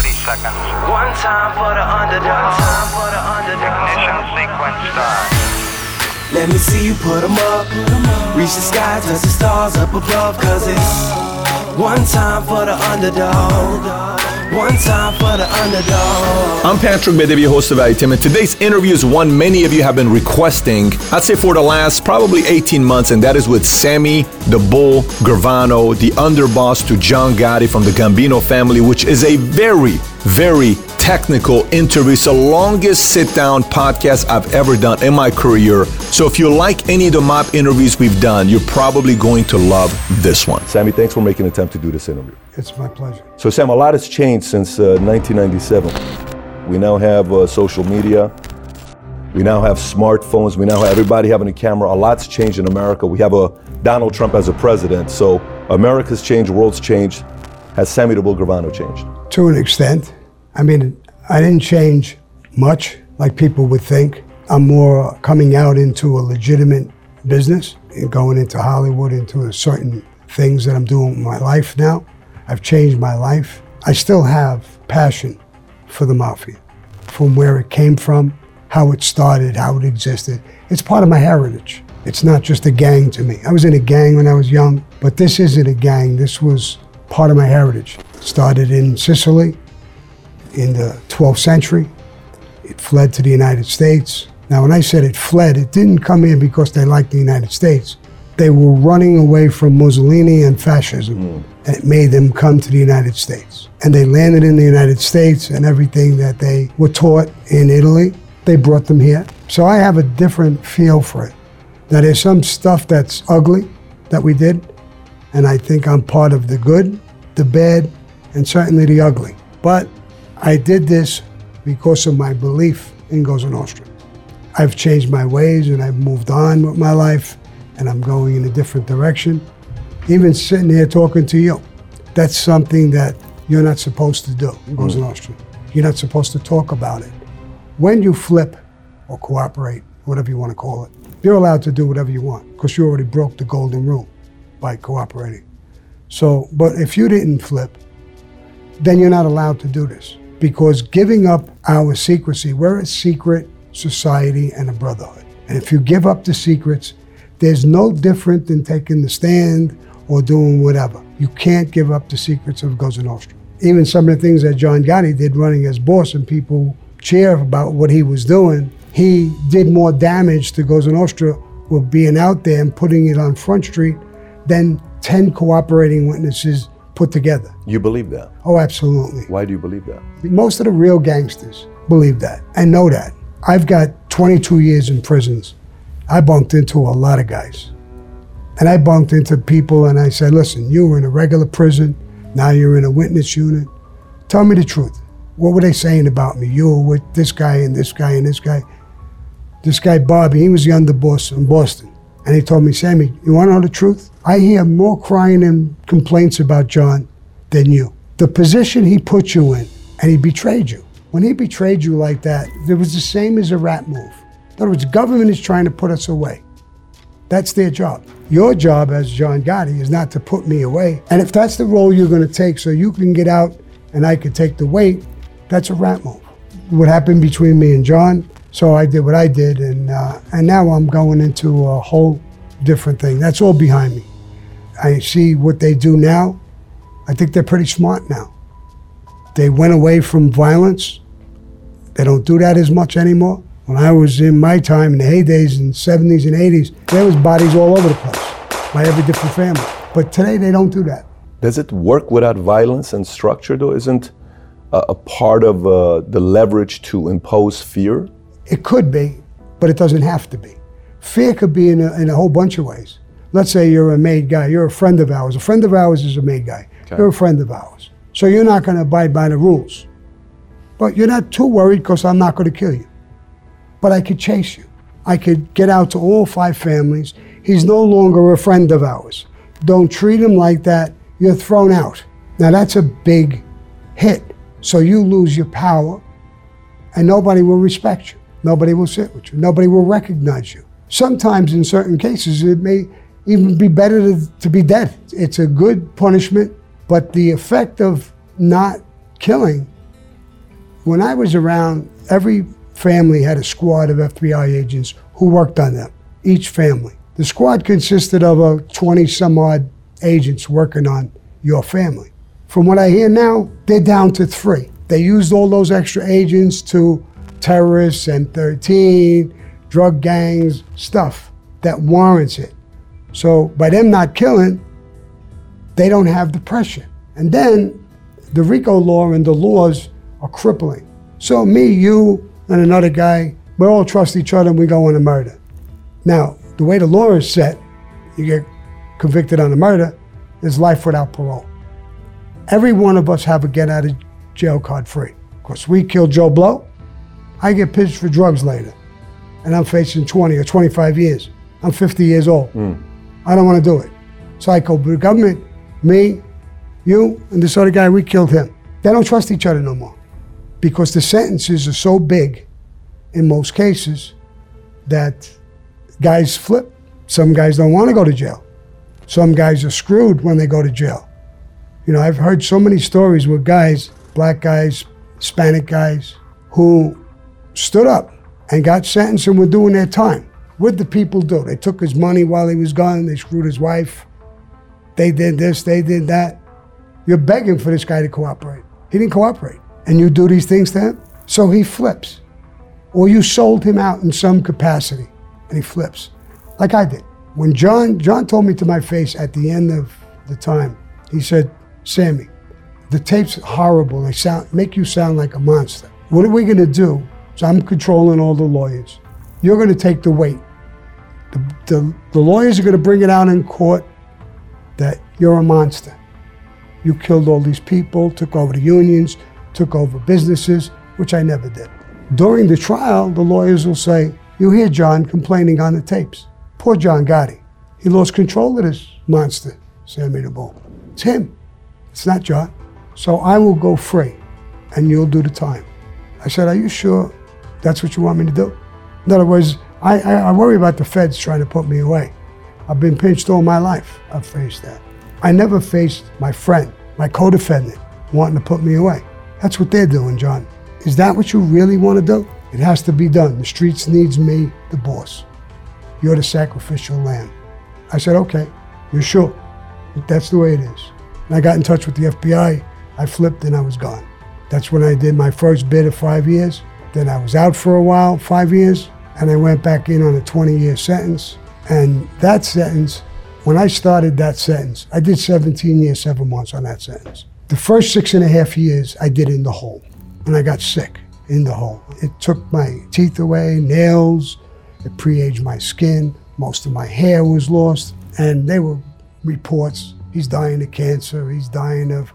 30 seconds. One time for the underdog. One time for the underdog. Ignition sequence start. Let me see you put 'em up. Reach the sky, touch the stars up above. Cause it's one time for the underdog. One time for the underdog. I'm Patrick Bet-David, host of ITM, and today's interview is one many of you have been requesting, I'd say for the last probably 18 months, and that is with Sammy the Bull Gravano, the underboss to John Gotti from the Gambino family, which is a very, very technical interview. It's the longest sit down podcast I've ever done in my career. So if you like any of the mob interviews we've done, you're probably going to love this one. Sammy, thanks for making an attempt to do this interview. It's my pleasure. So, Sam, a lot has changed since uh, 1997. We now have uh, social media. We now have smartphones. We now have everybody having a camera. A lot's changed in America. We have a Donald Trump as a president. So, America's changed, world's changed. Has Sammy the Bull Gravano changed? To an extent. I mean, I didn't change much like people would think. I'm more coming out into a legitimate business and going into Hollywood, into certain things that I'm doing in my life now. I've changed my life. I still have passion for the mafia, from where it came from, how it started, how it existed. It's part of my heritage. It's not just a gang to me. I was in a gang when I was young, but this isn't a gang. This was part of my heritage. It started in Sicily in the 12th century. It fled to the United States. Now, when I said it fled, it didn't come in because they liked the United States. They were running away from Mussolini and fascism, hmm. and it made them come to the United States. And they landed in the United States, and everything that they were taught in Italy, they brought them here. So I have a different feel for it. Now, there's some stuff that's ugly that we did, and I think I'm part of the good, the bad, and certainly the ugly. But I did this because of my belief in Cosa Nostra. I've changed my ways and I've moved on with my life and I'm going in a different direction. Even sitting here talking to you, that's something that you're not supposed to do in Cosa mm. Nostra. You're not supposed to talk about it. When you flip or cooperate, whatever you want to call it, you're allowed to do whatever you want because you already broke the golden rule by cooperating. So, but if you didn't flip, then you're not allowed to do this because giving up our secrecy, we're a secret society and a brotherhood. And if you give up the secrets, there's no different than taking the stand or doing whatever. You can't give up the secrets of Cosa Nostra. Even some of the things that John Gotti did running as boss and people cheer about what he was doing, he did more damage to Cosa Nostra with being out there and putting it on Front Street than 10 cooperating witnesses put together. You believe that? Oh, absolutely. Why do you believe that? Most of the real gangsters believe that and know that. I've got 22 years in prisons. I bunked into a lot of guys. And I bunked into people and I said, listen, you were in a regular prison, now you're in a witness unit. Tell me the truth. What were they saying about me? You were with this guy and this guy and this guy. This guy, Bobby, he was the underboss in Boston. And he told me, Sammy, you want to know the truth? I hear more crying and complaints about John than you. The position he put you in, and he betrayed you. When he betrayed you like that, it was the same as a rat move. In other words, government is trying to put us away. That's their job. Your job as John Gotti is not to put me away. And if that's the role you're going to take so you can get out and I could take the weight, that's a rat move. What happened between me and John, so I did what I did, and, uh, and now I'm going into a whole different thing. That's all behind me. I see what they do now. I think they're pretty smart now. They went away from violence. They don't do that as much anymore. When I was in my time in the heydays in the 70s and 80s, there was bodies all over the place by every different family. But today they don't do that. Does it work without violence and structure, though? Isn't a, part of uh, the leverage to impose fear? It could be, but it doesn't have to be. Fear could be in a, in a whole bunch of ways. Let's say you're a made guy, you're a friend of ours. A friend of ours is a made guy. Okay. You're a friend of ours. So you're not going to abide by the rules. But you're not too worried because I'm not going to kill you. But I could chase you. I could get out to all five families. He's no longer a friend of ours. Don't treat him like that. You're thrown out. Now that's a big hit. So you lose your power and nobody will respect you. Nobody will sit with you. Nobody will recognize you. Sometimes, in certain cases, it may even be better to, to be dead. It's a good punishment, but the effect of not killing when I was around, every family had a squad of FBI agents who worked on them, each family. The squad consisted of a 20 some odd agents working on your family. From what I hear now, they're down to three. They used all those extra agents to terrorists and 13, drug gangs, stuff that warrants it. So by them not killing, they don't have the pressure. And then the RICO law and the laws are crippling. So me, you, and another guy, we all trust each other and we go on a murder. Now, the way the law is set, you get convicted on a murder, is life without parole. Every one of us have a get out of jail card free. Of course, we killed Joe Blow. I get pitched for drugs later, and I'm facing 20 or 25 years. I'm 50 years old. Hmm. I don't want to do it. So I go, the government, me, you, and this other guy, we killed him. They don't trust each other no more because the sentences are so big in most cases that guys flip. Some guys don't want to go to jail. Some guys are screwed when they go to jail. You know, I've heard so many stories with guys, black guys, Hispanic guys, who stood up and got sentenced and were doing their time. What did the people do? They took his money while he was gone, they screwed his wife, they did this, they did that. You're begging for this guy to cooperate. He didn't cooperate. And you do these things to him, so he flips. Or you sold him out in some capacity and he flips, like I did. When John, John told me to my face at the end of the time, he said, Sammy, the tape's horrible. They sound make you sound like a monster. What are we gonna do? So I'm controlling all the lawyers. You're gonna take the weight. The, the, the lawyers are gonna bring it out in court that you're a monster. You killed all these people, took over the unions, took over businesses, which I never did. During the trial, the lawyers will say, You hear John complaining on the tapes. Poor John Gotti. He lost control of this monster, Sammy the Bull. It's him. It's not John. So I will go free and you'll do the time. I said, Are you sure that's what you want me to do? In other words, I, I, I worry about the feds trying to put me away. I've been pinched all my life. I've faced that. I never faced my friend, my co defendant, wanting to put me away. That's what they're doing, John. Is that what you really want to do? It has to be done. The streets needs me, the boss. You're the sacrificial lamb. I said, okay, you're sure. That's the way it is. And I got in touch with the FBI. I flipped and I was gone. That's when I did my first bid of five years. Then I was out for a while, five years, and I went back in on a 20 year sentence. And that sentence, when I started that sentence, I did 17 years, seven months on that sentence. The first six and a half years, I did in the hole. And I got sick in the hole. It took my teeth away, nails, it pre aged my skin, most of my hair was lost. And they were reports he's dying of cancer, he's dying of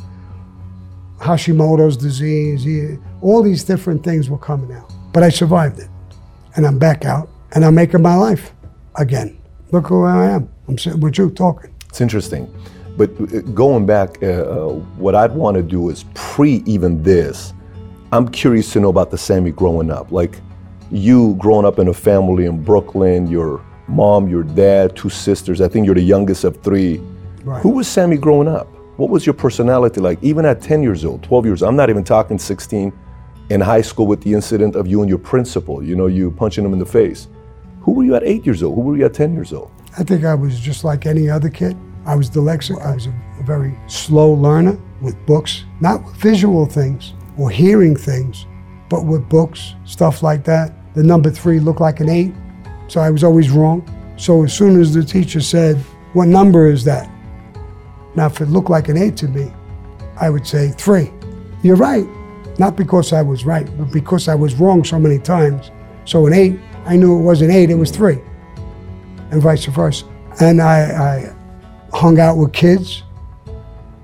Hashimoto's disease, he, all these different things were coming out. But I survived it. And I'm back out and I'm making my life again. Look who I am. I'm sitting with you talking. It's interesting. But uh, going back, uh, uh, what I'd want to do is pre even this. I'm curious to know about the Sammy growing up. Like you growing up in a family in Brooklyn, your mom, your dad, two sisters. I think you're the youngest of three. Right. Who was Sammy growing up? What was your personality like, even at 10 years old, 12 years? I'm not even talking 16 in high school with the incident of you and your principal, you know, you punching him in the face. Who were you at eight years old? Who were you at 10 years old? I think I was just like any other kid. I was dyslexic. I was a, a very slow learner with books, not with visual things or hearing things, but with books, stuff like that. The number three looked like an eight, so I was always wrong. So as soon as the teacher said, What number is that? Now, if it looked like an eight to me, I would say three. You're right. Not because I was right, but because I was wrong so many times. So an eight, I knew it wasn't eight, it was three, and vice versa. And I, I hung out with kids,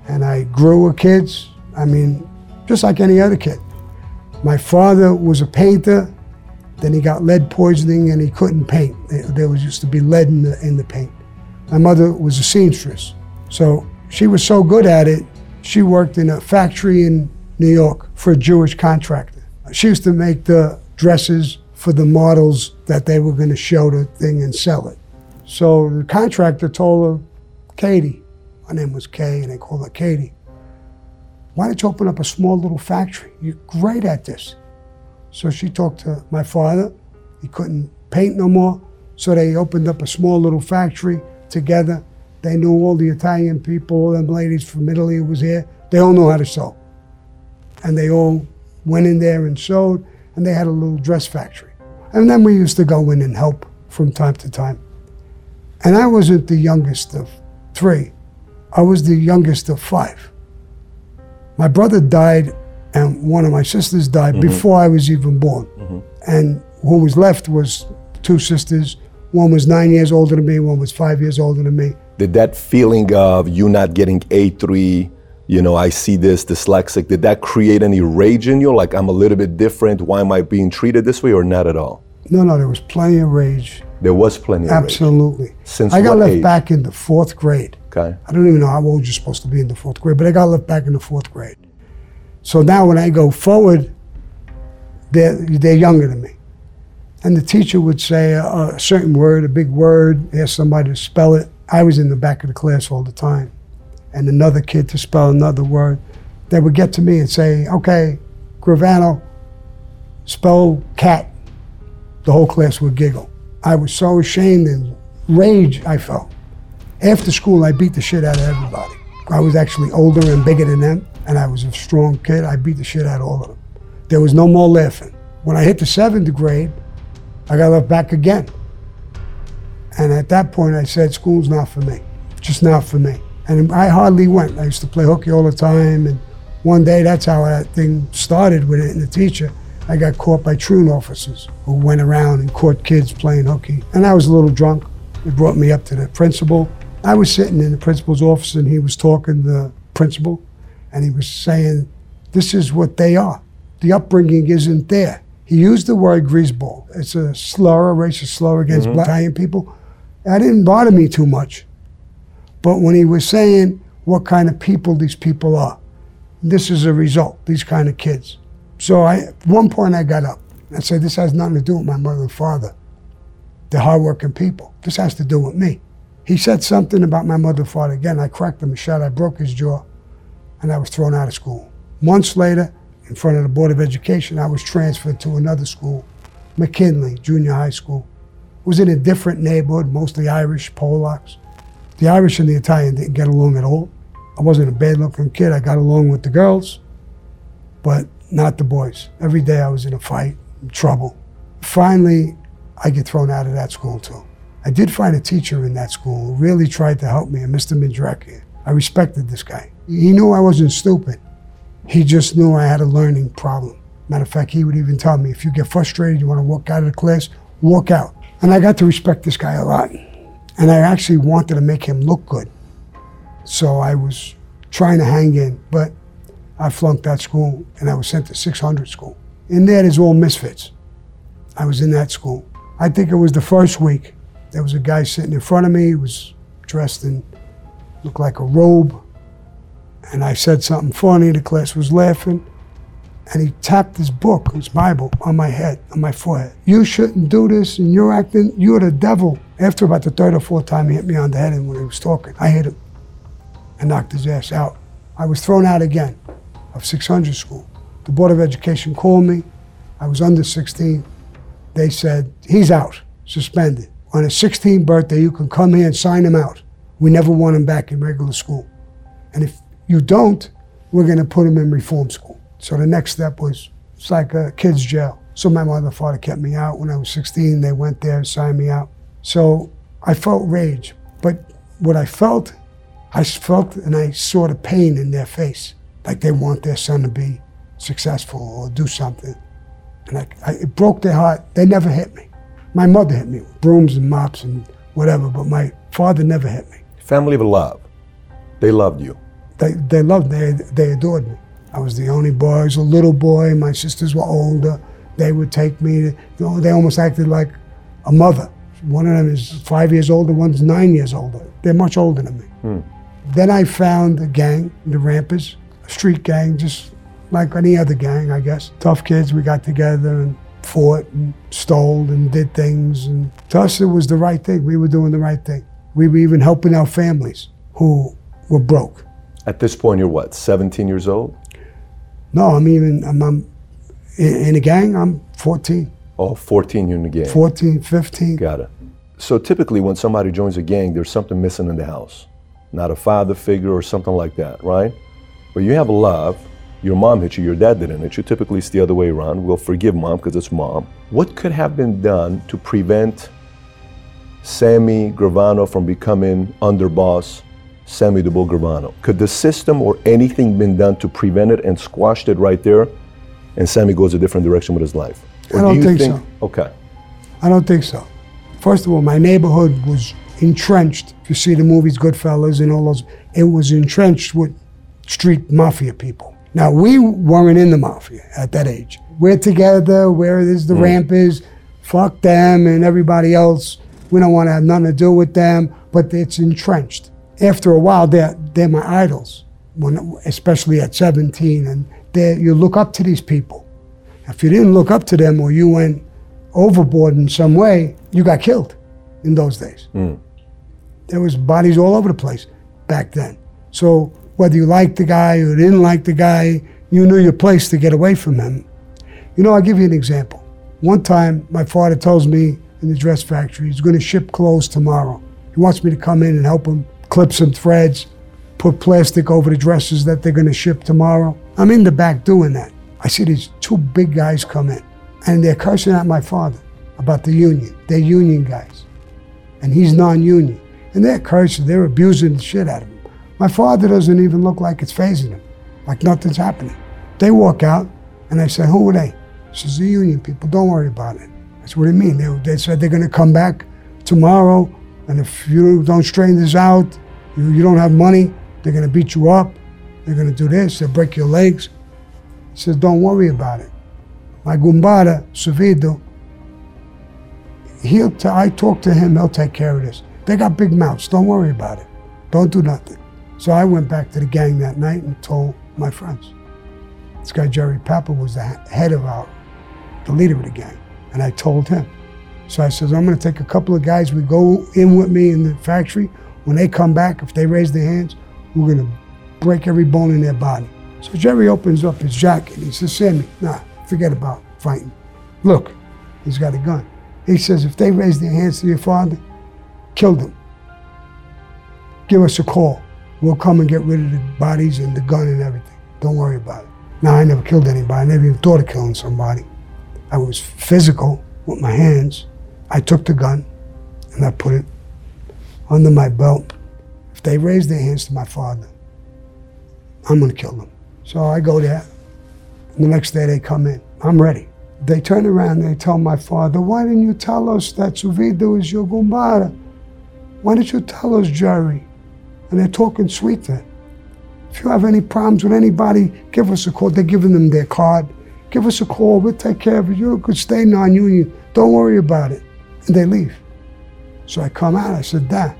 and I grew with kids. I mean, just like any other kid. My father was a painter. Then he got lead poisoning and he couldn't paint. There, was used to be lead in the, in the paint. My mother was a seamstress. So she was so good at it, she worked in a factory in New York for a Jewish contractor. She used to make the dresses for the models that they were going to show the thing and sell it. So the contractor told her, Katie, my name was Kay, and they called her Katie. Why don't you open up a small little factory? You're great at this. So she talked to my father. He couldn't paint no more. So they opened up a small little factory together. They knew all the Italian people, all them ladies from Italy was here. They all knew how to sew. And they all went in there and sewed, and they had a little dress factory. And then we used to go in and help from time to time. And I wasn't the youngest of three. I was the youngest of five. My brother died, and one of my sisters died mm-hmm. before I was even born. Mm-hmm. And who was left was two sisters. One was nine years older than me, one was five years older than me. Did that feeling of you not getting A3, you know, I see this dyslexic, did that create any rage in you? Like, I'm a little bit different. Why am I being treated this way or not at all? No, no, there was plenty of rage. There was plenty of rage. Absolutely. Since I got left age? back in the fourth grade. Okay. I don't even know how old you're supposed to be in the fourth grade, but I got left back in the fourth grade. So now when I go forward, they're, they're younger than me. And the teacher would say a, a certain word, a big word, ask somebody to spell it. I was in the back of the class all the time. And another kid to spell another word. They would get to me and say, okay, Gravano, spell cat. The whole class would giggle. I was so ashamed and rage I felt. After school, I beat the shit out of everybody. I was actually older and bigger than them, and I was a strong kid. I beat the shit out of all of them. There was no more laughing. When I hit the seventh grade, I got left back again. And at that point, I said, school's not for me, just not for me. And I hardly went. I used to play hooky all the time. And one day, that's how that thing started with it and the teacher. I got caught by truant officers who went around and caught kids playing hooky. And I was a little drunk. They brought me up to the principal. I was sitting in the principal's office and he was talking to the principal and he was saying, This is what they are. The upbringing isn't there. He used the word greaseball. It's a slur, a racist slur against black Italian people. That didn't bother me too much. But when he was saying what kind of people these people are, this is a result, these kind of kids. So I, at one point I got up and said, this has nothing to do with my mother and father. They're hardworking people. This has to do with me. He said something about my mother and father again. I cracked him a shot. I broke his jaw, and I was thrown out of school. Months later, in front of the Board of Education, I was transferred to another school, McKinley Junior High School. It was in a different neighborhood, mostly Irish, Polacks. The Irish and the Italian didn't get along at all. I wasn't a bad looking kid. I got along with the girls, but not the boys. Every day I was in a fight, in trouble. Finally, I get thrown out of that school too. I did find a teacher in that school who really tried to help me, a Mr. Mindreki. I respected this guy. He knew I wasn't stupid. He just knew I had a learning problem. Matter of fact, he would even tell me, if you get frustrated, you want to walk out of the class, walk out. And I got to respect this guy a lot. And I actually wanted to make him look good. So I was trying to hang in, but I flunked that school and I was sent to 600 school. In that is all misfits. I was in that school. I think it was the first week. There was a guy sitting in front of me. He was dressed in, looked like a robe. And I said something funny. The class was laughing. And he tapped his book, his Bible, on my head, on my forehead. You shouldn't do this, and you're acting, you're the devil. After about the third or fourth time he hit me on the head, and when he was talking, I hit him. and knocked his ass out. I was thrown out again of 600 school. The Board of Education called me. I was under 16. They said, he's out, suspended. On his 16th birthday, you can come here and sign him out. We never want him back in regular school. And if you don't, we're going to put him in reform school. So the next step was, it's like a kid's jail. So my mother and father kept me out. When I was 16, they went there and signed me out. So I felt rage. But what I felt, I felt and I saw the pain in their face. Like they want their son to be successful or do something. And I, I, it broke their heart. They never hit me. My mother hit me with brooms and mops and whatever, but my father never hit me. Family of love. They loved you. They, they loved me. They, they adored me. I was the only boy. I was a little boy. My sisters were older. They would take me. To, you know, they almost acted like a mother. One of them is five years older. One's nine years older. They're much older than me. Hmm. Then I found a gang, the Rampers, a street gang, just like any other gang, I guess. Tough kids. We got together and fought and stole and did things. And to us, it was the right thing. We were doing the right thing. We were even helping our families who were broke. At this point, you're what, 17 years old? No, I'm even, I'm, I'm in, in a gang, I'm 14, Oh, 14 you're in the gang. 14, 15. Got it. So typically, when somebody joins a gang, there's something missing in the house. Not a father figure or something like that, right? But you have love. Your mom hit you, your dad didn't hit you. Typically, it's the other way around. We'll forgive mom because it's mom. What could have been done to prevent Sammy Gravano from becoming underboss Sammy the Bull Gravano? Could the system or anything been done to prevent it and squashed it right there, and Sammy goes a different direction with his life? Or I do don't you think so. Okay. I don't think so. First of all, my neighborhood was entrenched. If you see the movies Goodfellas and all those, it was entrenched with street mafia people. Now, we weren't in the mafia at that age. We're together, where is the ramp is, fuck them and everybody else. We don't want to have nothing to do with them, but it's entrenched. After a while, they're, they're my idols, when, especially at 17, and you look up to these people. If you didn't look up to them or you went overboard in some way, you got killed in those days. Hmm. There was bodies all over the place back then. So whether you liked the guy or didn't like the guy, you knew your place to get away from him. You know, I'll give you an example. One time, my father tells me in the dress factory he's going to ship clothes tomorrow. He wants me to come in and help him clip some threads, put plastic over the dresses that they're going to ship tomorrow. I'm in the back doing that. I see these two big guys come in, and they're cursing at my father about the union. They're union guys, and he's non-union. And they're cursing, they're abusing the shit out of him. My father doesn't even look like it's phasing him, like nothing's happening. They walk out, and I say, Who are they? He says, The union people, don't worry about it. Said, What do you mean? They, they said they're going to come back tomorrow, and if you don't straighten this out, you, you don't have money, they're going to beat you up, they're going to do this, they'll break your legs. Says, Don't worry about it. My gumbara, Suvido, he'll t- I talk to him, he'll take care of this. They got big mouths, don't worry about it. Don't do nothing. So I went back to the gang that night and told my friends. This guy, Jerry Pappa, was the head of our, the leader of the gang. And I told him. So I says, I'm going to take a couple of guys, we go in with me in the factory. When they come back, if they raise their hands, we're going to break every bone in their body. So Jerry opens up his jacket. He says, Sammy, nah, forget about fighting. Look, he's got a gun. He says, if they raise their hands to your father, kill them. Give us a call. We'll come and get rid of the bodies and the gun and everything. Don't worry about it. Now, I never killed anybody. I never even thought of killing somebody. I was physical with my hands. I took the gun and I put it under my belt. If they raise their hands to my father, I'm going to kill them. So I go there. And the next day they come in. I'm ready. They turn around and they tell my father, Why didn't you tell us that Suvido is your gumbara? Why didn't you tell us, Jerry? And they're talking sweet then. If you have any problems with anybody, give us a call. They're giving them their card. Give us a call. We'll take care of it. You could stay non union. Don't worry about it. And they leave. So I come out. I said, Dad,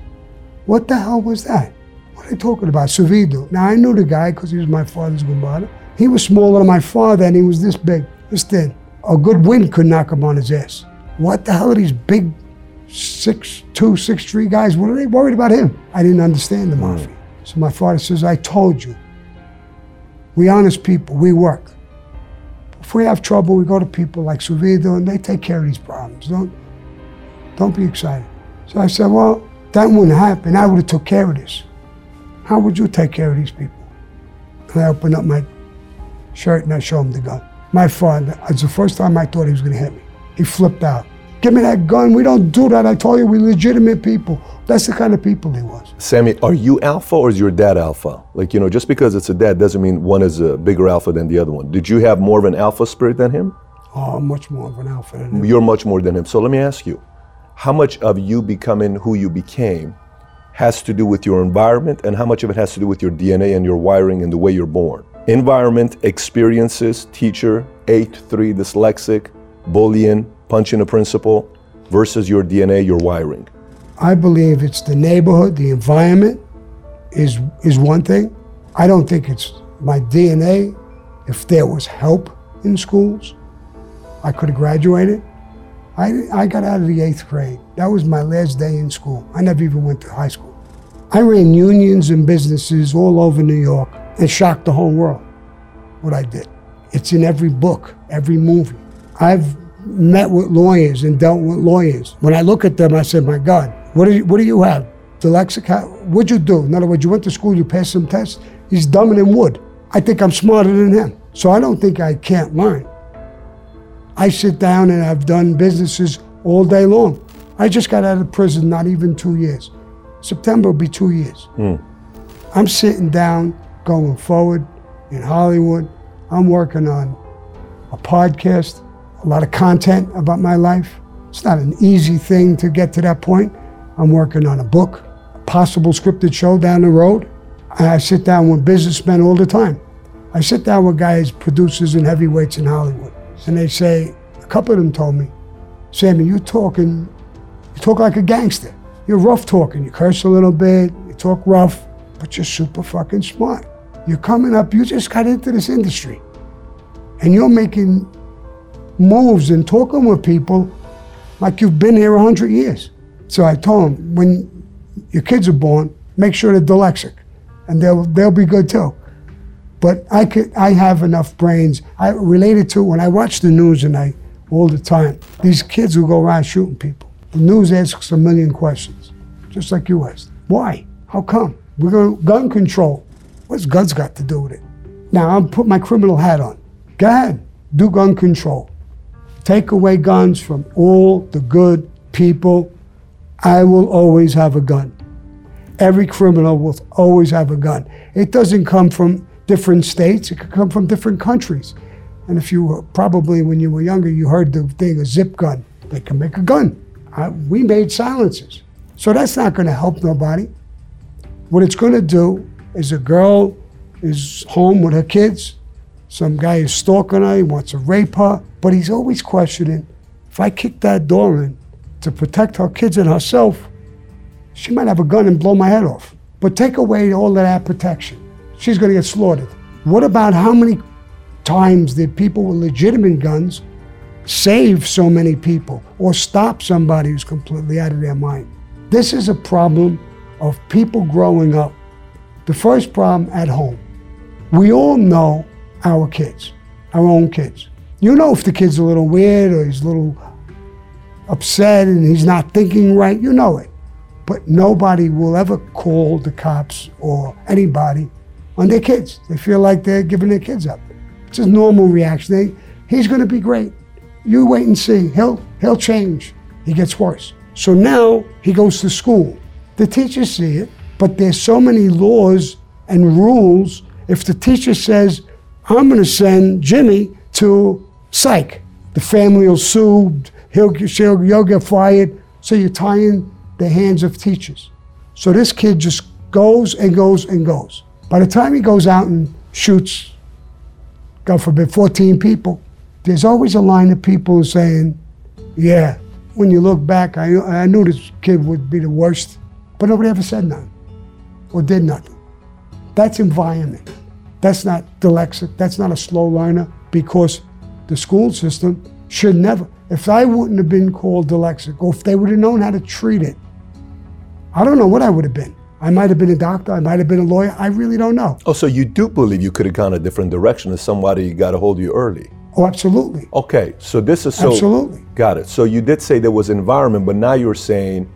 what the hell was that? What are they talking about? Suvido. Now I knew the guy because he was my father's gumbara. He was smaller than my father and he was this big, this thin. A good wind could knock him on his ass. What the hell are these big six two, six three guys? What are they worried about him? I didn't understand the mm. mafia. So my father says, I told you. We honest people, we work. If we have trouble, we go to people like Suvido and they take care of these problems. Don't don't be excited. So I said, Well, that wouldn't happen. I would have took care of this. How would you take care of these people? And I opened up my shirt and I showed him the gun. My father, it's the first time I thought he was going to hit me. He flipped out. Give me that gun. We don't do that. I told you, we're legitimate people. That's the kind of people he was. Sammy, are you alpha or is your dad alpha? Like, you know, just because it's a dad doesn't mean one is a bigger alpha than the other one. Did you have more of an alpha spirit than him? Oh, much more of an alpha than him. You're much more than him. So let me ask you, how much of you becoming who you became has to do with your environment and how much of it has to do with your DNA and your wiring and the way you're born? Environment, experiences, teacher, 8-3 dyslexic, bullying, punching a principal versus your DNA, your wiring. I believe it's the neighborhood, the environment is is one thing. I don't think it's my DNA. If there was help in schools, I could have graduated. I, I got out of the eighth grade. That was my last day in school. I never even went to high school. I ran unions and businesses all over New York and shocked the whole world what I did. It's in every book, every movie. I've met with lawyers and dealt with lawyers. When I look at them, I say, my God, what do you, what do you have? The lexicon? What'd you do? In other words, you went to school, you passed some tests. He's dumber than wood. I think I'm smarter than him. So I don't think I can't learn. I sit down and I've done businesses all day long. I just got out of prison not even two years. September will be two years. Hmm. I'm sitting down, going forward in Hollywood. I'm working on a podcast, a lot of content about my life. It's not an easy thing to get to that point. I'm working on a book, a possible scripted show down the road. I sit down with businessmen all the time. I sit down with guys, producers, and heavyweights in Hollywood, and they say, a couple of them told me, Sammy, you talking, you talk like a gangster. You're rough talking. You curse a little bit. You talk rough, but you're super fucking smart. You're coming up. You just got into this industry, and you're making moves and talking with people like you've been here a hundred years. So I told him, when your kids are born, make sure they're dyslexic, and they'll they'll be good too. But I could I have enough brains. I related to when I watch the news and I all the time. These kids who go around shooting people. The news asks a million questions, just like you asked. Why? How come? We're going gun control. What's guns got to do with it? Now I'm put my criminal hat on. Go ahead, do gun control. Take away guns from all the good people. I will always have a gun. Every criminal will always have a gun. It doesn't come from different states, it could come from different countries. And if you were, probably when you were younger, you heard the thing, a zip gun. They can make a gun. Uh, we made silencers. So that's not going to help nobody. What it's going to do is a girl is home with her kids. Some guy is stalking her, he wants to rape her, but he's always questioning if I kick that door in to protect her kids and herself, she might have a gun and blow my head off. But take away all of that protection. She's going to get slaughtered. What about how many times did people with legitimate guns save so many people or stop somebody who's completely out of their mind? This is a problem of people growing up. The first problem at home. We all know our kids, our own kids. You know if the kid's a little weird or he's a little upset and he's not thinking right, you know it. But nobody will ever call the cops or anybody on their kids. They feel like they're giving their kids up. It's a normal reaction. They, he's going to be great. You wait and see. He'll he'll change. He gets worse. So now he goes to school. The teachers see it, but there's so many laws and rules. If the teacher says, "I'm going to send Jimmy to psych," the family will sue. He'll she'll, he'll get fired. So you're tying the hands of teachers. So this kid just goes and goes and goes. By the time he goes out and shoots, God forbid, 14 people, there's always a line of people saying, Yeah, when you look back, I, I knew this kid would be the worst, but nobody ever said nothing or did nothing. That's environment. That's not dyslexic. That's not a slow learner because the school system should never. If I wouldn't have been called dyslexic, or if they would have known how to treat it, I don't know what I would have been. I might have been a doctor. I might have been a lawyer. I really don't know. Oh, so you do believe you could have gone a different direction if somebody got a hold of you early? Oh, absolutely. Okay, so this is so. Absolutely. Got it. So you did say there was environment, but now you're saying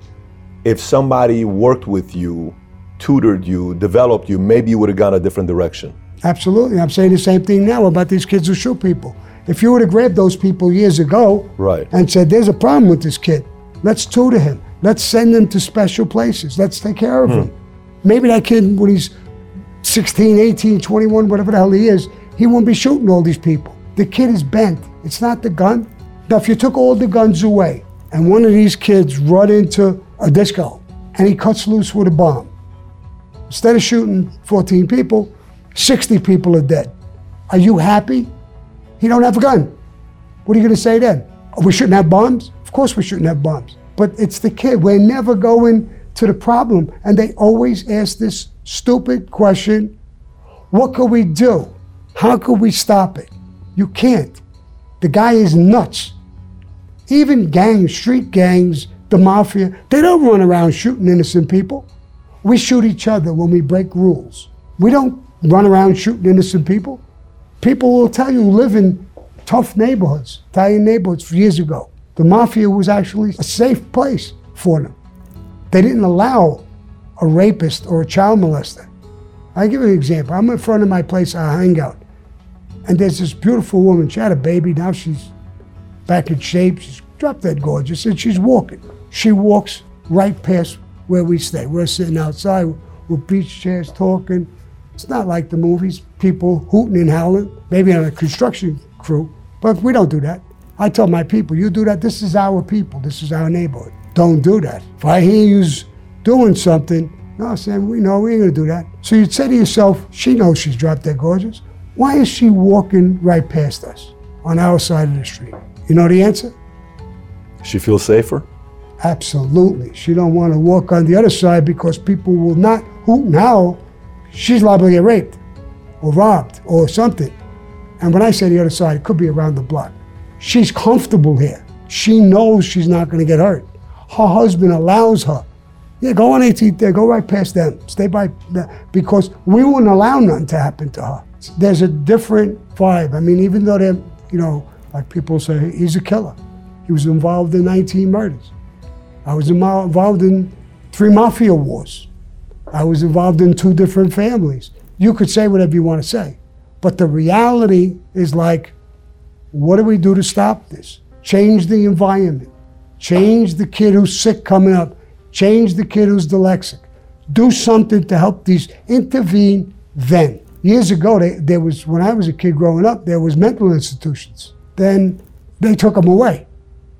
if somebody worked with you, tutored you, developed you, maybe you would have gone a different direction. Absolutely. I'm saying the same thing now about these kids who shoot people. If you would have grabbed those people years ago Right. and said, there's a problem with this kid, let's tutor him. Let's send them to special places. Let's take care of them. Maybe that kid, when he's 16, 18, 21, whatever the hell he is, he won't be shooting all these people. The kid is bent. It's not the gun. Now, if you took all the guns away and one of these kids run into a disco and he cuts loose with a bomb, instead of shooting 14 people, 60 people are dead. Are you happy? He don't have a gun. What are you going to say then? Oh, we shouldn't have bombs? Of course we shouldn't have bombs. But it's the kid. We're never going to the problem. And they always ask this stupid question what could we do? How could we stop it? You can't. The guy is nuts. Even gangs, street gangs, the mafia, they don't run around shooting innocent people. We shoot each other when we break rules. We don't run around shooting innocent people. People will tell you live in tough neighborhoods, Italian neighborhoods years ago. The mafia was actually a safe place for them. They didn't allow a rapist or a child molester. I'll give you an example. I'm in front of my place, I hang out, and there's this beautiful woman. She had a baby, now she's back in shape, she's drop dead gorgeous, and she's walking. She walks right past where we stay. We're sitting outside with beach chairs talking. It's not like the movies, people hooting and howling, maybe on a construction crew, but we don't do that. I tell my people, you do that, this is our people, this is our neighborhood. Don't do that. If I hear you's doing something, no, Sam, we know we ain't gonna do that. So you'd say to yourself, she knows she's dropped dead gorgeous. Why is she walking right past us on our side of the street? You know the answer? She feels safer? Absolutely. She don't want to walk on the other side because people will not who now. She's liable to get raped or robbed or something. And when I say the other side, it could be around the block. She's comfortable here. She knows she's not going to get hurt. Her husband allows her. Yeah, go on 18th there, go right past them. Stay by the, because we wouldn't allow nothing to happen to her. There's a different vibe. I mean, even though they're, you know, like people say, he's a killer. He was involved in 19 murders. I was involved in three mafia wars. I was involved in two different families. You could say whatever you want to say. But the reality is like, what do we do to stop this? Change the environment. Change the kid who's sick coming up. Change the kid who's dyslexic. Do something to help these intervene then. Years ago, they, there was when I was a kid growing up, there was mental institutions. Then they took them away.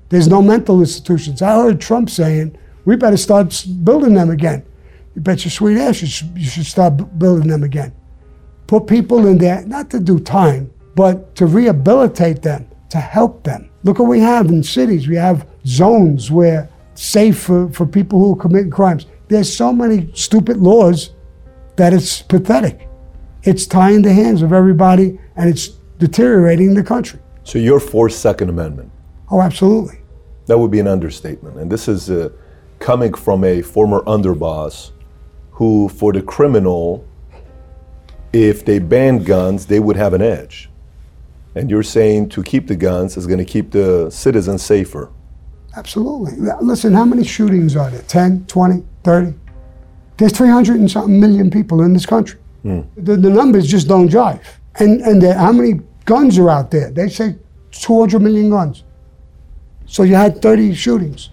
There's no mental institutions. I heard Trump saying, we better start building them again. You bet your sweet ass you should, you should start building them again. Put people in there, not to do time, but to rehabilitate them, to help them. Look what we have in cities. We have zones where safe for, for people who are committing crimes. There's so many stupid laws that it's pathetic. It's tying the hands of everybody and it's deteriorating the country. So you're for Second Amendment. Oh, absolutely. That would be an understatement. And this is uh, coming from a former underboss who, for the criminal, if they banned guns, they would have an edge. And you're saying to keep the guns is going to keep the citizens safer. Absolutely. Listen, how many shootings are there? 10, 20, 30? There's 300 and something million people in this country. Hmm. The, the numbers just don't jive. And, and the, how many guns are out there? They say 200 million guns. So you had 30 shootings.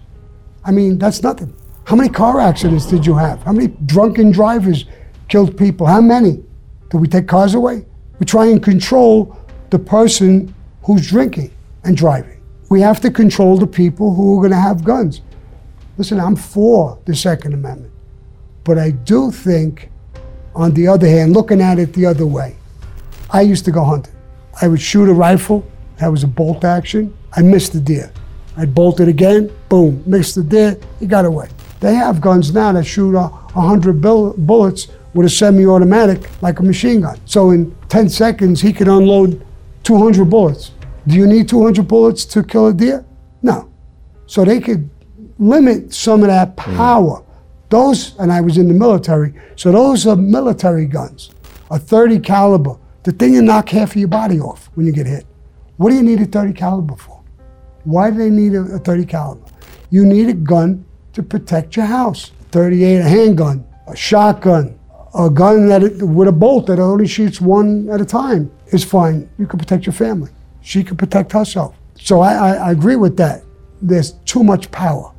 I mean, that's nothing. How many car accidents did you have? How many drunken drivers killed people? How many? Do we take cars away? We try and control the person who's drinking and driving. We have to control the people who are going to have guns. Listen, I'm for the Second Amendment. But I do think, on the other hand, looking at it the other way, I used to go hunting. I would shoot a rifle, that was a bolt action. I missed the deer. I'd bolt it again, boom, missed the deer, he got away. They have guns now that shoot a 100 bullets with a semi automatic like a machine gun. So in 10 seconds, he could unload 200 bullets. Do you need 200 bullets to kill a deer? No. So they could limit some of that mm. power. Those, and I was in the military, so those are military guns. A 30 caliber, the thing you knock half of your body off when you get hit. What do you need a 30 caliber for? Why do they need a, a 30 caliber? You need a gun to protect your house. 38, a handgun, a shotgun, a gun that it, with a bolt that only shoots one at a time is fine. You can protect your family. She can protect herself. So I, I, I agree with that. There's too much power.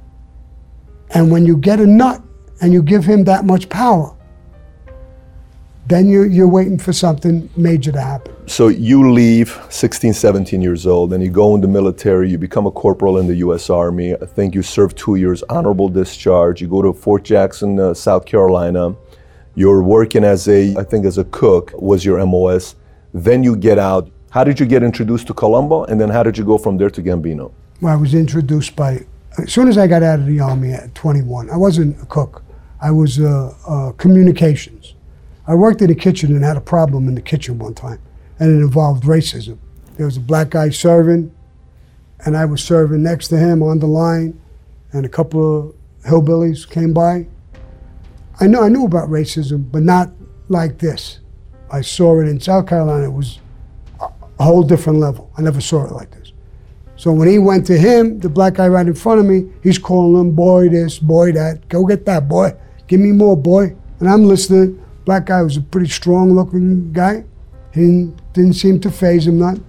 And when you get a nut and you give him that much power, then you're, you're waiting for something major to happen. So you leave 16, 17 years old, and you go in the military. You become a corporal in the U.S. Army. I think you serve two years, honorable discharge. You go to Fort Jackson, uh, South Carolina. You're working as a, I think, as a cook was your MOS. Then you get out. How did you get introduced to Colombo, and then how did you go from there to Gambino? Well, I was introduced by, as soon as I got out of the Army at 21, I wasn't a cook. I was uh, uh, communications. I worked in the kitchen and had a problem in the kitchen one time, and it involved racism. There was a black guy serving, and I was serving next to him on the line, and a couple of hillbillies came by. I know I knew about racism, but not like this. I saw it in South Carolina. It was a whole different level. I never saw it like this. So when he went to him, the black guy right in front of me, he's calling him, boy this, boy that. Go get that, boy. Give me more, boy. And I'm listening. Black guy was a pretty strong looking guy. He didn't seem to phase him none.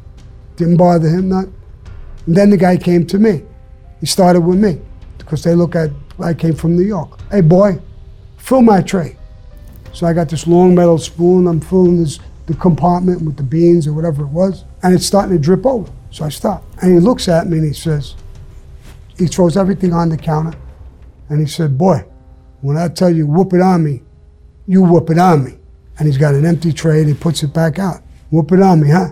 Didn't bother him none. And then the guy came to me. He started with me because they look at, I came from New York. Hey, boy, fill my tray. So I got this long metal spoon. I'm filling this, the compartment with the beans or whatever it was, and it's starting to drip over. So I stop. And he looks at me and he says, he throws everything on the counter, and he said, Boy, when I tell you whoop it on me, you whoop it on me. And he's got an empty tray and he puts it back out. Whoop it on me, huh?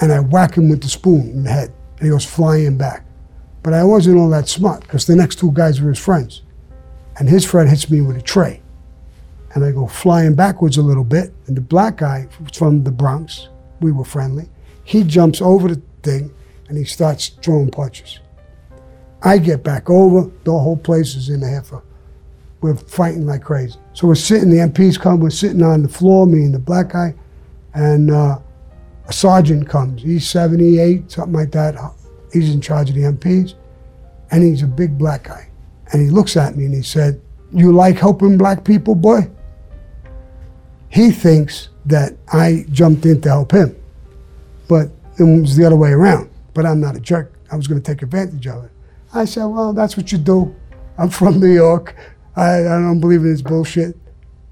And I whack him with the spoon in the head, and he goes flying back. But I wasn't all that smart because the next two guys were his friends. And his friend hits me with a tray. And I go flying backwards a little bit. And the black guy from the Bronx, we were friendly, he jumps over the thing and he starts throwing punches. I get back over, the whole place is in a heifer. we're fighting like crazy. So we're sitting, the MPs come, we're sitting on the floor, me and the black guy, and uh, a sergeant comes. He's 78, something like that. He's in charge of the MPs, and he's a big black guy. And he looks at me and he said, You like helping black people, boy? He thinks that I jumped in to help him, but it was the other way around. But I'm not a jerk. I was going to take advantage of it. I said, Well, that's what you do. I'm from New York. I, I don't believe in this bullshit.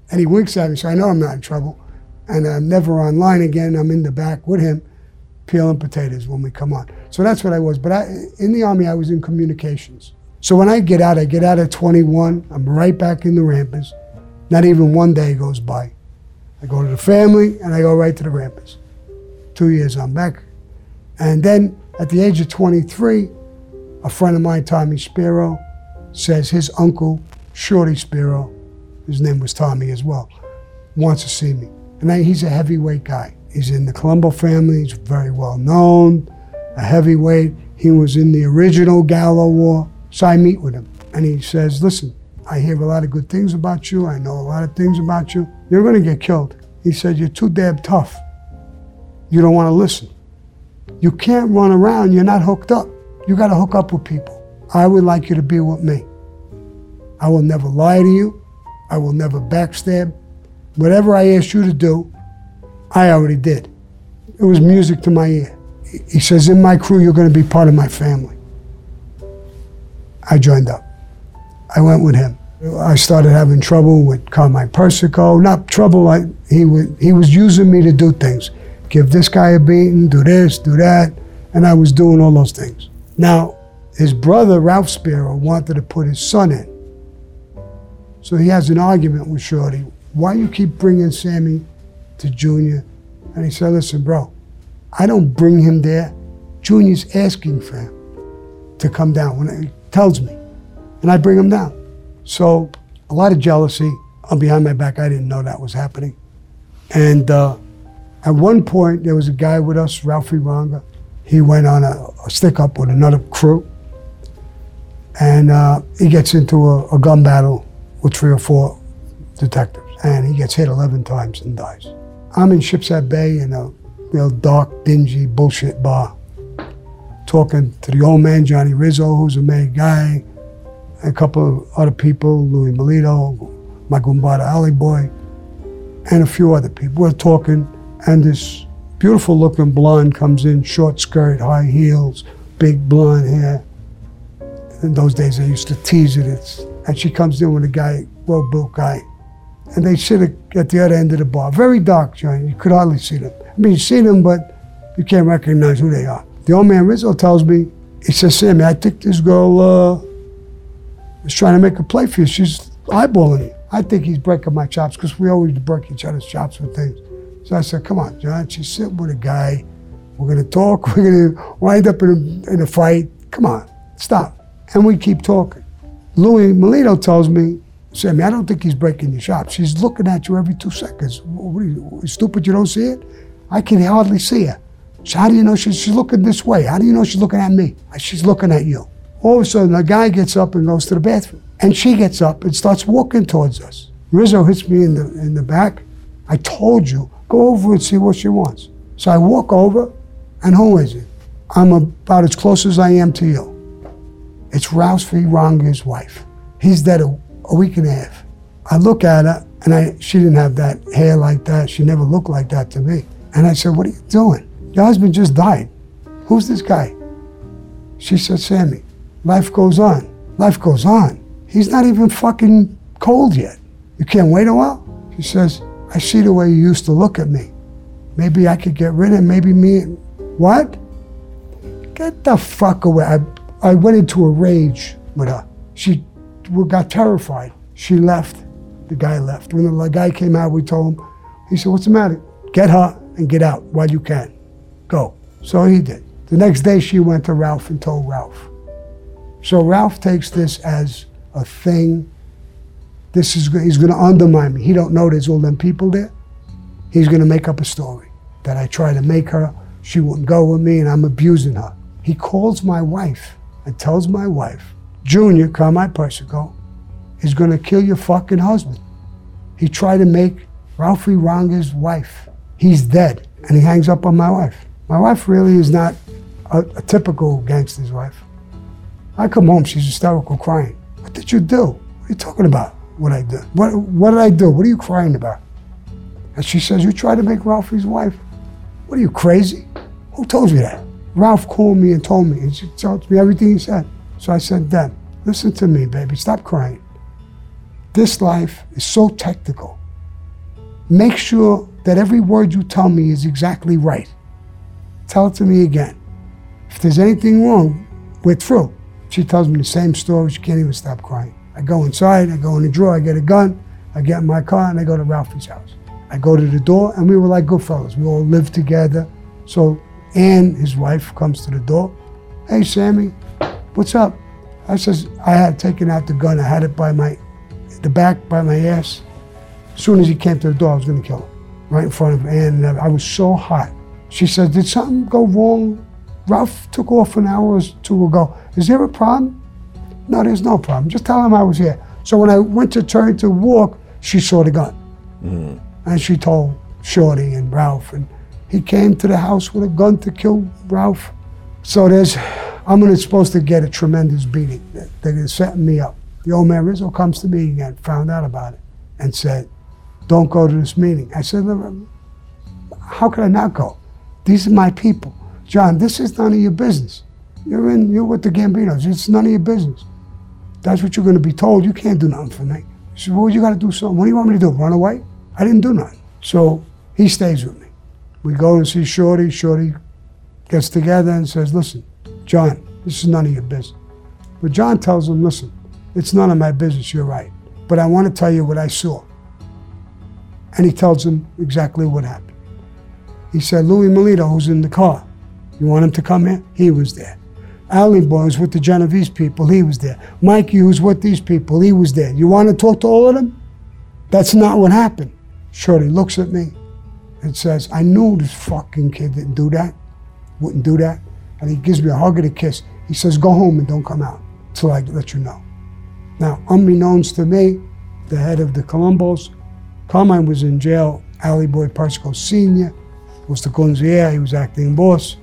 And he winks at me, so I know I'm not in trouble. And I'm never online again. I'm in the back with him peeling potatoes when we come on. So that's what I was. But I, in the Army, I was in communications. So when I get out, I get out at 21. I'm right back in the ramparts. Not even one day goes by. I go to the family and I go right to the ramparts. Two years I'm back. And then at the age of 23, a friend of mine, Tommy Spero, says his uncle, Shorty Spero, his name was Tommy as well, wants to see me. And I, he's a heavyweight guy. He's in the Colombo family. He's very well known, a heavyweight. He was in the original Gallo War. So I meet with him, and he says, "Listen, I hear a lot of good things about you. I know a lot of things about you. You're going to get killed." He said, "You're too damn tough. You don't want to listen. You can't run around. You're not hooked up. You got to hook up with people. I would like you to be with me. I will never lie to you. I will never backstab. Whatever I asked you to do, I already did. It was music to my ear. He says, In my crew, you're going to be part of my family. I joined up. I went with him. I started having trouble with Carmine Persico. Not trouble, like he, was, he was using me to do things. Give this guy a beating, do this, do that. And I was doing all those things. Now, his brother, Ralph Spero, wanted to put his son in. So he has an argument with Shorty. Why you keep bringing Sammy to Junior? And he said, listen, bro, I don't bring him there. Junior's asking for him to come down when he tells me. And I bring him down. So a lot of jealousy on behind my back. I didn't know that was happening. And uh, at one point, there was a guy with us, Ralphie Ranga. He went on a, a stick up with another crew. And uh, he gets into a, a gun battle with three or four detectives. And he gets hit 11 times and dies. I'm in Sheepshead Bay in a know, dark, dingy bullshit bar, talking to the old man, Johnny Rizzo, who's a made guy, a couple of other people, Louis Milito, my Gumbada Ali boy, and a few other people. We're talking, and this beautiful looking blonde comes in, short skirt, high heels, big blonde hair. In those days, I used to tease it. It's, and she comes in with a guy, well built guy. And they sit at the other end of the bar. Very dark joint. You could hardly see them. I mean, you see them, but you can't recognize who they are. The old man Rizzo tells me, he says, Sammy, I think this girl uh, is trying to make a play for you. She's eyeballing you. I think he's breaking my chops because we always break each other's chops with things. So I said, come on, John, she's sitting with a guy. We're going to talk. We're going to wind up in a, in a fight. Come on, stop. And we keep talking. Louis Milito tells me, Sammy, I don't think he's breaking your chops. She's looking at you every two seconds. What are you, stupid you don't see it? I can hardly see her. So how do you know she's, she's looking this way? How do you know she's looking at me? She's looking at you. All of a sudden, a guy gets up and goes to the bathroom. And she gets up and starts walking towards us. Rizzo hits me in the, in the back. I told you, go over and see what she wants. So I walk over, And who is it? I'm about as close as I am to you. It's Ralph Ranger's wife. He's dead a, a week and a half. I look at her, and I, she didn't have that hair like that. She never looked like that to me. And I said, What are you doing? Your husband just died. Who's this guy? She said, Sammy, life goes on. Life goes on. He's not even fucking cold yet. You can't wait a while? She says, I see the way you used to look at me. Maybe I could get rid of maybe me. What? Get the fuck away. I, I went into a rage with her. She got terrified. She left. The guy left. When the guy came out, we told him, he said, What's the matter? Get her and get out while you can. Go. So he did. The next day, she went to Ralph and told Ralph. So Ralph takes this as a thing. This is he's going to undermine me. He don't know there's all them people there. He's going to make up a story that I try to make her. She wouldn't go with me, and I'm abusing her. He calls my wife and tells my wife, Junior Carmine Persico is going to kill your fucking husband. He tried to make Ralphie Ranger's wife. He's dead, and he hangs up on my wife. My wife really is not a, a typical gangster's wife. I come home, she's hysterical, crying. What did you do? What are you talking about? What I did? What, what did I do? What are you crying about? And she says, You tried to make Ralphie's wife. What are you, crazy? Who told you that? Ralph called me and told me, and she told me everything he said. So I said, Deb, listen to me, baby, stop crying. This life is so technical. Make sure that every word you tell me is exactly right. Tell it to me again. If there's anything wrong, we're through. She tells me the same story. She can't even stop crying. I go inside, I go in the drawer, I get a gun, I get in my car, and I go to Ralphie's house. I go to the door, and we were like good fellas. We all lived together. So Ann, his wife, comes to the door. Hey, Sammy, what's up? I says, I had taken out the gun. I had it by my, the back by my ass. As soon as he came to the door, I was going to kill him right in front of Ann. And I was so hot. She said, Did something go wrong? Ralph took off an hour or two ago. Is there a problem? No, there's no problem. Just tell him I was here. So when I went to turn to walk, she saw the gun. Mm. And she told Shorty and Ralph. And he came to the house with a gun to kill Ralph. So there's, I'm supposed to get a tremendous beating. They're setting me up. The old man Rizzo comes to me again, found out about it, and said, Don't go to this meeting. I said, How could I not go? These are my people. John, this is none of your business. You're in, you're with the Gambinos. It's none of your business. That's what you're going to be told. You can't do nothing for me. He said, well, you got to do something. What do you want me to do? Run away? I didn't do nothing. So he stays with me. We go and see Shorty. Shorty gets together and says, listen, John, this is none of your business. But John tells him, listen, it's none of my business. You're right. But I want to tell you what I saw. And he tells him exactly what happened. He said, Louis Milito, who's in the car, you want him to come in? He was there. Ali Boy was with the Genovese people. He was there. Mikey, who's with these people, he was there. You want to talk to all of them? That's not what happened. Shorty looks at me and says, I knew this fucking kid didn't do that, wouldn't do that. And he gives me a hug and a kiss. He says, Go home and don't come out till I let you know. Now, unbeknownst to me, the head of the Colombos, Carmine was in jail. Ali Boy Persico Sr. was the consigliere, he was acting boss.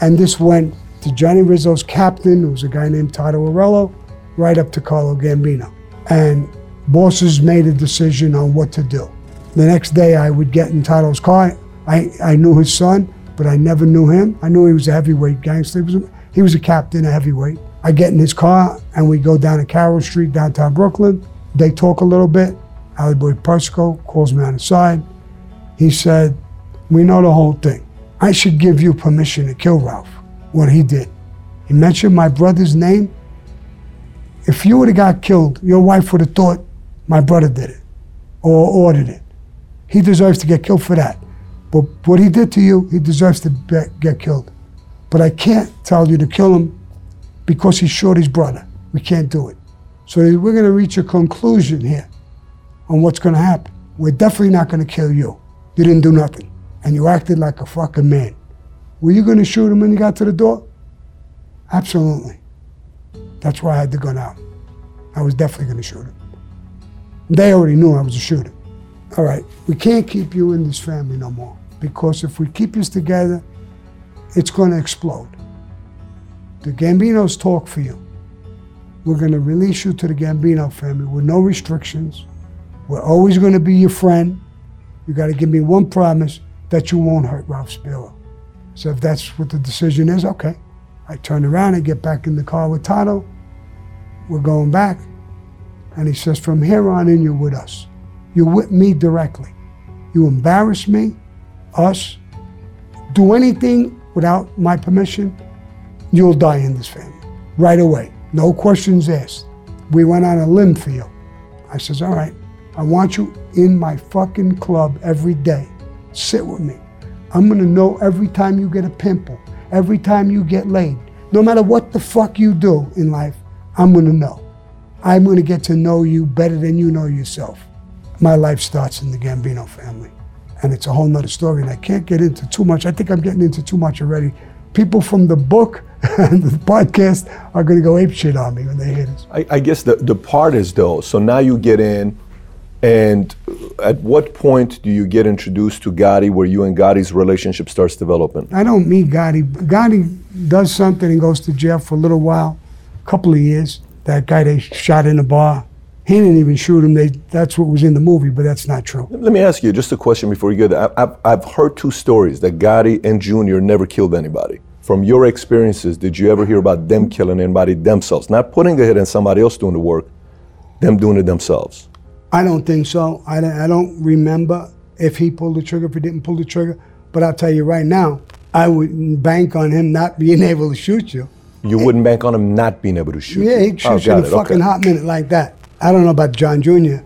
And this went to Johnny Rizzo's captain, who was a guy named Tito Aurello, right up to Carlo Gambino. And bosses made a decision on what to do. The next day, I would get in Tito's car. I, I knew his son, but I never knew him. I knew he was a heavyweight gangster. He was a, he was a captain, a heavyweight. I get in his car, and we go down to Carroll Street, downtown Brooklyn. They talk a little bit. Ali Boy Persico calls me on the side. He said, We know the whole thing. I should give you permission to kill Ralph, what he did. He mentioned my brother's name. If you would have got killed, your wife would have thought my brother did it or ordered it. He deserves to get killed for that. But what he did to you, he deserves to be, get killed. But I can't tell you to kill him because he shot his brother. We can't do it. So we're going to reach a conclusion here on what's going to happen. We're definitely not going to kill you. You didn't do nothing and you acted like a fucking man. Were you going to shoot him when you got to the door? Absolutely. That's why I had the gun out. I was definitely going to shoot him. They already knew I was a shooter. All right, we can't keep you in this family no more because if we keep us together, it's going to explode. The Gambinos talk for you. We're going to release you to the Gambino family with no restrictions. We're always going to be your friend. You got to give me one promise that you won't hurt Ralph Spero. So if that's what the decision is, okay. I turn around and get back in the car with Tato. We're going back. And he says, from here on in, you're with us. You're with me directly. You embarrass me, us, do anything without my permission, you'll die in this family. Right away. No questions asked. We went on a limb you. I says, all right, I want you in my fucking club every day. Sit with me. I'm gonna know every time you get a pimple, every time you get laid. No matter what the fuck you do in life, I'm gonna know. I'm gonna get to know you better than you know yourself. My life starts in the Gambino family. And it's a whole nother story, and I can't get into too much. I think I'm getting into too much already. People from the book and the podcast are gonna go ape shit on me when they hear this. I, I guess the, the part is though, so now you get in, and at what point do you get introduced to Gotti where you and Gotti's relationship starts developing? I don't meet Gotti. Gotti does something and goes to jail for a little while, a couple of years. That guy they shot in the bar, he didn't even shoot him. They, that's what was in the movie, but that's not true. Let me ask you just a question before you get there. I- I've, I've heard two stories that Gotti and Junior never killed anybody. From your experiences, did you ever hear about them killing anybody themselves? Not putting the hit on somebody else doing the work, them doing it themselves. I don't think so. I don't, I don't remember if he pulled the trigger, if he didn't pull the trigger. But I'll tell you right now, I wouldn't bank on him not being able to shoot you. You wouldn't bank on him not being able to shoot. Yeah, you. he shoots you in a fucking hot minute like that. I don't know about John Jr.,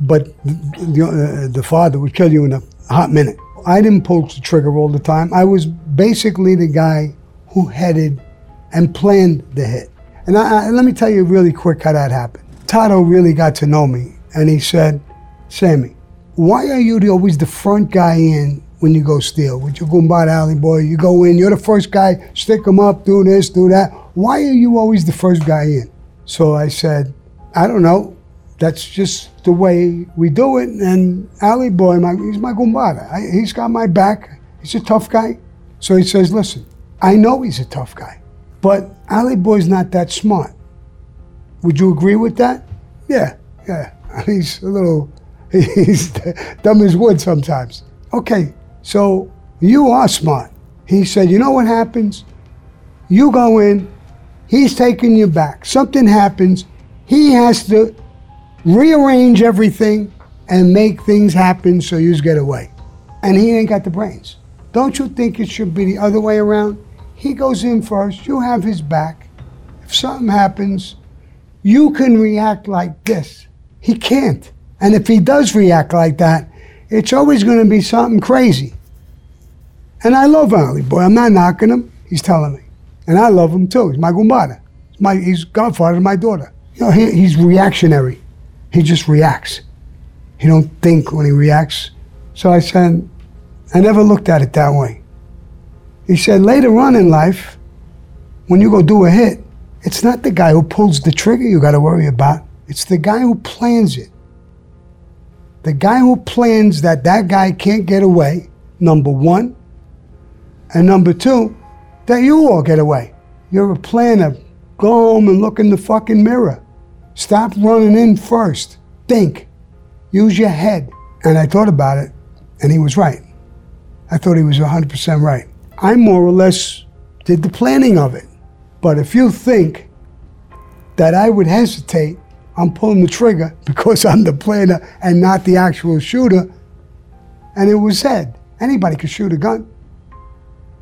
but the, uh, the father would kill you in a hot minute. I didn't pull the trigger all the time. I was basically the guy who headed and planned the hit. And I, I, let me tell you really quick how that happened. Tato really got to know me, and he said, Sammy, why are you the, always the front guy in when you go steal? With your Gumbad Alley boy, you go in, you're the first guy, stick them up, do this, do that. Why are you always the first guy in? So I said, I don't know. That's just the way we do it. And Alley boy, my, he's my Gumbada. I, he's got my back. He's a tough guy. So he says, listen, I know he's a tough guy, but Alley boy's not that smart. Would you agree with that? Yeah, yeah. He's a little, he's dumb as wood sometimes. Okay, so you are smart. He said, you know what happens? You go in, he's taking you back. Something happens, he has to rearrange everything and make things happen so you get away. And he ain't got the brains. Don't you think it should be the other way around? He goes in first, you have his back. If something happens, you can react like this. He can't. And if he does react like that, it's always going to be something crazy. And I love Ali Boy. I'm not knocking him. He's telling me. And I love him too. He's my gumbada. My, he's godfather to my daughter. You know, he, he's reactionary. He just reacts. He don't think when he reacts. So I said, I never looked at it that way. He said, later on in life, when you go do a hit, it's not the guy who pulls the trigger you got to worry about. It's the guy who plans it. The guy who plans that that guy can't get away, number one. And number two, that you all get away. You're a planner. Go home and look in the fucking mirror. Stop running in first. Think. Use your head. And I thought about it, and he was right. I thought he was 100% right. I more or less did the planning of it. But if you think that I would hesitate on pulling the trigger because I'm the planner and not the actual shooter, and it was said, anybody can shoot a gun.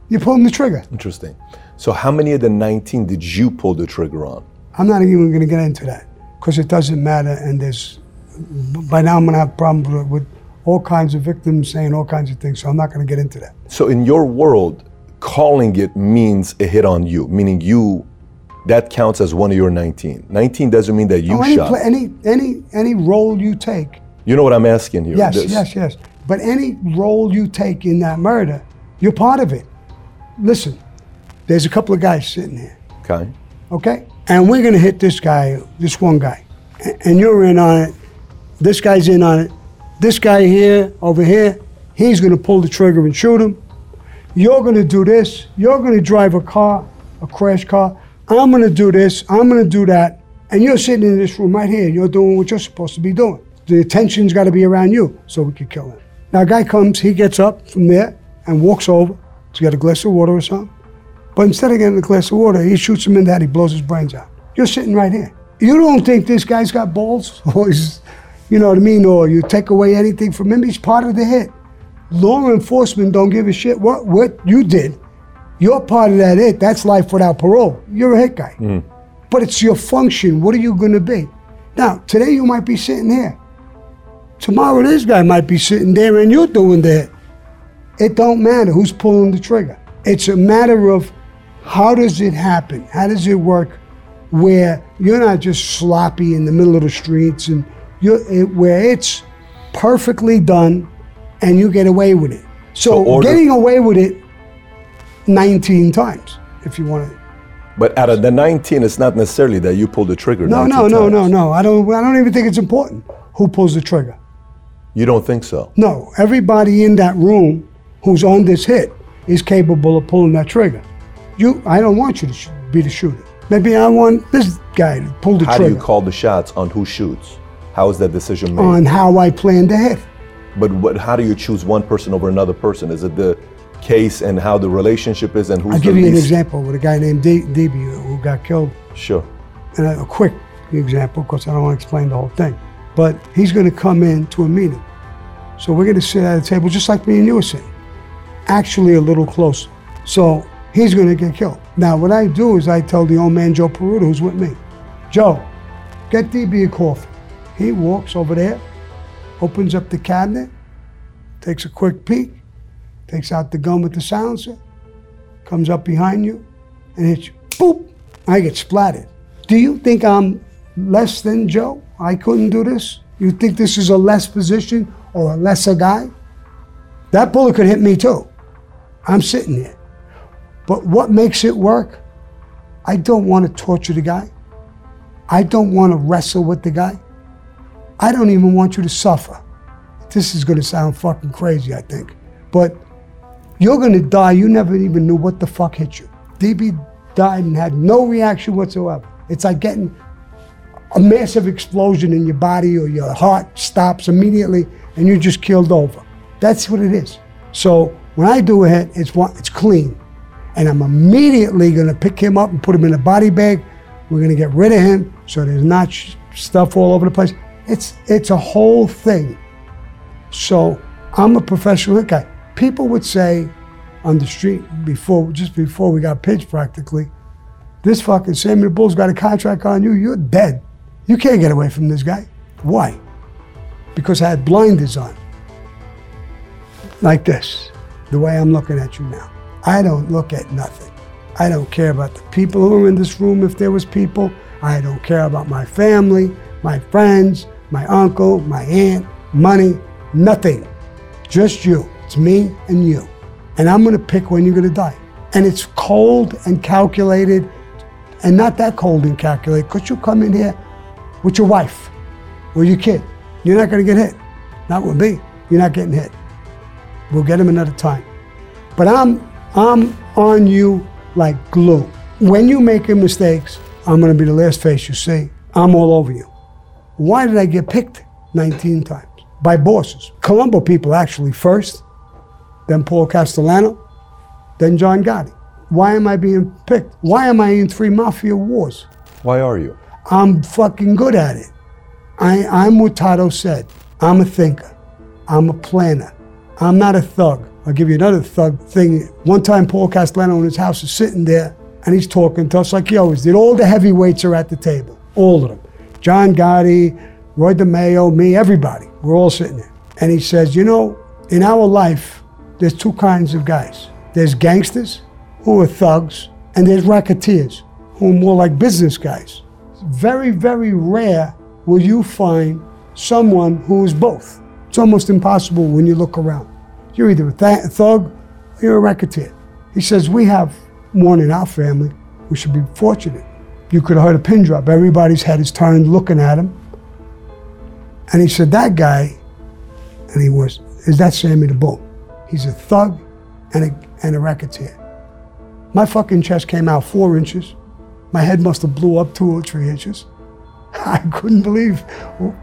You're pulling the trigger. Interesting. So, how many of the 19 did you pull the trigger on? I'm not even going to get into that because it doesn't matter. And there's, by now, I'm going to have problems with all kinds of victims saying all kinds of things. So, I'm not going to get into that. So, in your world, calling it means a hit on you, meaning you, that counts as one of your 19. 19 doesn't mean that you Oh, any, shot. pla- any, any, any role you take, you know what I'm asking here? yes, This- yes, yes. But any role you take in that murder, you're part of it. Listen, there's a couple of guys sitting here. Okay. okay? And we're gonna hit this guy, this one guy, and you're in on it. This guy's in on it. This guy here, over here, he's gonna pull the trigger and shoot him. You're going to do this. You're going to drive a car, a crash car. I'm going to do this. I'm going to do that. And you're sitting in this room right here. You're doing what you're supposed to be doing. The attention's got to be around you so we could kill him. Now, a guy comes, he gets up from there and walks over to get a glass of water or something. But instead of getting a glass of water, he shoots him in the head. He blows his brains out. You're sitting right here. You don't think this guy's got balls? Or he's, you know what I mean? Or you take away anything from him? He's part of the hit. Law enforcement don't give a shit what, what you did. You're part of that hit. That's life without parole. You're a hit guy. Hmm. But it's your function. What are you going to be? Now, today you might be sitting here. Tomorrow this guy might be sitting there and you're doing that. It don't matter who's pulling the trigger. It's a matter of how does it happen? How does it work where you're not just sloppy in the middle of the streets and you're it, where it's perfectly done and you get away with it. So, So order- getting away with it 19 times if you want to But out of the 19, it's not necessarily that you pull the trigger. No, no, no, no, times. no. I don't I don't even think it's important who pulls the trigger. You don't think so? No, everybody in that room who's on this hit is capable of pulling that trigger. You, I don't want you to sh- be the shooter. Maybe I want this guy to pull the How do you call the shots on who shoots? How is that decision made? on how I plan to hit. But what, how do you choose one person over another person? Is it the case and how the relationship is and who's I'll give you an least? example with a guy named D- DB who got killed. Sure. And a, a quick example, because I don't want to explain the whole thing. But he's going to come in to a meeting. So we're going to sit at a table just like me and you were sitting, actually a little closer. So he's going to get killed. Now, what I do is I tell the old man, Joe Paruta, who's with me, Joe, get DB a coffee. He walks over there, opens up the cabinet, takes a quick peek, takes out the gun with the silencer, comes up behind you, and hits you. Boop! I get splattered. Do you think I'm less than Joe? I couldn't do this? You think this is a less position or a lesser guy? That bullet could hit me too. I'm sitting here. But what makes it work? I don't want to torture the guy. I don't want to wrestle with the guy. I don't even want you to suffer. This is going to sound fucking crazy, I think. But you're going to die. You never even knew what the fuck hit you. DB died and had no reaction whatsoever. It's like getting a massive explosion in your body or your heart stops immediately and you're just killed over. That's what it is. So when I do a hit, it's one, it's clean. And I'm immediately gonna pick him up and put him in a body bag. We're gonna get rid of him so there's not sh- stuff all over the place. It's it's a whole thing. So I'm a professional hit guy. People would say on the street before, just before we got pitched practically, this fucking Samuel Bull's got a contract on you, you're dead. You can't get away from this guy. Why? Because I had blinders on. Like this, the way I'm looking at you now. I don't look at nothing. I don't care about the people who are in this room if there was people. I don't care about my family, my friends, my uncle, my aunt, money, nothing. Just you. It's me and you. And I'm going to pick when you're going to die. And it's cold and calculated and not that cold and calculated because you come in here with your wife or your kid. You're not going to get hit. Not with me. You're not getting hit. We'll get him another time. But I'm I'm on you like glue. When you making mistakes, I'm going to be the last face you see. I'm all over you. Why did I get picked 19 times? By bosses. Colombo people actually first, then Paul Castellano, then John Gotti. Why am I being picked? Why am I in three mafia wars? Why are you? I'm fucking good at it. I, I'm what Tato said. I'm a thinker. I'm a planner. I'm not a thug. I'll give you another thug thing. One time, Paul Castellano in his house is sitting there and he's talking to us like he always did. All the heavyweights are at the table, all of them. John Gotti, Roy DeMeo, me, everybody. We're all sitting there. And he says, You know, in our life, there's two kinds of guys there's gangsters, who are thugs, and there's racketeers, who are more like business guys. Very, very rare will you find someone who is both. It's almost impossible when you look around. You're either a th- thug or you're a racketeer. He says, We have one in our family. We should be fortunate. You could have heard a pin drop. Everybody's head is turned looking at him. And he said, That guy, and he was, is that Sammy the Bull? He's a thug and a, and a racketeer. My fucking chest came out four inches. My head must have blew up two or three inches. I couldn't believe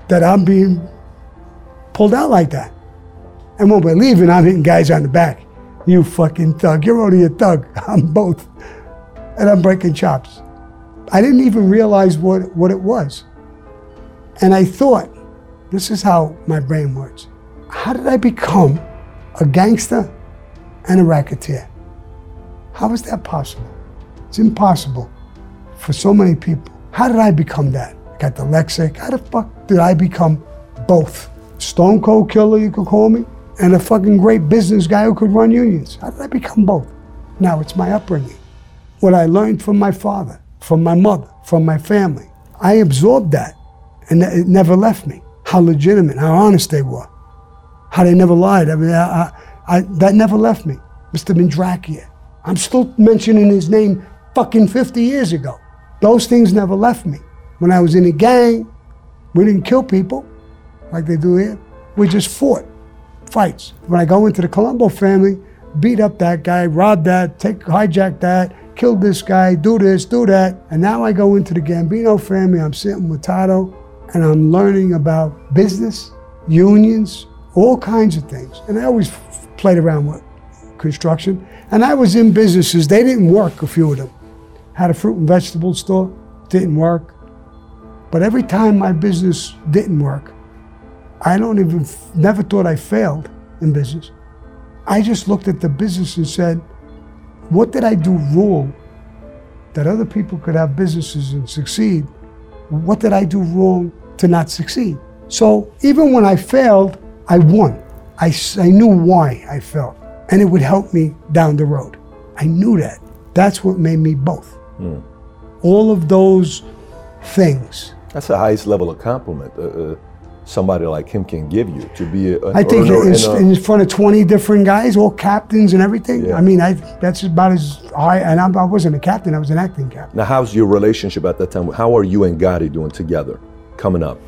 that I'm being pulled out like that. And when we're leaving, I'm hitting guys on the back. You fucking thug. You're only a thug. I'm both. And I'm breaking chops. I didn't even realize what, what it was. And I thought, this is how my brain works. How did I become a gangster and a racketeer? How is that possible? It's impossible for so many people. How did I become that? I got the lexic. How the fuck did I become both? Stone cold killer, you could call me, and a fucking great business guy who could run unions. How did I become both? Now it's my upbringing. What I learned from my father, from my mother, from my family. I absorbed that, and it never left me. How legitimate, how honest they were, how they never lied. I mean, I, I, I, that never left me. Mr. Mandrakia. I'm still mentioning his name fucking 50 years ago. Those things never left me. When I was in a gang, we didn't kill people like they do here. We just fought fights. When I go into the Colombo family, beat up that guy, rob that, take hijack that, kill this guy, do this, do that. And now I go into the Gambino family, I'm sitting with Tato, and I'm learning about business, unions, all kinds of things. And I always played around with construction. And I was in businesses, they didn't work, a few of them. Had a fruit and vegetable store, didn't work. But every time my business didn't work, I don't even, never thought I failed in business. I just looked at the business and said, what did I do wrong that other people could have businesses and succeed? What did I do wrong to not succeed? So even when I failed, I won. I, I knew why I felt, and it would help me down the road. I knew that. That's what made me both. All of those things. That's the highest level of compliment uh, uh, somebody like him can give you to be a, an I think in, in front of 20 different guys, all captains and everything. Yeah. I mean, I, that's about as high. And I'm, I wasn't a captain; I was an acting captain. Now, how's your relationship at that time? How are you and Gotti doing together coming up?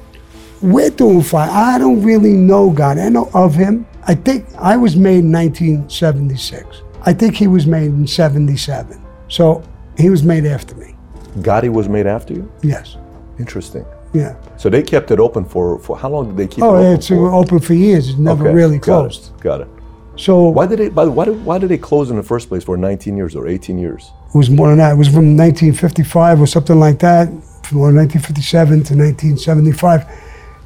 We're doing fine. I don't really know God. I know of him. I think I was made in 1976. I think he was made in 77. So he was made after me. Gotti was made after you? Yes. Interesting. Yeah. So they kept it open for, for how long did they keep Oh, it open Oh, it's for? open for years. It's never Okay, really got closed. It, got it. So Why did they? By the why did, why did they close in the first place for 19 years or 18 years? It was more than that. It was from 1955 or something like that, from 1957 to 1975.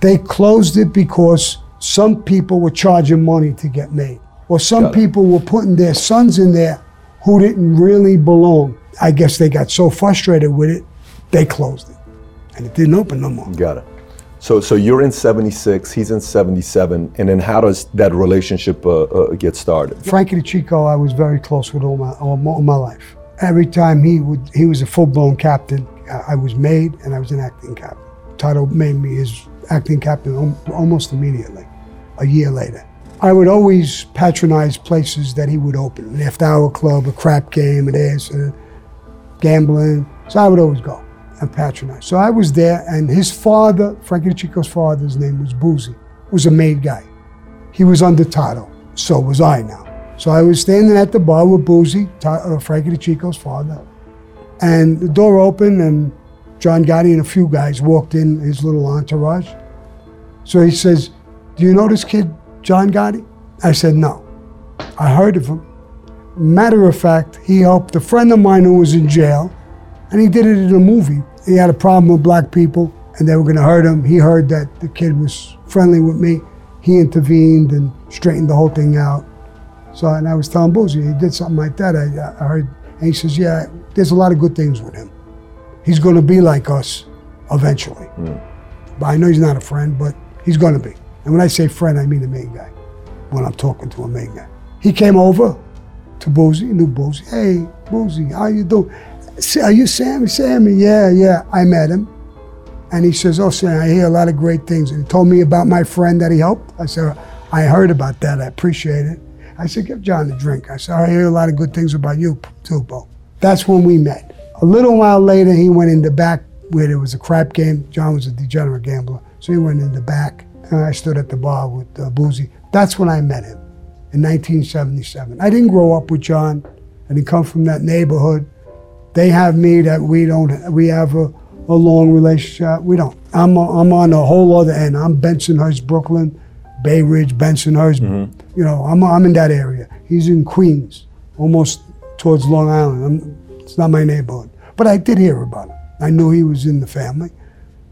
They closed it because some people were charging money to get made, or some Got it. people were putting their sons in there who didn't really belong. I guess they got so frustrated with it, they closed it, and it didn't open no more. Got it. So so you're in 76, he's in 77, and then how does that relationship uh, uh, get started? Frankie DeCicco, I was very close with all my all my, all my life. Every time he would, he was a full-blown captain. I I was made, and I was an acting captain. Tato made me his acting captain almost immediately. A year later, I would always patronize places that he would open. An after-hour club, a crap game, an ass, uh, gambling. So I would always go and patronize. So I was there, and his father, Frankie DeCicco's father, his name was Boozy, was a made guy. He was under Tato. So was I now. So I was standing at the bar with Boozy, Ta- uh, Frankie DeCicco's father, and the door opened, and John Gotti and a few guys walked in, his little entourage. So he says, Do you know this kid, John Gotti? I said, No. I heard of him. Matter of fact, he helped a friend of mine who was in jail, and he did it in a movie. He had a problem with black people, and they were going to hurt him. He heard that the kid was friendly with me. He intervened and straightened the whole thing out. So, and I was telling Boozy, he did something like that. I, I heard, and he says, Yeah, there's a lot of good things with him. He's going to be like us eventually. Hmm. But I know he's not a friend, but he's going to be. And when I say friend, I mean a main guy when I'm talking to a main guy. He came over to Boozy, knew Boozy. Hey, Boozy, how you doing? "Sa- Are you Sammy? Sammy? Yeah, yeah. I met him. And he says, Oh, Sam, I hear a lot of great things. And he told me about my friend that he helped. I said, I heard about that. I appreciate it. I said, Give John a drink. I said, I hear a lot of good things about you, too, Bo. That's when we met. A little while later, he went in the back where there was a crap game. John was a degenerate gambler. So he went in the back, and I stood at the bar with uh, Boozy. That's when I met him in 1977. I didn't grow up with John. I didn't come from that neighborhood. They have me that we don't. We have a, a long relationship. We don't. I'm I'm on a whole other end. I'm Bensonhurst, Brooklyn, Bay Ridge, Bensonhurst. You know, I'm I'm in that area. He's in Queens, almost towards Long Island. I'm, it's not my neighborhood, but I did hear about him. I knew he was in the family,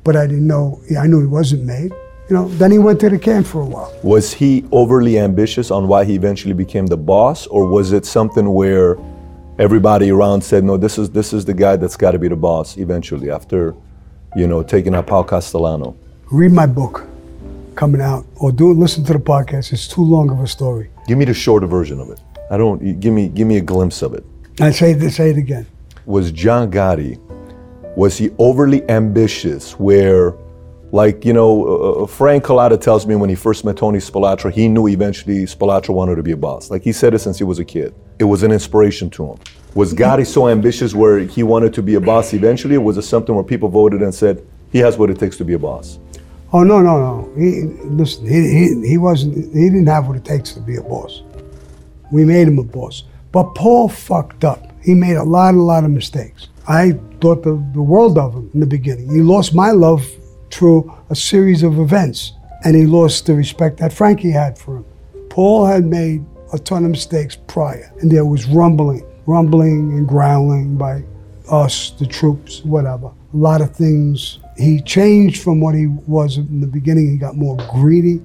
but I didn't know. I knew he wasn't made. You know. Then he went to the camp for a while. Was he overly ambitious on why he eventually became the boss, or was it something where everybody around said, "No, this is this is the guy that's got to be the boss eventually"? After, you know, taking out Paul Castellano. Read my book, coming out, or do listen to the podcast. It's too long of a story. Give me the shorter version of it. I don't. Give me give me a glimpse of it. I say this, say it again. Was John Gotti, was he overly ambitious where, like, you know, uh, uh, Frank Cullotta tells me when he first met Tony Spilotro, he knew eventually Spilotro wanted to be a boss. Like he said it since he was a kid. It was an inspiration to him. Was Gotti so ambitious where he wanted to be a boss eventually, or was it something where people voted and said, he has what it takes to be a boss? Oh no, no, no. He listen. He, he he wasn't. He didn't have what it takes to be a boss. We made him a boss, but Paul fucked up. He made a lot, a lot of mistakes. I thought the, the world of him in the beginning. He lost my love through a series of events, and he lost the respect that Frankie had for him. Paul had made a ton of mistakes prior, and there was rumbling, rumbling and growling by us, the troops, whatever. A lot of things. He changed from what he was in the beginning. He got more greedy.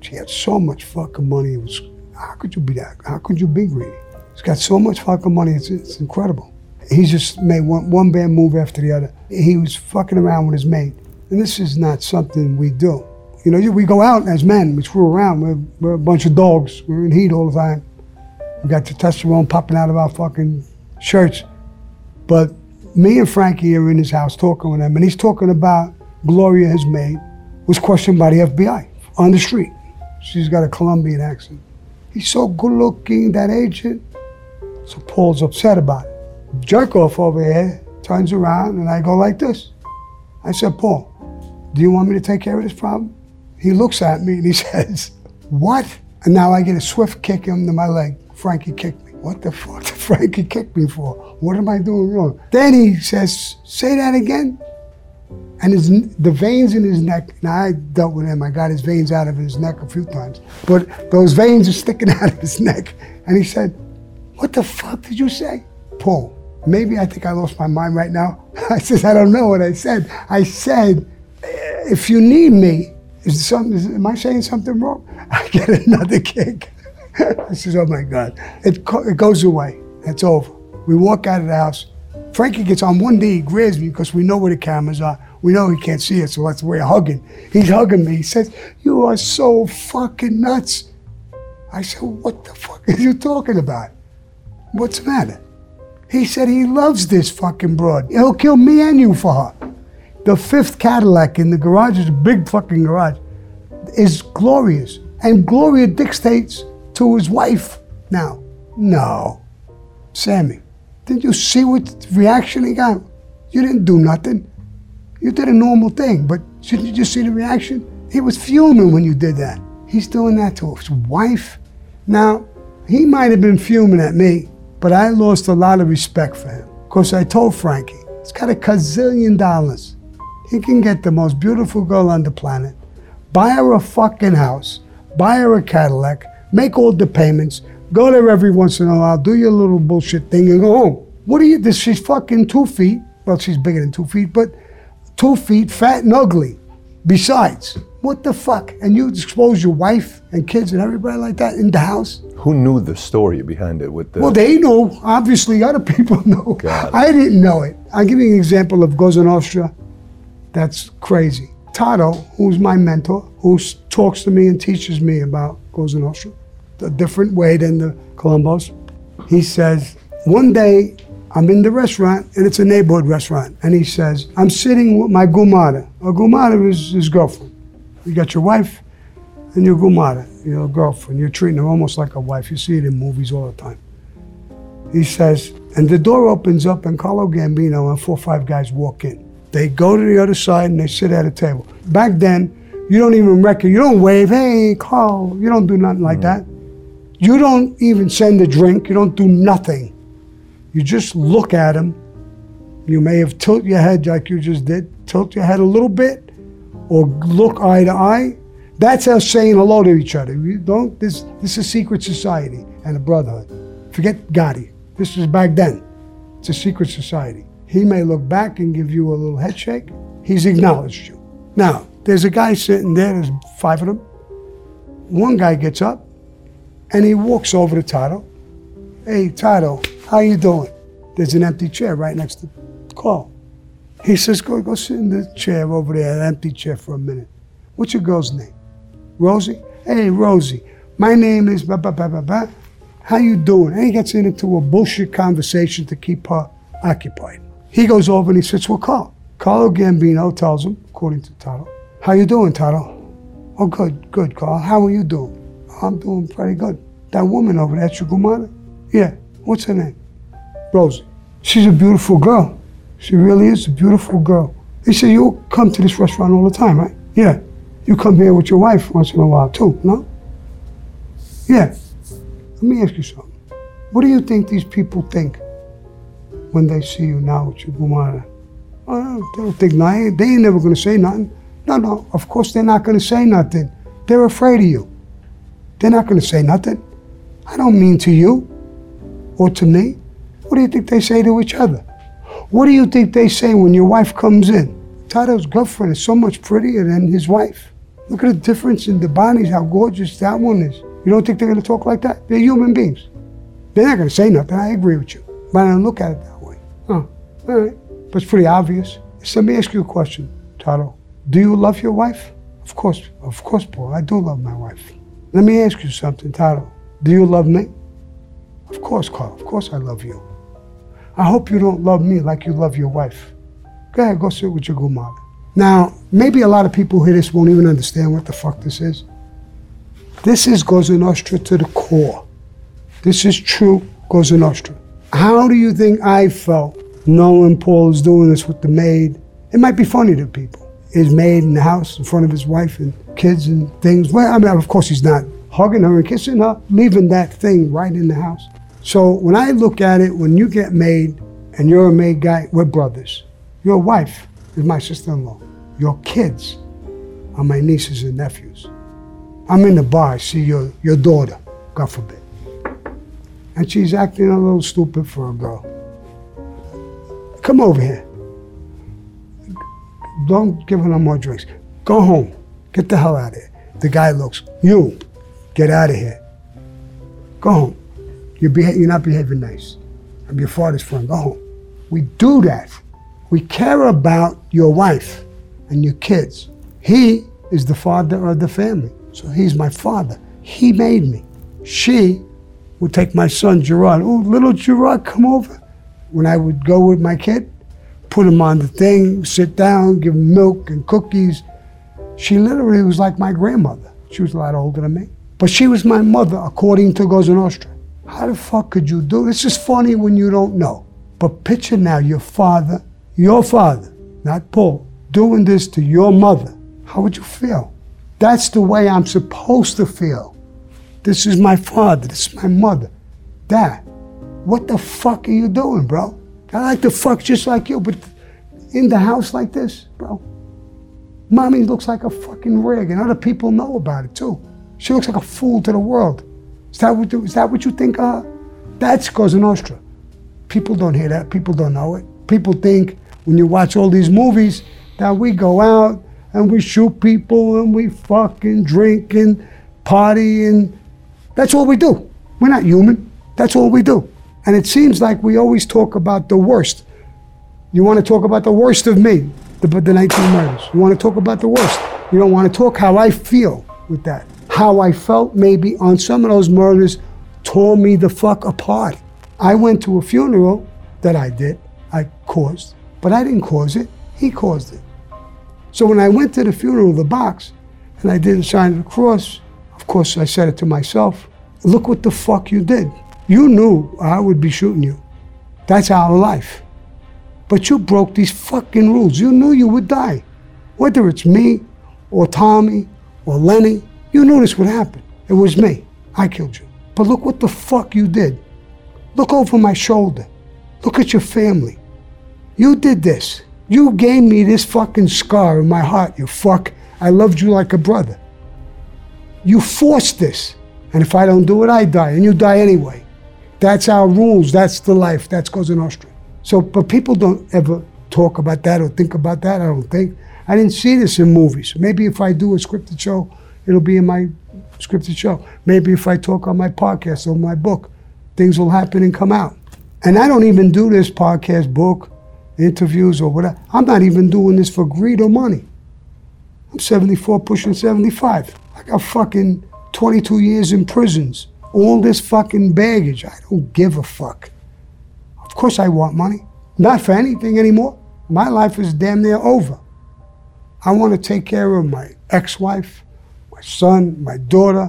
He had so much fucking money. It was how could you be that? How could you be greedy? He's got so much fucking money. It's, it's incredible. He just made one, one bad move after the other. He was fucking around with his mate. And this is not something we do. You know, we go out as men, we screw around. We're, we're a bunch of dogs. We're in heat all the time. We got the testosterone popping out of our fucking shirts. But me and Frankie are in his house talking with him, and he's talking about Gloria, his maid, was questioned by the FBI on the street. She's got a Colombian accent. He's so good looking, that agent. So Paul's upset about it. Jerk off over here turns around, and I go like this. I said, Paul, do you want me to take care of this problem? He looks at me and he says, What? And now I get a swift kick into my leg. Frankie kicked me. What the fuck did Frankie kick me for? What am I doing wrong? Then he says, Say that again. And his, the veins in his neck, now I dealt with him, I got his veins out of his neck a few times, but those veins are sticking out of his neck. And he said, What the fuck did you say? Paul, maybe I think I lost my mind right now. I says, I don't know what I said. I said, if you need me, is something, am I saying something wrong? I get another kick. I says, oh my God. It, it goes away. It's over. We walk out of the house. Frankie gets on one knee, he grabs me because we know where the cameras are. We know he can't see it, so that's way of hugging. He's hugging me. He says, You are so fucking nuts. I said, What the fuck are you talking about? What's the matter? He said he loves this fucking broad. He'll kill me and you for her. The fifth Cadillac in the garage is a big fucking garage. Is glorious. And Gloria dictates to his wife now. No. Sammy, didn't you see what reaction he got? You didn't do nothing. You did a normal thing, but didn't you just see the reaction? He was fuming when you did that. He's doing that to his wife. Now, he might have been fuming at me, but I lost a lot of respect for him. Because I told Frankie, he's got a gazillion dollars. He can get the most beautiful girl on the planet, buy her a fucking house, buy her a Cadillac, make all the payments, go there every once in a while, do your little bullshit thing, and go home. What are you? This she's fucking two feet. Well, she's bigger than two feet, but two feet, fat and ugly. Besides, what the fuck? And you expose your wife and kids and everybody like that in the house? Who knew the story behind it with the Well, they know. Obviously, other people know. It. I didn't know it. I'll give you an example of Cosa Nostra. That's crazy. Tato, who's my mentor, who talks to me and teaches me about Cosa Nostra, a different way than the Colombos. He says, one day I'm in the restaurant, and it's a neighborhood restaurant, and he says, I'm sitting with my gumada. A gumada is his girlfriend. You got your wife and your gumada, your girlfriend. You're treating her almost like a wife. You see it in movies all the time. He says, and the door opens up, and Carlo Gambino and four or five guys walk in. They go to the other side and they sit at a table. Back then, you don't even reckon, you don't wave, hey, Carl, you don't do nothing like that. You don't even send a drink, you don't do nothing. You just look at him. You may have tilt your head like you just did, tilt your head a little bit, or look eye to eye. That's us saying hello to each other. You don't this this is a secret society and a brotherhood. Forget Gotti. This was back then. It's a secret society. He may look back and give you a little head shake. He's acknowledged you. Now, there's a guy sitting there, there's five of them. One guy gets up and he walks over to Tato. Hey, Tato, how you doing? There's an empty chair right next to Carl. He says, go, go sit in the chair over there, that empty chair for a minute. What's your girl's name? Rosie? Hey, Rosie, my name is blah, blah, blah, blah, blah. How you doing? And he gets into a bullshit conversation to keep her occupied. He goes over and he sits with Carl. Carlo Gambino tells him, according to Tato, how you doing, Tato? Oh, good, good, Carl. How are you doing? I'm doing pretty good. That woman over there, Chugumana? Yeah. What's her name? Rosie. She's a beautiful girl. She really is a beautiful girl. He said, you come to this restaurant all the time, right? Yeah. You come here with your wife once in a while, too, no? Yeah. Let me ask you something. What do you think these people think when they see you now with Chugumana? Oh, uh, they don't think nothing. They ain't never to say nothing. No, no, of course they're not to say nothing. They're afraid of you. They're not to say nothing. I don't mean to you or to me. What do you think they say to each other? What do you think they say when your wife comes in? Tato's girlfriend is so much prettier than his wife. Look at the difference in the bodies, how gorgeous that one is. You don't think they're going to talk like that? They're human beings. They're not going to say nothing. I agree with you. But I don't look at it that way. Huh. All right. But it's pretty obvious. So let me ask you a question, Tato. Do you love your wife? Of course. Of course, Paul. I do love my wife. Let me ask you something, Tato. Do you love me? Of course, Carl. Of course I love you. I hope you don't love me like you love your wife. Go ahead, go sit with your grandmother. Now, maybe a lot of people who hear this won't even understand what the fuck this is. This is Cosa Nostra to the core. This is true Cosa Nostra. How do you think I felt knowing Paul is doing this with the maid? It might be funny to people. His maid in the house in front of his wife and kids and things. Well, I mean, of course, he's not hugging her and kissing her, leaving that thing right in the house. So when I look at it, when you get made and you're a made guy, we're brothers. Your wife is my sister in law. Your kids are my nieces and nephews. I'm in the bar, I see your, your daughter, God forbid. And she's acting a little stupid for a girl. Come over here. Don't give her no more drinks. Go home. Get the hell out of here. The guy looks, you, get out of here. Go home. You're, beha- you're not behaving nice. I'm your father's friend. Go home. We do that. We care about your wife and your kids. He is the father of the family. So he's my father. He made me. She would take my son Gerard. Oh, little Gerard, come over. When I would go with my kid, put him on the thing, sit down, give him milk and cookies. She literally was like my grandmother. She was a lot older than me. But she was my mother, according to Cosa Nostra. How the fuck could you do this? Is funny when you don't know. But picture now your father, your father, not Paul, doing this to your mother. How would you feel? That's the way I'm supposed to feel. This is my father, this is my mother. Dad, what the fuck are you doing, bro? I like to fuck just like you, but in the house like this, bro. Mommy looks like a fucking rig, and other people know about it too. She looks like a fool to the world. Is that what, is that what you think of? That's Cosa Nostra. People don't hear that. People don't know it. People think when you watch all these movies that we go out and we shoot people and we fucking drink and party and that's all we do. We're not human. That's all we do. And it seems like we always talk about the worst. You want to talk about the worst of me, the, the 19 murders. You want to talk about the worst. You don't want to talk how I feel with that. How I felt maybe on some of those murders tore me the fuck apart. I went to a funeral that I did, I caused, but I didn't cause it. He caused it. So when I went to the funeral, the box, and I didn't sign the cross, of course I said it to myself, look what the fuck you did. You knew I would be shooting you. That's our life. But you broke these fucking rules. You knew you would die. Whether it's me or Tommy or Lenny, you notice what happened. It was me. I killed you. But look what the fuck you did. Look over my shoulder. Look at your family. You did this. You gave me this fucking scar in my heart, you fuck. I loved you like a brother. You forced this. And if I don't do it, I die. And you die anyway. That's our rules. That's the life. That's Cosa Nostra. So, but people don't ever talk about that or think about that, I don't think. I didn't see this in movies. Maybe if I do a scripted show, it'll be in my scripted show. Maybe if I talk on my podcast or my book, things will happen and come out. And I don't even do this podcast, book, interviews, or whatever. I'm not even doing this for greed or money. I'm 74, pushing 75. I got fucking 22 years in prisons. All this fucking baggage. I don't give a fuck. Of course, I want money. Not for anything anymore. My life is damn near over. I want to take care of my ex wife, my son, my daughter.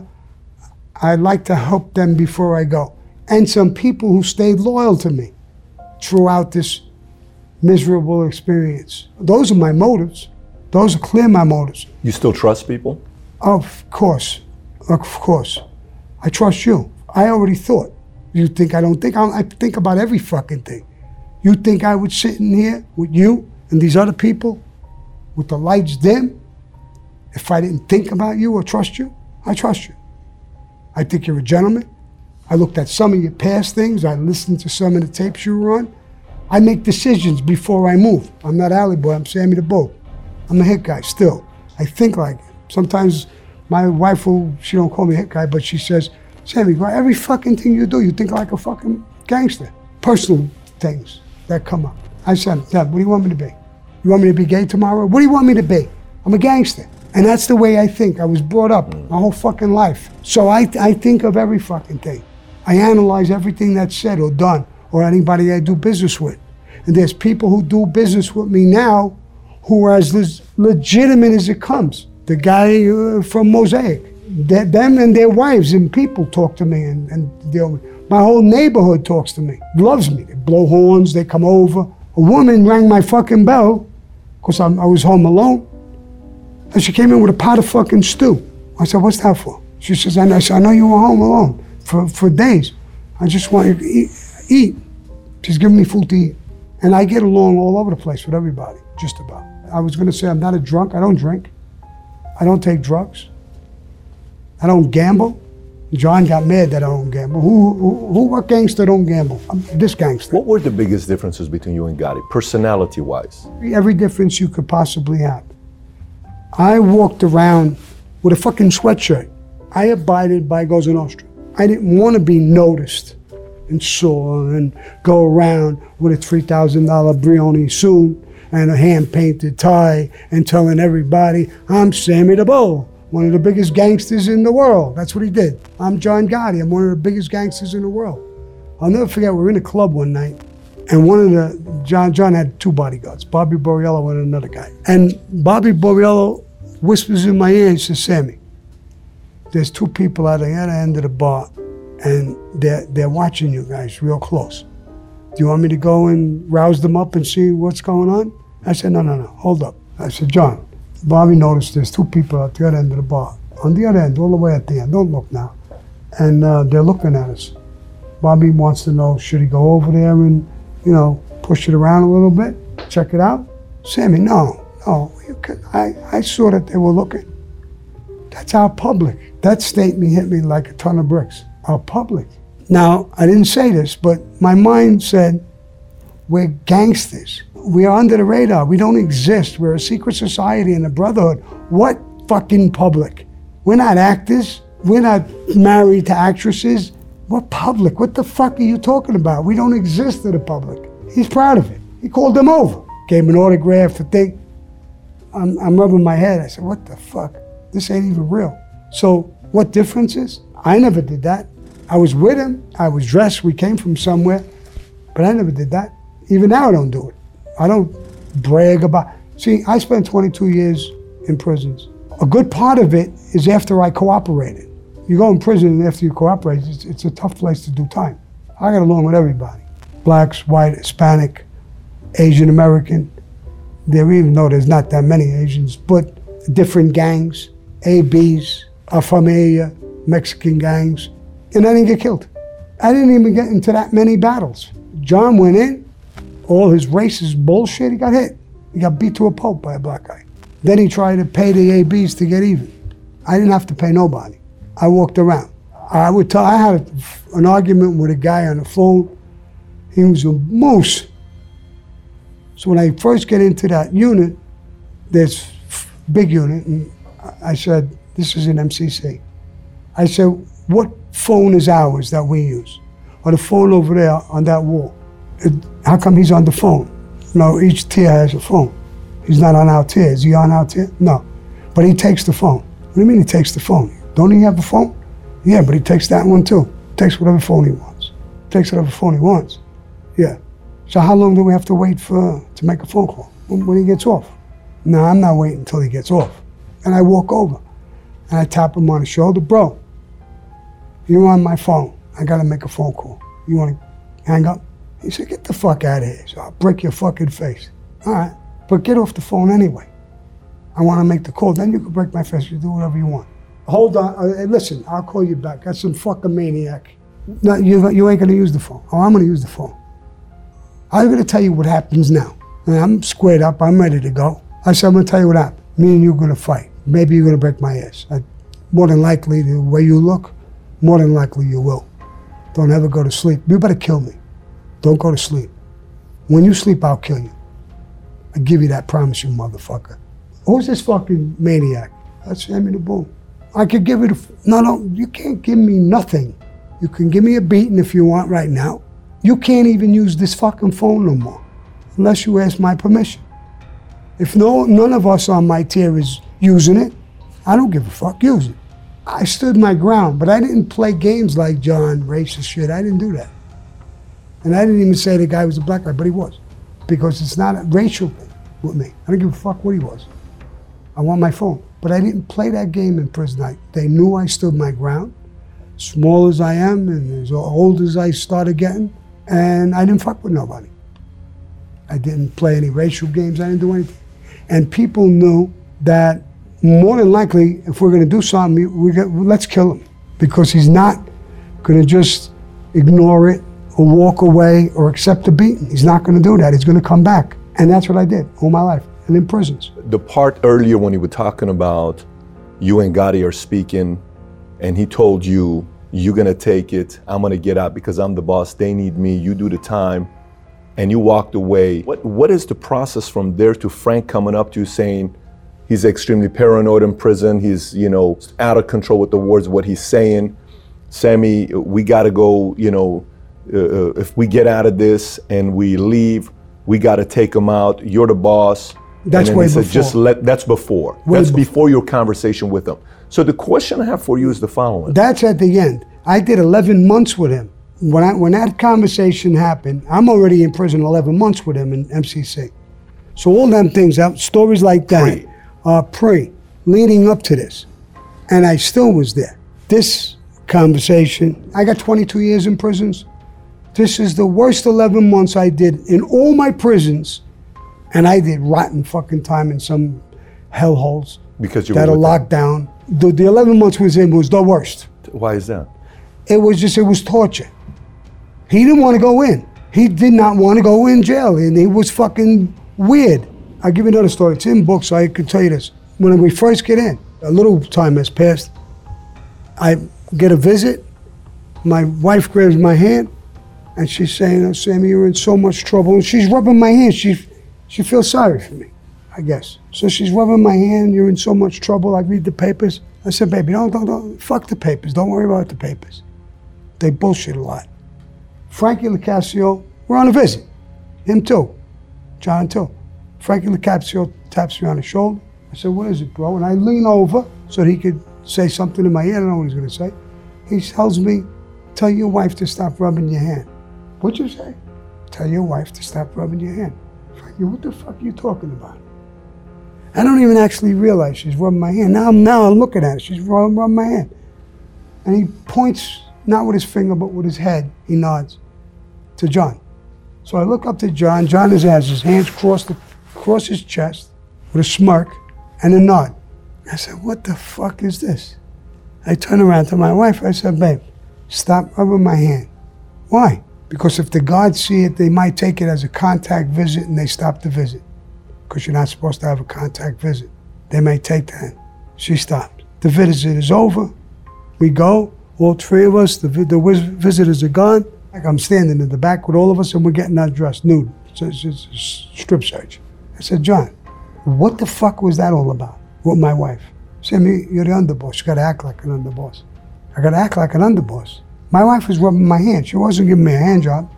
I'd like to help them before I go. And some people who stayed loyal to me throughout this miserable experience. Those are my motives. Those are clear my motives. You still trust people? Of course. Of course. I trust you. I already thought. You think I don't think? I, I think about every fucking thing. You think I would sit in here with you and these other people with the lights dim if I didn't think about you or trust you? I trust you. I think you're a gentleman. I looked at some of your past things. I listened to some of the tapes you were on. I make decisions before I move. I'm not Alley Boy. I'm Sammy the Bull. I'm a hit guy still. I think like it. Sometimes my wife will, she don't call me hit guy, but she says, Sammy, bro, every fucking thing you do, you think like a fucking gangster. Personal things that come up. I said, Dad, what do you want me to be? You want me to be gay tomorrow? What do you want me to be? I'm a gangster. And that's the way I think. I was brought up my whole fucking life. So I, I think of every fucking thing. I analyze everything that's said or done or anybody I do business with. And there's people who do business with me now who are as legitimate as it comes. The guy uh, from Mosaic, they, them and their wives and people talk to me and, and deal with My whole neighborhood talks to me, loves me. They blow horns, they come over. A woman rang my fucking bell because I was home alone. And she came in with a pot of fucking stew. I said, What's that for? She says, I said, I know you were home alone for, for days. I just want you to eat, eat. She's giving me food to eat. And I get along all over the place with everybody, just about. I was going to say I'm not a drunk. I don't drink. I don't take drugs. I don't gamble. John got mad that I don't gamble. Who, who, who what gangster don't gamble? I'm this gangster. What were the biggest differences between you and Gotti, personality wise? Every difference you could possibly have. I walked around with a fucking sweatshirt. I abided by Cosa Nostra. I didn't want to be noticed and saw and go around with a $3,000 Brioni suit and a hand painted tie and telling everybody, I'm Sammy the Bull, one of the biggest gangsters in the world. That's what he did. I'm John Gotti, I'm one of the biggest gangsters in the world. I'll never forget, we were in a club one night and one of the, John, John had two bodyguards, Bobby Borriello and another guy. And Bobby Borriello whispers in my ear, he says, Sammy, there's two people at the other end of the bar and they're, they're watching you guys real close. Do you want me to go and rouse them up and see what's going on? I said, no, no, no, hold up. I said, John, Bobby noticed there's two people at the other end of the bar. On the other end, all the way at the end, don't look now. And uh, they're looking at us. Bobby wants to know, should he go over there and, you know, push it around a little bit, check it out? Sammy, no, no, I, I saw that they were looking. That's our public. That statement hit me like a ton of bricks our public. Now, I didn't say this, but my mind said, we're gangsters. We are under the radar. We don't exist. We're a secret society and a brotherhood. What fucking public? We're not actors. We're not married to actresses. We're public. What the fuck are you talking about? We don't exist to the public. He's proud of it. He called them over, gave him an autograph, a thing. I'm, I'm rubbing my head. I said, what the fuck? This ain't even real. So, what difference is? I never did that. I was with him. I was dressed. We came from somewhere, but I never did that. Even now, I don't do it. I don't brag about. See, I spent 22 years in prisons. A good part of it is after I cooperated. You go in prison and after you cooperate, it's, it's a tough place to do time. I got along with everybody blacks, white, Hispanic, Asian American. There, even though there's not that many Asians, but different gangs, ABs, A Familia, Mexican gangs, and I didn't get killed. I didn't even get into that many battles. John went in, all his racist bullshit, he got hit. He got beat to a pulp by a black guy. Then he tried to pay the ABs to get even. I didn't have to pay nobody. I walked around. I would tell, I had a, an argument with a guy on the phone. He was a moose. So when I first get into that unit, this big unit, and I said, this is an MCC. I said, what phone is ours that we use? Or the phone over there on that wall? It, how come he's on the phone? No, each tier has a phone. He's not on our tier. Is he on our tier? No. But he takes the phone. What do you mean he takes the phone? Don't he have a phone? Yeah, but he takes that one too. Takes whatever phone he wants. Takes whatever phone he wants. Yeah. So how long do we have to wait for to make a phone call when, when he gets off? No, I'm not waiting until he gets off. And I walk over and I tap him on the shoulder, bro. You're on my phone. I gotta make a phone call. You wanna hang up? He said, get the fuck out of here. So I'll break your fucking face. All right. But get off the phone anyway. I want to make the call. Then you can break my face. You do whatever you want. Hold on. Uh, listen, I'll call you back. That's some fucking maniac. No, you, you ain't going to use the phone. Oh, I'm going to use the phone. I'm going to tell you what happens now. And I'm squared up. I'm ready to go. I said, I'm going to tell you what happened. Me and you are going to fight. Maybe you're going to break my ass. I, more than likely, the way you look, more than likely you will. Don't ever go to sleep. You better kill me. Don't go to sleep. When you sleep, I'll kill you. I give you that promise, you motherfucker. Who's this fucking maniac? That's Sammy the Bull. I could give it a. No, no, you can't give me nothing. You can give me a beating if you want right now. You can't even use this fucking phone no more unless you ask my permission. If no, none of us on my tier is using it, I don't give a fuck. Use it. I stood my ground, but I didn't play games like John, racist shit. I didn't do that. And I didn't even say the guy was a black guy, but he was. Because it's not a racial thing with me. I don't give a fuck what he was. I want my phone. But I didn't play that game in prison. I, they knew I stood my ground, small as I am and as old as I started getting, and I didn't fuck with nobody. I didn't play any racial games. I didn't do anything. And people knew that more than likely, if we're going to do something, we get, let's kill him because he's not going to just ignore it or walk away or accept a beating. He's not going to do that. He's going to come back. And that's what I did all my life and in prisons. The part earlier when you were talking about you and Gotti are speaking, and he told you, You're to take it. I'm to get out because I'm the boss. They need me. You do the time. And you walked away. What, what is the process from there to Frank coming up to you saying, He's extremely paranoid in prison. He's, you know, out of control with the words, what he's saying. Sammy, we got to go, you know, uh, uh, if we get out of this and we leave, we got to take them out. You're the boss. That's way said, before. Just let. That's before. Way that's before. before your conversation with them. So the question I have for you is the following. That's at the end. I did 11 months with him. When, I, when that conversation happened, I'm already in prison 11 months with him in MCC. So all them things, that, stories like that, Pre. are pre, leading up to this. And I still was there. This conversation, I got 22 years in prisons. This is the worst 11 months I did in all my prisons. And I did rotten fucking time in some hellholes Because you that were with them. locked down. The, the 11 months was in was the worst. Why is that? It was just, it was torture. He didn't want to go in. He did not want to go in jail, and he was fucking weird. I'll give you another story. It's in books, so I can tell you this. When we first get in, a little time has passed. I get a visit. My wife grabs my hand, and she's saying, oh, Sammy, you're in so much trouble. And she's rubbing my hand. She, she feels sorry for me, I guess. So she's rubbing my hand. You're in so much trouble. I read the papers. I said, baby, don't, don't, don't. Fuck the papers. Don't worry about the papers. They bullshit a lot. Frankie Locascio, we're on a visit. Him too. John too. Frankie Locascio taps me on the shoulder. I said, what is it, bro? And I lean over so that he could say something in my ear. I don't know what he's going to say. He tells me, tell your wife to stop rubbing your hand. What'd you say? Tell your wife to stop rubbing your hand. Frankie, what the fuck are you talking about? I don't even actually realize she's rubbing my hand. Now I'm now I'm looking at it. She's rubbing, rubbing my hand. And he points, not with his finger, but with his head, he nods to John. So I look up to John. John is, has his hands crossed across his chest with a smirk and a nod. I said, What the fuck is this? I turn around to my wife. I said, Babe, stop rubbing my hand. Why? Because if the guards see it, they might take it as a contact visit and they stop the visit. Because you're not supposed to have a contact visit. They may take that. She stopped. The visit is over. We go, all three of us, the, the visitors are gone. Like I'm standing in the back with all of us and we're getting undressed, nude. So it's a strip search. I said, John, what the fuck was that all about with my wife? Sammy, you're the underboss. You gotta act like an underboss. I gotta act like an underboss. My wife was rubbing my hand. She wasn't giving me a hand job.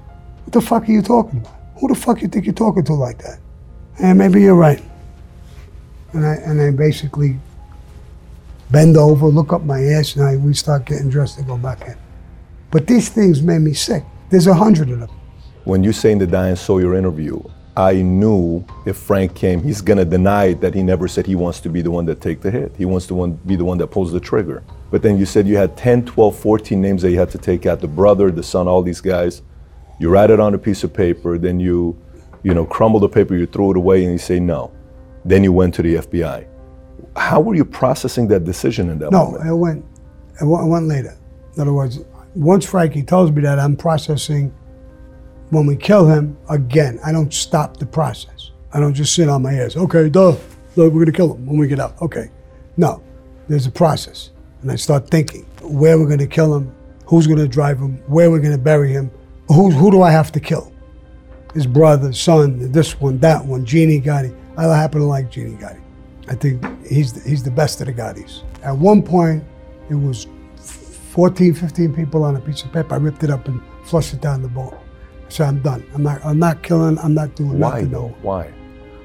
What the fuck are you talking about? Who the fuck you think you're talking to like that? And maybe you're right. And I and I basically bend over, look up my ass, and I we start getting dressed to go back in. But these things made me sick. There's a hundred of them. When you say in the Diane Sawyer interview, I knew if Frank came, he's gonna deny it, that he never said he wants to be the one that take the hit. He wants to one, be the one that pulls the trigger. But then you said you had 10, 12, 14 names that you had to take out, the brother, the son, all these guys. You write it on a piece of paper, then you, you know, crumble the paper, you throw it away, and you say no. Then you went to the FBI. How were you processing that decision in that No, moment? went, it went, it went later. In other words, once Frankie tells me that, I'm processing when we kill him again. I don't stop the process. I don't just sit on my ass. Okay, duh, duh, we're gonna kill him when we get out. Okay. No, there's a process. And I start thinking where we're gonna kill him, who's gonna drive him, where we're gonna bury him, who, who do I have to kill? His brother, son, this one, that one, Genie Gotti. I happen to like Genie Gotti. I think he's the, he's the best of the Gottis. At one point, it was 14, 15 people on a piece of paper. I ripped it up and flushed it down the bowl. Said, I'm done. I'm not, I'm not killing, I'm not doing Why nothing. though? Why?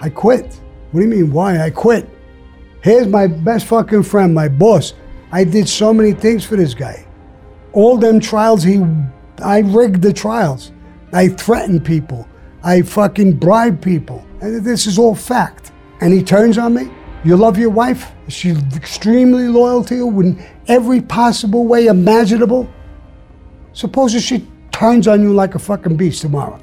I quit. What do you mean, why? I quit. Here's my best fucking friend, my boss. I did so many things for this guy. All them trials, he, I rigged the trials. I threatened people. I fucking bribed people. And this is all fact. And he turns on me. You love your wife? She's extremely loyal to you in every possible way imaginable. Suppose she turns on you like a fucking beast tomorrow.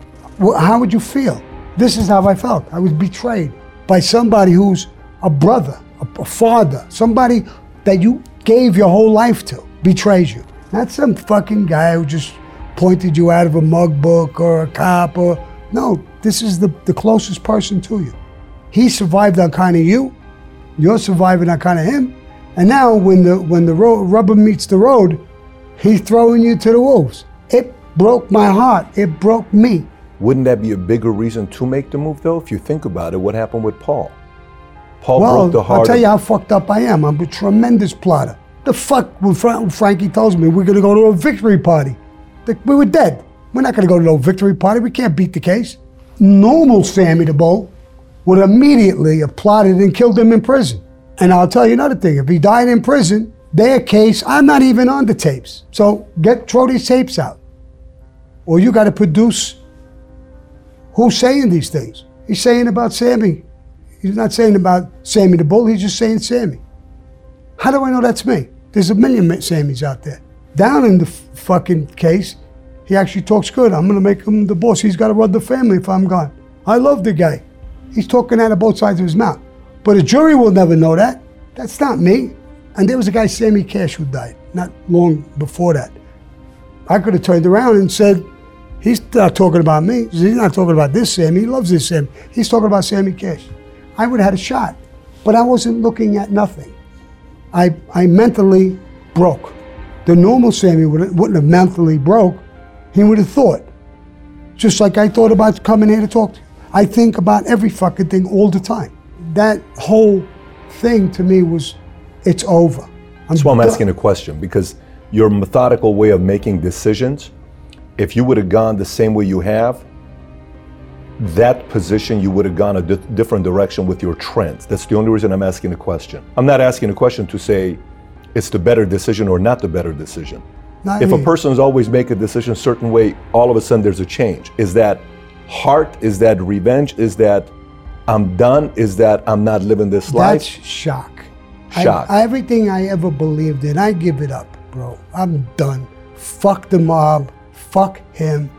How would you feel? This is how I felt. I was betrayed by somebody who's a brother, a, a father, somebody that you gave your whole life to betrays you. Not some fucking guy who just pointed you out of a mug book or a cop or no, this is the, the closest person to you. He survived on kind of you, you're surviving on kind of him, and now when the when the ro- rubber meets the road, he's throwing you to the wolves. It broke my heart. It broke me. Wouldn't that be a bigger reason to make the move, though? If you think about it, what happened with Paul? Paul Well, broke the heart. I'll tell you how fucked up I am. I'm a tremendous plotter. The fuck when Fra- Frankie tells me we're gonna go to a victory party, the- we were dead. We're not gonna go to no victory party. We can't beat the case. Normal Sammy the Bull would immediately have plotted and killed him in prison. And I'll tell you another thing: if he died in prison, their case, I'm not even on the tapes. So get throw these tapes out, or you got to produce. Who's saying these things? He's saying about Sammy. He's not saying about Sammy the Bull, he's just saying Sammy. How do I know that's me? There's a million Sammys out there. Down in the fucking case, he actually talks good. I'm gonna make him the boss. He's gotta run the family if I'm gone. I love the guy. He's talking out of both sides of his mouth. But a jury will never know that. That's not me. And there was a guy, Sammy Cash, who died not long before that. I could have turned around and said, He's not talking about me. He's not talking about this Sammy. He loves this Sammy. He's talking about Sammy Cash. I would have had a shot, but I wasn't looking at nothing. I, I mentally broke. The normal Sammy wouldn't, wouldn't have mentally broke. He would have thought. Just like I thought about coming here to talk to you. I think about every fucking thing all the time. That whole thing to me was, it's over. That's why I'm asking a question because your methodical way of making decisions, if you would have gone the same way you have, that position you would have gone a di- different direction with your trends. That's the only reason I'm asking the question. I'm not asking a question to say it's the better decision or not the better decision. Not if a me. person's always make a decision a certain way, all of a sudden there's a change. Is that heart? Is that revenge? Is that I'm done? Is that I'm not living this That's life? shock. I- Shock. everything I ever believed in, I give it up, bro. I'm done. Fuck the mob. Fuck him.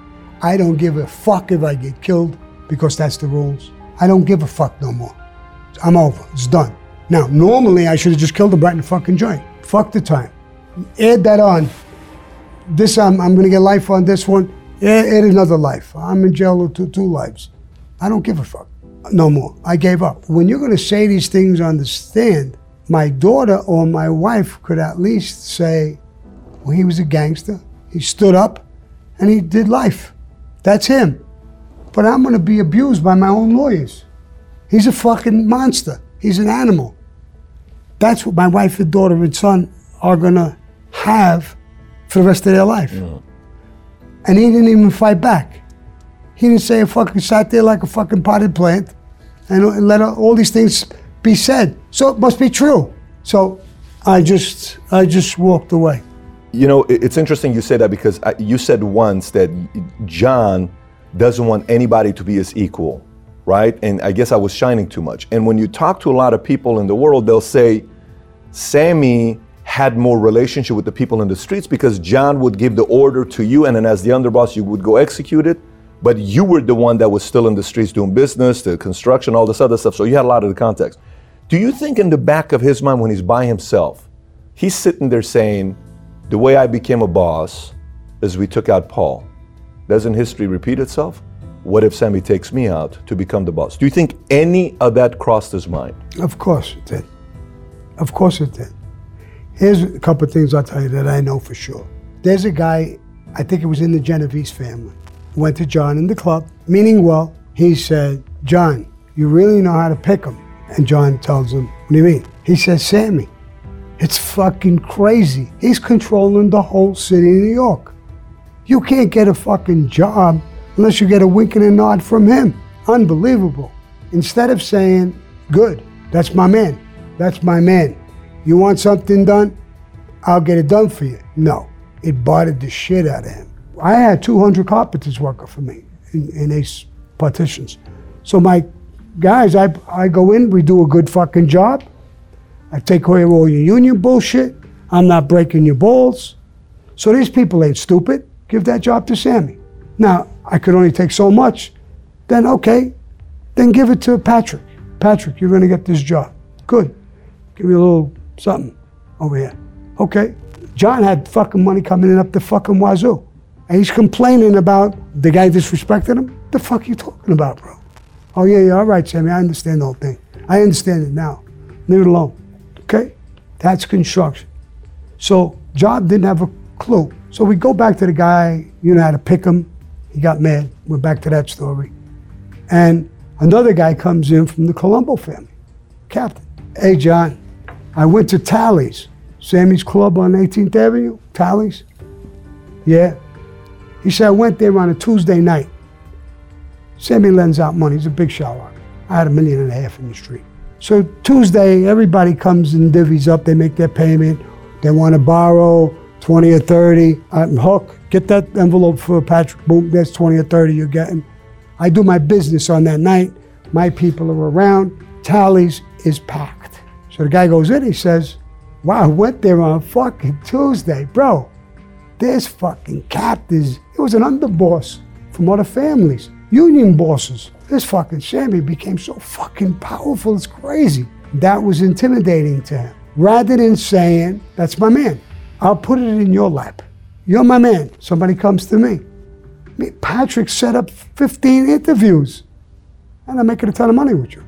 I don't give a fuck if I get killed because that's the rules. I don't give a fuck no more. I'm over. It's done. Now, normally I should have just killed him right in the fucking joint. Fuck the time. Add that on. this I'm, I'm going to get life on this one. Yeah, add another life. I'm in jail two, two lives. I don't give a fuck. No more. I gave up. When you're going to say these things on the stand, my daughter or my wife could at least say, well, he was a gangster. He stood up and he did life. That's him. But I'm going to be abused by my own lawyers. He's a fucking monster. He's an animal. That's what my wife and daughter and son are going to have for the rest of their life. And he didn't even fight back. He didn't say a fucking sat there like a fucking potted plant and let all these things be said. So it must be true. So I just I just walked away. You know, it's interesting you say that because you said once that John doesn't want anybody to be his equal, right? And I guess I was shining too much. And when you talk to a lot of people in the world, they'll say Sammy had more relationship with the people in the streets because John would give the order to you, and then as the underboss, you would go execute it. But you were the one that was still in the streets doing business, the construction, all this other stuff. So you had a lot of the context. Do you think in the back of his mind when he's by himself, he's sitting there saying, the way I became a boss is we took out Paul. Doesn't history repeat itself? What if Sammy takes me out to become the boss? Do you think any of that crossed his mind? Of course it did. Of course it did. Here's a couple of things I'll tell you that I know for sure. There's a guy, I think it was in the Genovese family, went to John in the club, meaning well. He said, John, you really know how to pick him. And John tells him, What do you mean? He says, Sammy, it's fucking crazy. He's controlling the whole city of New York. You can't get a fucking job unless you get a wink and a nod from him. Unbelievable. Instead of saying, Good, that's my man, that's my man. You want something done? I'll get it done for you. No, it bothered the shit out of him. I had 200 carpenters working for me in, in Ace partitions. So my guys, I, I go in, we do a good fucking job. I take of all your union bullshit. I'm not breaking your balls. So these people ain't stupid. Give that job to Sammy. Now, I could only take so much. Then, okay, then give it to Patrick. Patrick, you're going to get this job. Good. Give me a little something over here. Okay. John had fucking money coming in up the fucking wazoo. And he's complaining about the guy disrespecting him. The fuck you talking about, bro? Oh, yeah, yeah, all right, Sammy, I understand the whole thing. I understand it now. Leave it alone. That's construction. So John didn't have a clue. So we go back to the guy, you know how to pick him. He got mad. We're back to that story. And another guy comes in from the Colombo family, captain. Hey, John, I went to Tali's, Sammy's Club on 18th Avenue, Tali's. Yeah. He said, I went there on a Tuesday night. Sammy lends out money. He's a big shower. I had a million and a half in the street. So Tuesday, everybody comes and divvies up. They make their payment. They want to borrow 20 or 30. I'm hook. Get that envelope for Patrick. Boom, there's 20 or 30 you're getting. I do my business on that night. My people are around. Tali's is packed. So the guy goes in. He says, "Wow, I went there on fucking Tuesday, bro. There's fucking captains. It was an underboss from other families, union bosses. This fucking Sammy became so fucking powerful. It's crazy. That was intimidating to him. Rather than saying, "That's my man," I'll put it in your lap. You're my man. Somebody comes to me. Patrick set up 15 interviews, and I'm making a ton of money with you.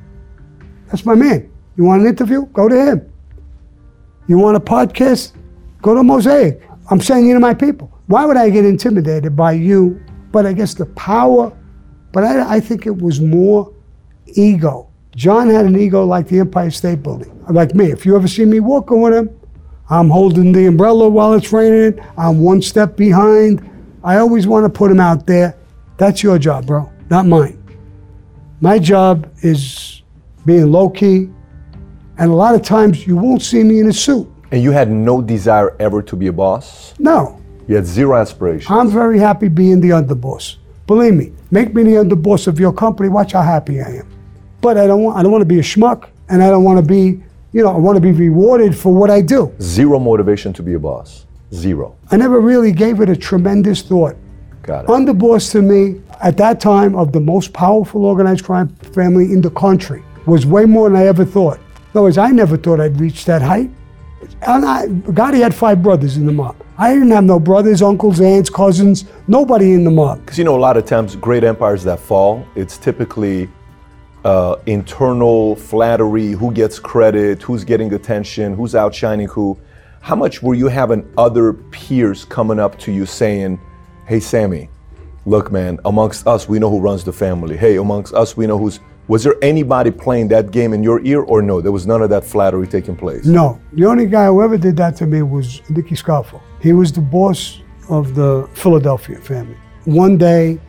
That's my man. You want an interview? Go to him. You want a podcast? Go to Mosaic. I'm saying you to my people. Why would I get intimidated by you? But I guess the power, but I, I think it was more ego. John had an ego like the Empire State Building, like me. If you ever see me walking with him, I'm holding the umbrella while it's raining. I'm one step behind. I always want to put him out there. That's your job, bro, not mine. My job is being low key, and a lot of times you won't see me in a suit. And you had no desire ever to be a boss? No, You had zero aspirations. I'm very happy being the underboss. Believe me, make me the underboss of your company. Watch how happy I am. But I don't want. I don't want to be a schmuck, and I don't want to be. You know, I want to be rewarded for what I do. Zero motivation to be a boss. Zero. I never really gave it a tremendous thought. Got it. Underboss to me at that time of the most powerful organized crime family in the country was way more than I ever thought. In other words, I never thought I'd reach that height. And I, he had five brothers in the mob. I didn't have no brothers, uncles, aunts, cousins, nobody in the mob. Because you know, a lot of times, great empires that fall, it's typically uh, internal flattery, who gets credit, who's getting attention, who's outshining who. How much were you having other peers coming up to you saying, "Hey, Sammy, look, man, amongst us, we know who runs the family. Hey, amongst us, we know who's." Was there anybody playing that game in your ear, or no? There was none of that flattery taking place. No, the only guy who ever did that to me was Nicky Scarfo. He was the boss of the Philadelphia family. One day,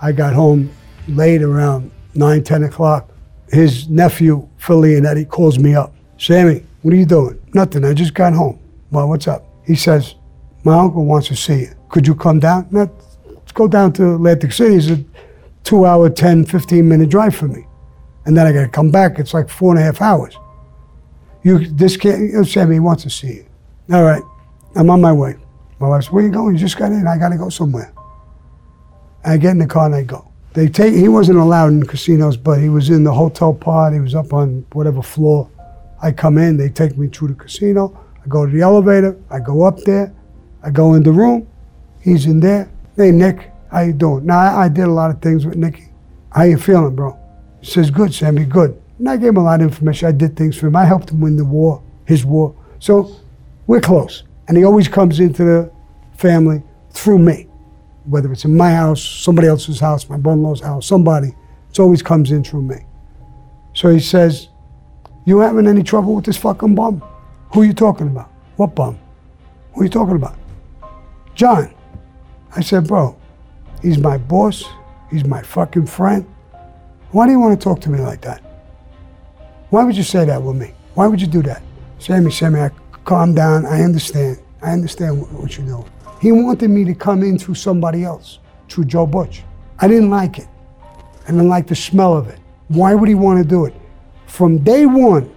I got home late around 9, 10 o'clock. His nephew, Philly Leonetti, calls me up. Sammy, what are you doing? Nothing, I just got home. Well, what's up? He says, my uncle wants to see you. Could you come down? No, let's go down to Atlantic City. It's a two hour, 10, 15 minute drive for me. And then I got to come back. It's like four and a half hours. You, this can't, Sammy wants to see you. All right, I'm on my way. My wife says, where you going? You just got in. I got to go somewhere. I get in the car and I go. They take. He wasn't allowed in casinos, but he was in the hotel part. He was up on whatever floor. I come in. They take me through the casino. I go to the elevator. I go up there. I go in the room. He's in there. Hey Nick, how you doing? Now I, I did a lot of things with Nicky. How you feeling, bro? He says, good, Sammy, good. And I gave him a lot of information. I did things for him. I helped him win the war, his war. So we're close. And he always comes into the family through me, whether it's in my house, somebody else's house, my brother-in-law's house, somebody. It always comes in through me. So he says, you having any trouble with this fucking bum? Who are you talking about? What bum? Who are you talking about? John. I said, bro, he's my boss. He's my fucking friend. Why do you want to talk to me like that? Why would you say that with me? Why would you do that? Sammy, Sammy, I, calm down. I understand. I understand what, you're doing. He wanted me to come in through somebody else, through Joe Butch. I didn't like it. I didn't like the smell of it. Why would he want to do it? From day one,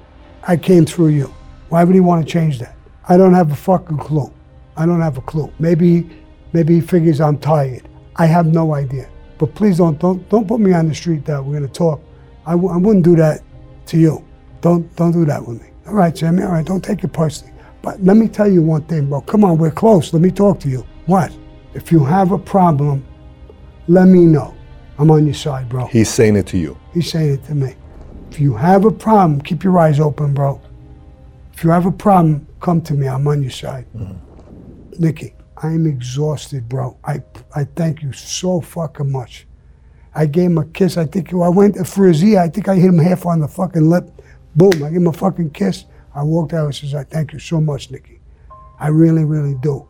I came through you. Why would he want to change that? I don't have a fucking clue. I don't have a clue. Maybe, maybe he figures I'm tired. I have no idea. But please don't don't don't put me on the street that we're gonna talk. I w- I wouldn't do that to you. Don't don't do that with me. All right, Sammy. All right, don't take it personally. But let me tell you one thing, bro. Come on, we're close. Let me talk to you. What? If you have a problem, let me know. I'm on your side, bro. He's saying it to you. He's saying it to me. If you have a problem, keep your eyes open, bro. If you have a problem, come to me. I'm on your side. Mm-hmm. Nicky, I'm exhausted, bro. I I thank you so fucking much. I gave him a kiss. I think I went for his ear. I think I hit him half on the fucking lip. Boom! I gave him a fucking kiss. I walked out and says, "I thank you so much, Nicky. I really, really do.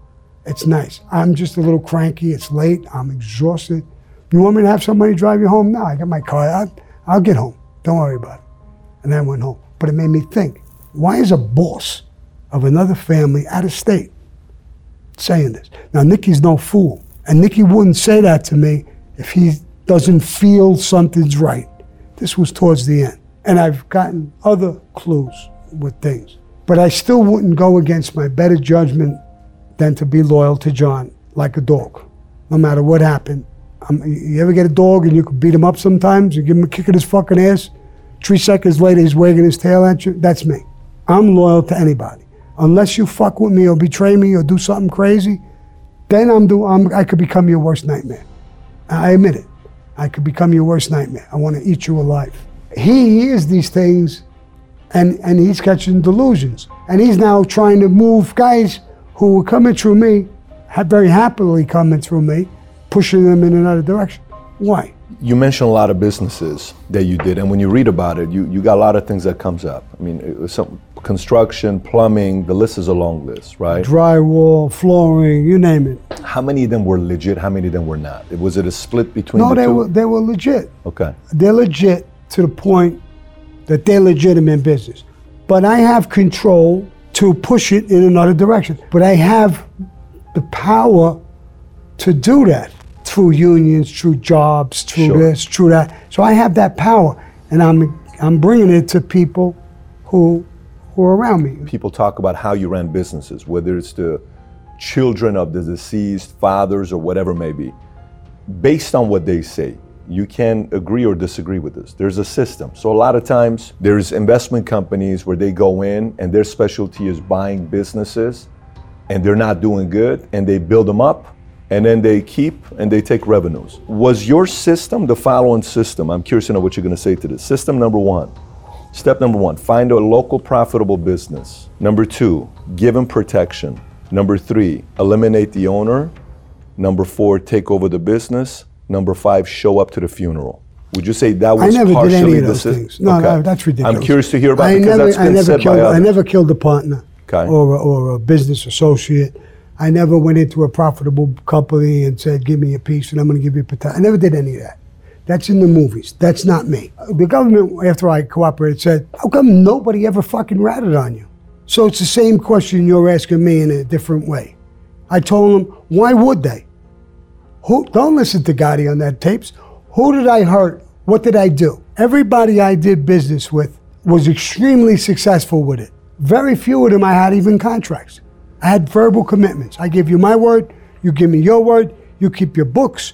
It's nice. I'm just a little cranky. It's late. I'm exhausted. You want me to have somebody drive you home? No, I got my car. I'll, I'll get home. Don't worry about it." And then I went home. But it made me think: Why is a boss of another family out of state saying this? Now, Nicky's no fool. And Nicky wouldn't say that to me if he doesn't feel something's right. This was towards the end. And I've gotten other clues with things. But I still wouldn't go against my better judgment than to be loyal to John like a dog, no matter what happened. Um, you ever get a dog and you can beat him up sometimes? You give him a kick in his fucking ass. Three seconds later, he's wagging his tail at you. That's me. I'm loyal to anybody. Unless you fuck with me or betray me or do something crazy, then I'm do I'm, I could become your worst nightmare. I admit it. I could become your worst nightmare. I want to eat you alive. He hears these things, and and he's catching delusions, and he's now trying to move guys who were coming through me, very happily coming through me, pushing them in another direction. Why? You mentioned a lot of businesses that you did, and when you read about it, you, you got a lot of things that comes up. I mean, it was some construction, plumbing, the list is a long list, right? Drywall, flooring, you name it. How many of them were legit? How many of them were not? Was it a split between No, the they two? were they were legit. okay. they're legit to the point that they're legitimate business. But I have control to push it in another direction. But I have the power to do that through unions, through jobs, through Sure. this, through that. So I have that power, and I'm I'm bringing it to people who who are around me. People talk about how you ran businesses, whether it's the children of the deceased, fathers, or whatever it may be. Based on what they say, you can agree or disagree with this. There's a system. So a lot of times there's investment companies where they go in and their specialty is buying businesses and they're not doing good and they build them up and then they keep and they take revenues. Was your system the following system? I'm curious to know what you're going to say to this. System number one. Step number one, find a local profitable business. Number two, give them protection. Number three, eliminate the owner. Number four, take over the business. Number five, show up to the funeral. Would you say that was I never did partially any of the those things. No, Okay. no, that's ridiculous. I'm curious to hear about I it because never, that's I been never said killed, by I never killed a partner Okay. or, a, or a business associate. I never went into a profitable company and said, "Give me a piece, and I'm going to give you a pata-" I never did any of that. That's in the movies. That's not me. The government, after I cooperated, said, "How come nobody ever fucking ratted on you?" So it's the same question you're asking me in a different way. I told them, "Why would they?" Who, don't listen to Gotti on that tapes. Who did I hurt? What did I do? Everybody I did business with was extremely successful with it. Very few of them I had even contracts. I had verbal commitments. I give you my word, you give me your word, you keep your books.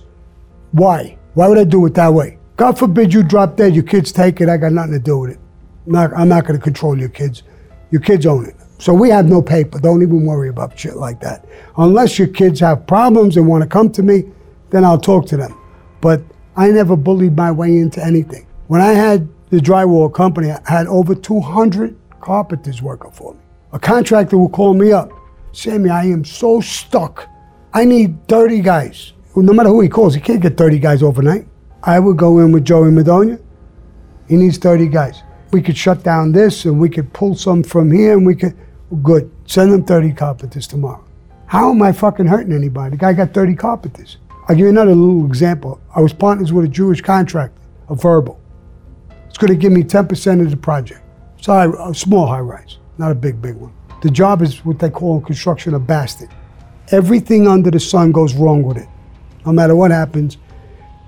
Why? Why would I do it that way? God forbid you drop dead, your kids take it, I got nothing to do with it. I'm not, I'm not going to control your kids. Your kids own it. So we have no paper. Don't even worry about shit like that. Unless your kids have problems and want to come to me, then I'll talk to them. But I never bullied my way into anything. When I had the drywall company, I had over 200 carpenters working for me. A contractor will call me up, Sammy, I am so stuck. I need 30 guys. Well, no matter who he calls, he can't get 30 guys overnight. I would go in with Joey Madonia. He needs 30 guys. We could shut down this and we could pull some from here and we could, good. Send them 30 carpenters tomorrow. How am I fucking hurting anybody? The guy got 30 carpenters. I'll give you another little example. I was partners with a Jewish contractor, a verbal. It's going to give me 10% of the project. It's a, a small high rise, not a big, big one. The job is what they call in construction a bastard. Everything under the sun goes wrong with it. No matter what happens,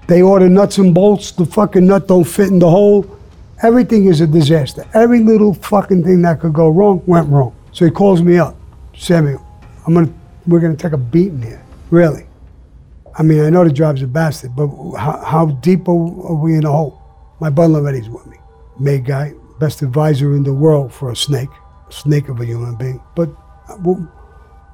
they order nuts and bolts, the fucking nut don't fit in the hole. Everything is a disaster. Every little fucking thing that could go wrong went wrong. So he calls me up, Samuel, I'm gonna, we're gonna take a beating here. Really? I mean, I know the job's a bastard, but how, how deep are, are we in the hole? My butler Eddie's with me. May guy, best advisor in the world for a snake, snake of a human being. But uh,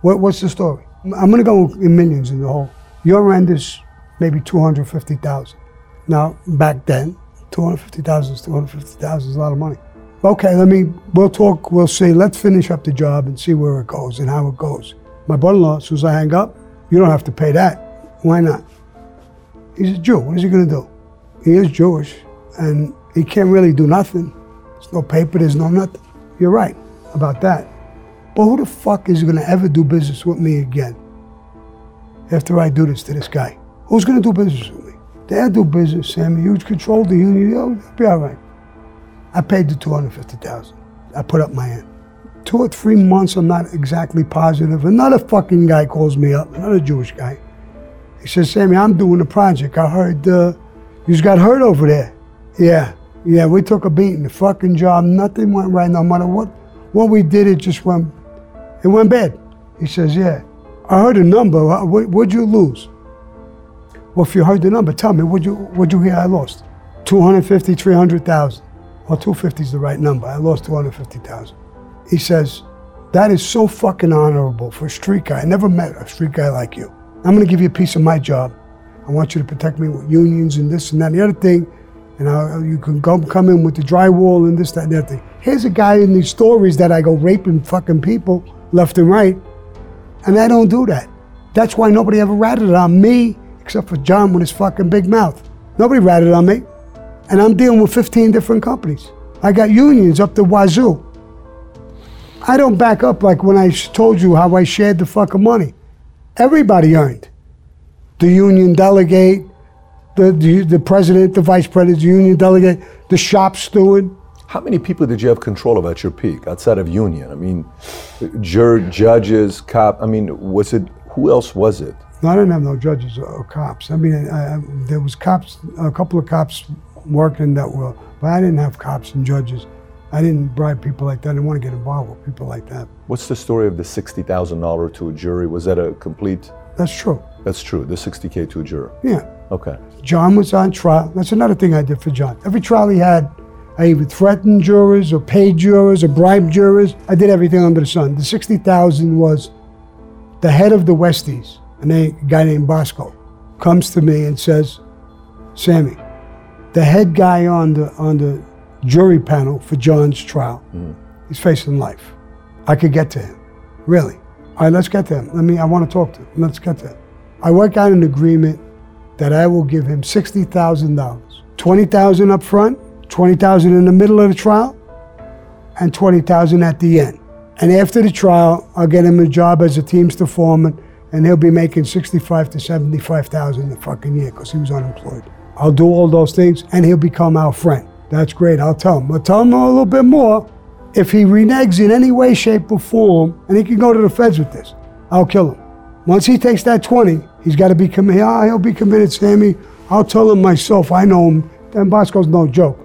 what, what's the story? I'm gonna go in millions in the hole. Your end is maybe 250,000. Now, back then, 250,000 is 250,000 is a lot of money. Okay, let me, we'll talk, we'll see. Let's finish up the job and see where it goes and how it goes. My brother-in-law, as soon as I hang up, you don't have to pay that. Why not? He's a Jew. What is he going to do? He is Jewish, and he can't really do nothing. There's no paper, there's no nothing. You're right about that. But who the fuck is going to ever do business with me again after I do this to this guy? Who's going to do business with me? They'll do business, Sammy. You control the union. You'll be all right. I paid the 250000 I put up my end. Two or three months, I'm not exactly positive. Another fucking guy calls me up, another Jewish guy. He says, Sammy, I'm doing a project. I heard uh, you just got hurt over there. Yeah, yeah, we took a beating. The fucking job, nothing went right. No matter what, what we did, it just went, it went bad. He says, yeah. I heard a number. What, what'd you lose? Well, if you heard the number, tell me, what'd you, what'd you hear I lost? 250, 300,000. Well, 250 is the right number. I lost 250,000. He says, that is so fucking honorable for a street guy. I never met a street guy like you. I'm going to give you a piece of my job. I want you to protect me with unions and this and that and the other thing. And I, you can go come in with the drywall and this, that, and other thing. Here's a guy in these stories that I go raping fucking people left and right. And I don't do that. That's why nobody ever ratted on me, except for John with his fucking big mouth. Nobody ratted on me. And I'm dealing with 15 different companies. I got unions up the wazoo. I don't back up like when I told you how I shared the fucking money. Everybody earned. The union delegate, the, the, the president, the vice president, the union delegate, the shop steward. How many people did you have control of at your peak outside of union? I mean, jur- judges, cop. I mean, was it who else was it? No, I didn't have no judges or, cops. I mean, I, I, there was cops, a couple of cops working that were, but I didn't have cops and judges. I didn't bribe people like that. I didn't want to get involved with people like that. What's the story of the sixty thousand dollar to a jury? Was that a complete? That's true. That's true. The sixty k to a juror. Yeah. Okay. John was on trial. That's another thing I did for John. Every trial he had, I either threatened jurors or paid jurors or bribed jurors. I did everything under the sun. The 60,000 was The head of the Westies, a guy named Bosko, comes to me and says, Sammy, the head guy on the on the jury panel for John's trial, mm. he's facing life. I could get to him. Really. All right, let's get to him. Let me I want to talk to him. Let's get to him. I work out an agreement that I will give him sixty thousand dollars. Twenty thousand up front, twenty thousand in the middle of the trial, and twenty thousand at the end. And after the trial, I'll get him a job as a Teamster foreman, and he'll be making sixty-five to seventy-five thousand a fucking year because he was unemployed. I'll do all those things, and he'll become our friend. That's great. I'll tell him. I'll tell him a little bit more. If he reneges in any way, shape, or form, and he can go to the feds with this, I'll kill him. Once he takes that 20, he's got to be committed. He'll be committed, Sammy. I'll tell him myself. I know him. Dan Bosko's no joke.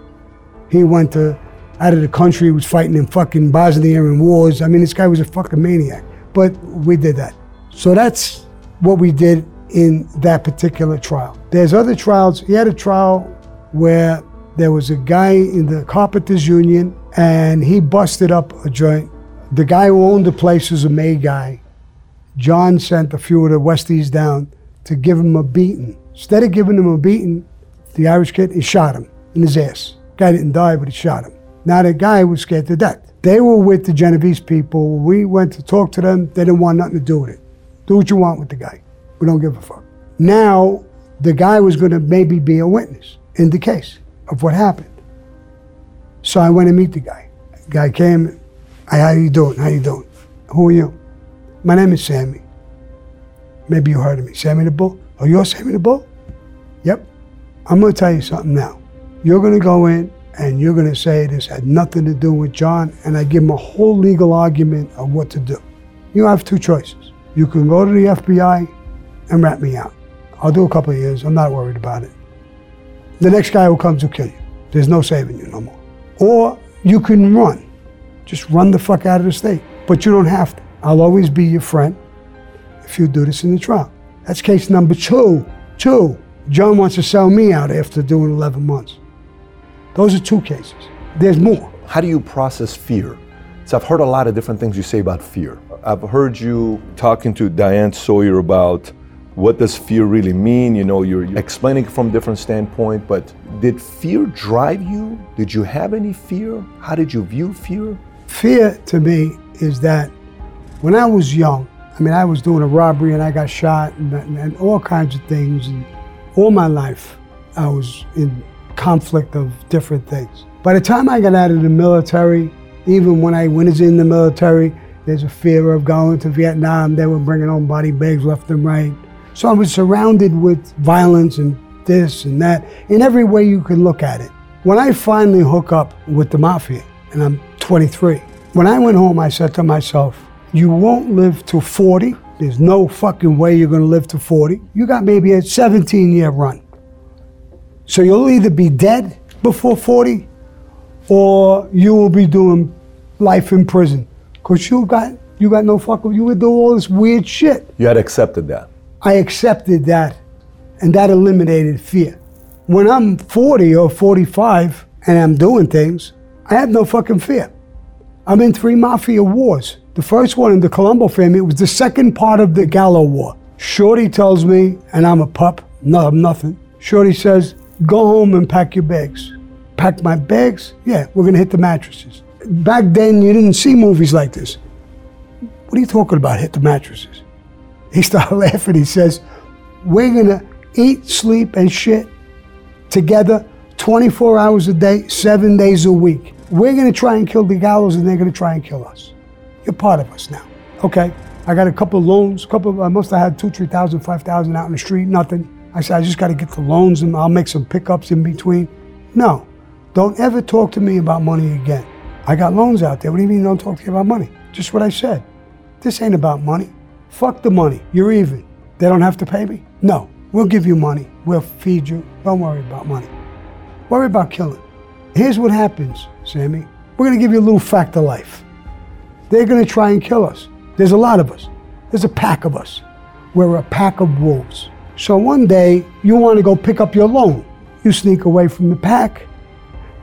He went to out of the country, was fighting in fucking Bosnia and wars. I mean, this guy was a fucking maniac. But we did that. So that's what we did in that particular trial. There's other trials. He had a trial where there was a guy in the carpenters union and he busted up a joint. The guy who owned the place was a May guy. John sent a few of the Westies down to give him a beating. Instead of giving him a beating, the Irish kid, he shot him in his ass. Guy didn't die, but he shot him. Now the guy was scared to death. They were with the Genovese people. We went to talk to them. They didn't want nothing to do with it. Do what you want with the guy. We don't give a fuck. Now the guy was going to maybe be a witness in the case of what happened. So I went to meet the guy. Guy came. Hi, how you doing? How you doing? Who are you? My name is Sammy. Maybe you heard of me. Sammy the Bull? Oh, you're Sammy the Bull? Yep. I'm going to tell you something now. You're going to go in and you're going to say this had nothing to do with John, and I give him a whole legal argument of what to do. You have two choices. You can go to the FBI and rat me out. I'll do a couple of years. I'm not worried about it. The next guy who comes will kill you. There's no saving you no more. Or you can run. Just run the fuck out of the state. But you don't have to. I'll always be your friend if you do this in the trial. That's case number two. Two. John wants to sell me out after doing 11 months. Those are two cases. There's more. How do you process fear? So I've heard a lot of different things you say about fear. I've heard you talking to Diane Sawyer about what does fear really mean. You know, you're you're explaining from different standpoint, but did fear drive you? Did you have any fear? How did you view fear? Fear to me is that when I was young, I mean, I was doing a robbery and I got shot and, and, and all kinds of things. And all my life, I was in conflict of different things. By the time I got out of the military, even when I went in the military, there's a fear of going to Vietnam. They were bringing home body bags left and right. So I was surrounded with violence and this and that in every way you could look at it. When I finally hook up with the mafia, and I'm 23, when I went home, I said to myself, you won't live to 40. There's no fucking way you're gonna live to 40. You got maybe a 17 year run. So you'll either be dead before 40 or you will be doing life in prison. Cause you got you got no fucking you would do all this weird shit. You had accepted that. I accepted that and that eliminated fear. When I'm 40 or 45 and I'm doing things, I have no fucking fear. I'm in three mafia wars. The first one in the Colombo family was the second part of the Gallo War. Shorty tells me, and I'm a pup, no, I'm nothing. Shorty says, go home and pack your bags. Pack my bags? Yeah, we're gonna hit the mattresses. Back then, you didn't see movies like this. What are you talking about, hit the mattresses? He started laughing. He says, we're gonna eat, sleep, and shit together 24 hours a day, seven days a week. We're gonna try and kill the Gallos and they're gonna try and kill us. You're part of us now. Okay. I got a couple loans, couple of, I must have had two, three thousand, five thousand out in the street, nothing. I said, I just got to get the loans and I'll make some pickups in between. No, don't ever talk to me about money again. I got loans out there. What do you mean don't talk to me about money? Just what I said. This ain't about money. Fuck the money. You're even. They don't have to pay me? No. We'll give you money. We'll feed you. Don't worry about money. Worry about killing. Here's what happens, Sammy. We're going to give you a little fact of life. They're going to try and kill us. There's a lot of us. There's a pack of us. We're a pack of wolves. So one day, you want to go pick up your loan. You sneak away from the pack.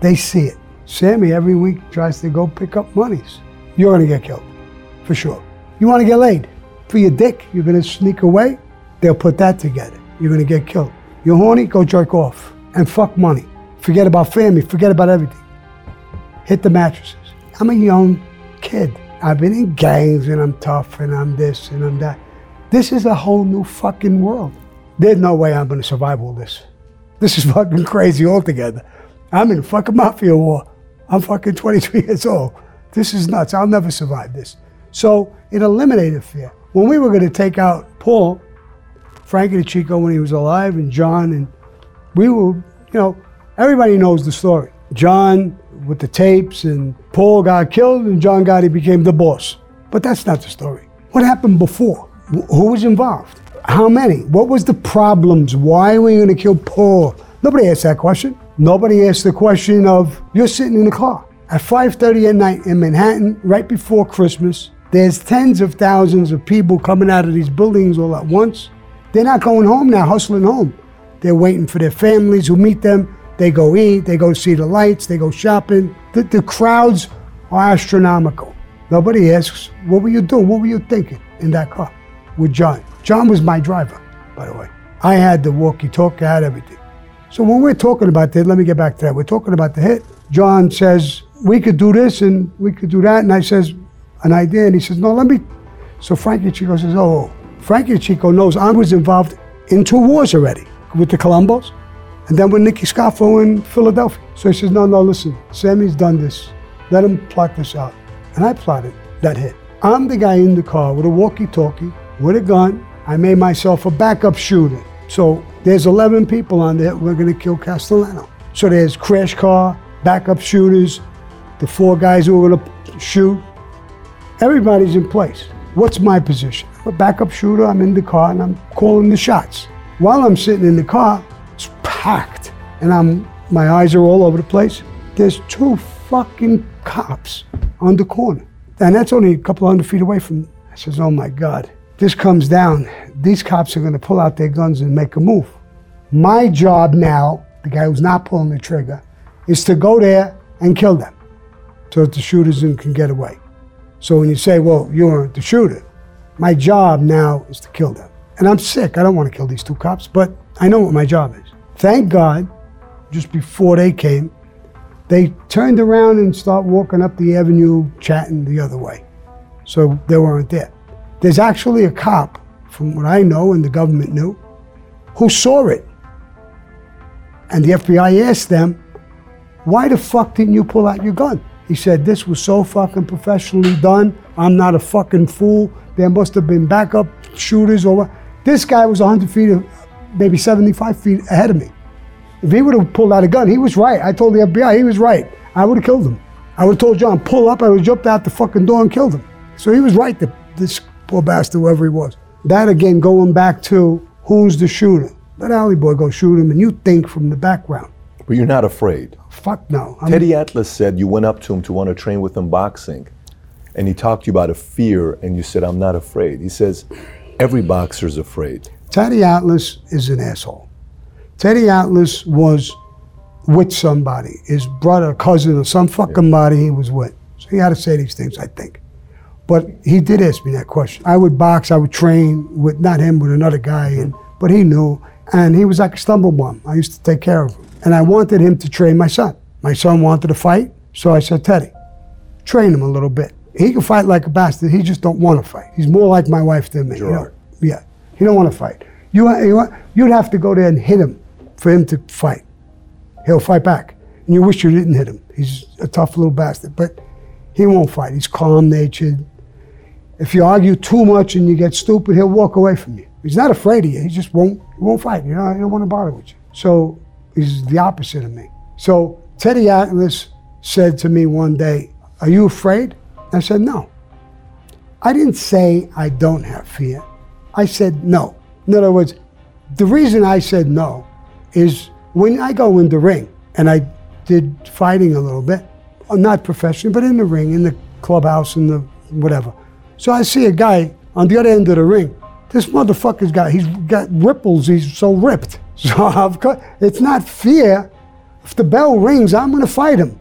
They see it. Sammy every week tries to go pick up monies. You're going to get killed, for sure. You want to get laid? For your dick, you're gonna sneak away, they'll put that together. You're gonna get killed. You're horny, go jerk off. And fuck money. Forget about family, forget about everything. Hit the mattresses. I'm a young kid. I've been in gangs and I'm tough and I'm this and I'm that. This is a whole new fucking world. There's no way I'm gonna survive all this. This is fucking crazy altogether. I'm in fucking mafia war. I'm fucking 23 years old. This is nuts. I'll never survive this. So it eliminated fear. When we were going to take out Paul, Frankie DeCicco when he was alive, and John, and we were, you know, everybody knows the story. John with the tapes, and Paul got killed, and John Gotti became the boss. But that's not the story. What happened before? Who was involved? How many? What was the problems? Why were you going to kill Paul? Nobody asked that question. Nobody asked the question of you're sitting in the car at 5:30 at night in Manhattan right before Christmas. There's tens of thousands of people coming out of these buildings all at once. They're not going home now, hustling home. They're waiting for their families who meet them. They go eat, they go see the lights, they go shopping. The, the crowds are astronomical. Nobody asks, what were you doing? What were you thinking in that car with John? John was my driver, by the way. I had the walkie talkie, I had everything. So when we're talking about that, let me get back to that. We're talking about the hit. John says, we could do this and we could do that. And I says, an idea. And he says, no, let me. So Frankie DeCicco says, oh, Frankie DeCicco knows I was involved in two wars already with the Colombos, and then with Nicky Scarfo in Philadelphia. So he says, no, no, listen, Sammy's done this. Let him plot this out. And I plotted that hit. I'm the guy in the car with a walkie-talkie, with a gun. I made myself a backup shooter. So there's 11 people on there. We're going to kill Castellano. So there's crash car, backup shooters, the four guys who are going to shoot. Everybody's in place. What's my position? I'm a backup shooter. I'm in the car and I'm calling the shots. While I'm sitting in the car, it's packed, and I'm my eyes are all over the place. There's two fucking cops on the corner, and that's only a couple hundred feet away from. Me. I says, "Oh my God, this comes down. These cops are going to pull out their guns and make a move." My job now, the guy who's not pulling the trigger, is to go there and kill them, so that the shooters can get away. So when you say, well, you weren't the shooter, my job now is to kill them. And I'm sick. I don't want to kill these two cops, but I know what my job is. Thank God, just before they came, they turned around and start walking up the avenue, chatting the other way. So they weren't there. There's actually a cop, from what I know and the government knew, who saw it. And the FBI asked them, why the fuck didn't you pull out your gun? He said, This was so fucking professionally done. I'm not a fucking fool. There must have been backup shooters or what. This guy was 100 feet, maybe 75 feet ahead of me. If he would have pulled out a gun, he was right. I told the FBI he was right. I would have killed him. I would have told John, pull up. I would have jumped out the fucking door and killed him. So he was right, this poor bastard, whoever he was. That again, going back to who's the shooter. Let Alley Boy go shoot him, and you think from the background. But you're not afraid. Fuck no. I'm- Teddy Atlas said you went up to him to want to train with him boxing, and he talked to you about a fear, and you said, I'm not afraid. He says, every boxer's afraid. Teddy Atlas is an asshole. Teddy Atlas was with somebody, his brother, cousin, or some fucking body he was with. So he had to say these things, I think. But he did ask me that question. I would box, I would train with not him, with another guy, and but he knew. And he was like a stumble bum. I used to take care of him. And I wanted him to train my son. My son wanted to fight, so I said, Teddy, train him a little bit. He can fight like a bastard. He just don't want to fight. He's more like my wife than me. you know? Yeah, he don't want to fight. You, you you'd have to go there and hit him for him to fight. He'll fight back, and you wish you didn't hit him. He's a tough little bastard, but he won't fight. He's calm natured. If you argue too much and you get stupid, he'll walk away from you. He's not afraid of you. He just won't he won't fight. You know, he don't want to bother with you. So he's the opposite of me. So Teddy Atlas said to me one day, "Are you afraid?" I said, "No." I didn't say I don't have fear. I said no. In other words, the reason I said no is when I go in the ring, and I did fighting a little bit, uh, not professionally, but in the ring, in the clubhouse, in the whatever. So I see a guy on the other end of the ring. This motherfucker's got, he's got ripples, he's so ripped. So of course, it's not fear. If the bell rings, I'm gonna fight him.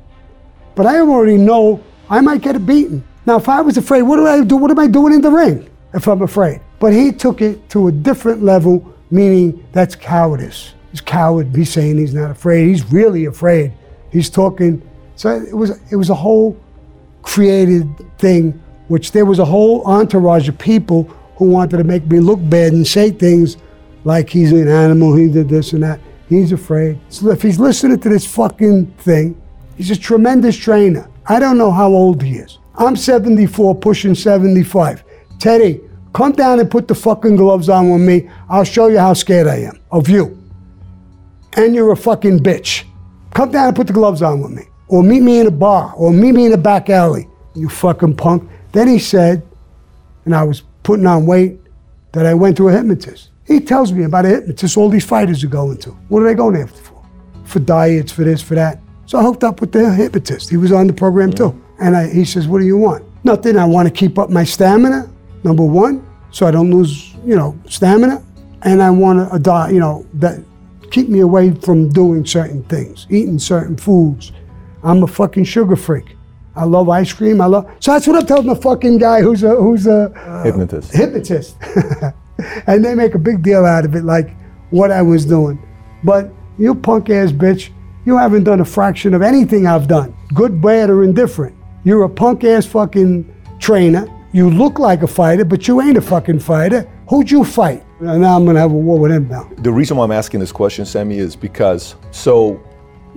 But I already know I might get beaten. Now, if I was afraid, what do I do? What am I doing in the ring? if I'm afraid. But he took it to a different level, meaning that's cowardice. He's coward. He's saying he's not afraid. He's really afraid. He's talking. So it was it was a whole created thing, which there was a whole entourage of people who wanted to make me look bad and say things like he's an animal, he did this and that. He's afraid. So if he's listening to this fucking thing, he's a tremendous trainer. I don't know how old he is. I'm 74, pushing 75. Teddy, come down and put the fucking gloves on with me. I'll show you how scared I am of you. And you're a fucking bitch. Come down and put the gloves on with me. Or meet me in a bar. Or meet me in a back alley. You fucking punk. Then he said, and I was putting on weight, that I went to a hypnotist. He tells me about a hypnotist all these fighters are going to. What are they going after for? For diets, for this, for that. So I hooked up with the hypnotist. He was on the program too. And I, he says, What do you want? Nothing. I want to keep up my stamina, number one, so I don't lose, you know, stamina. And I want a uh, diet, you know, that keep me away from doing certain things, eating certain foods. I'm a fucking sugar freak. I love ice cream. I love. So that's what I'm telling the fucking guy who's a who's a uh, Hypnotist. hypnotist. and they make a big deal out of it, like what I was doing. But you punk ass bitch, you haven't done a fraction of anything I've done, good, bad, or indifferent. You're a punk ass fucking trainer. You look like a fighter, but you ain't a fucking fighter. Who'd you fight? And now I'm gonna have a war with him now. The reason why I'm asking this question, Sammy, is because so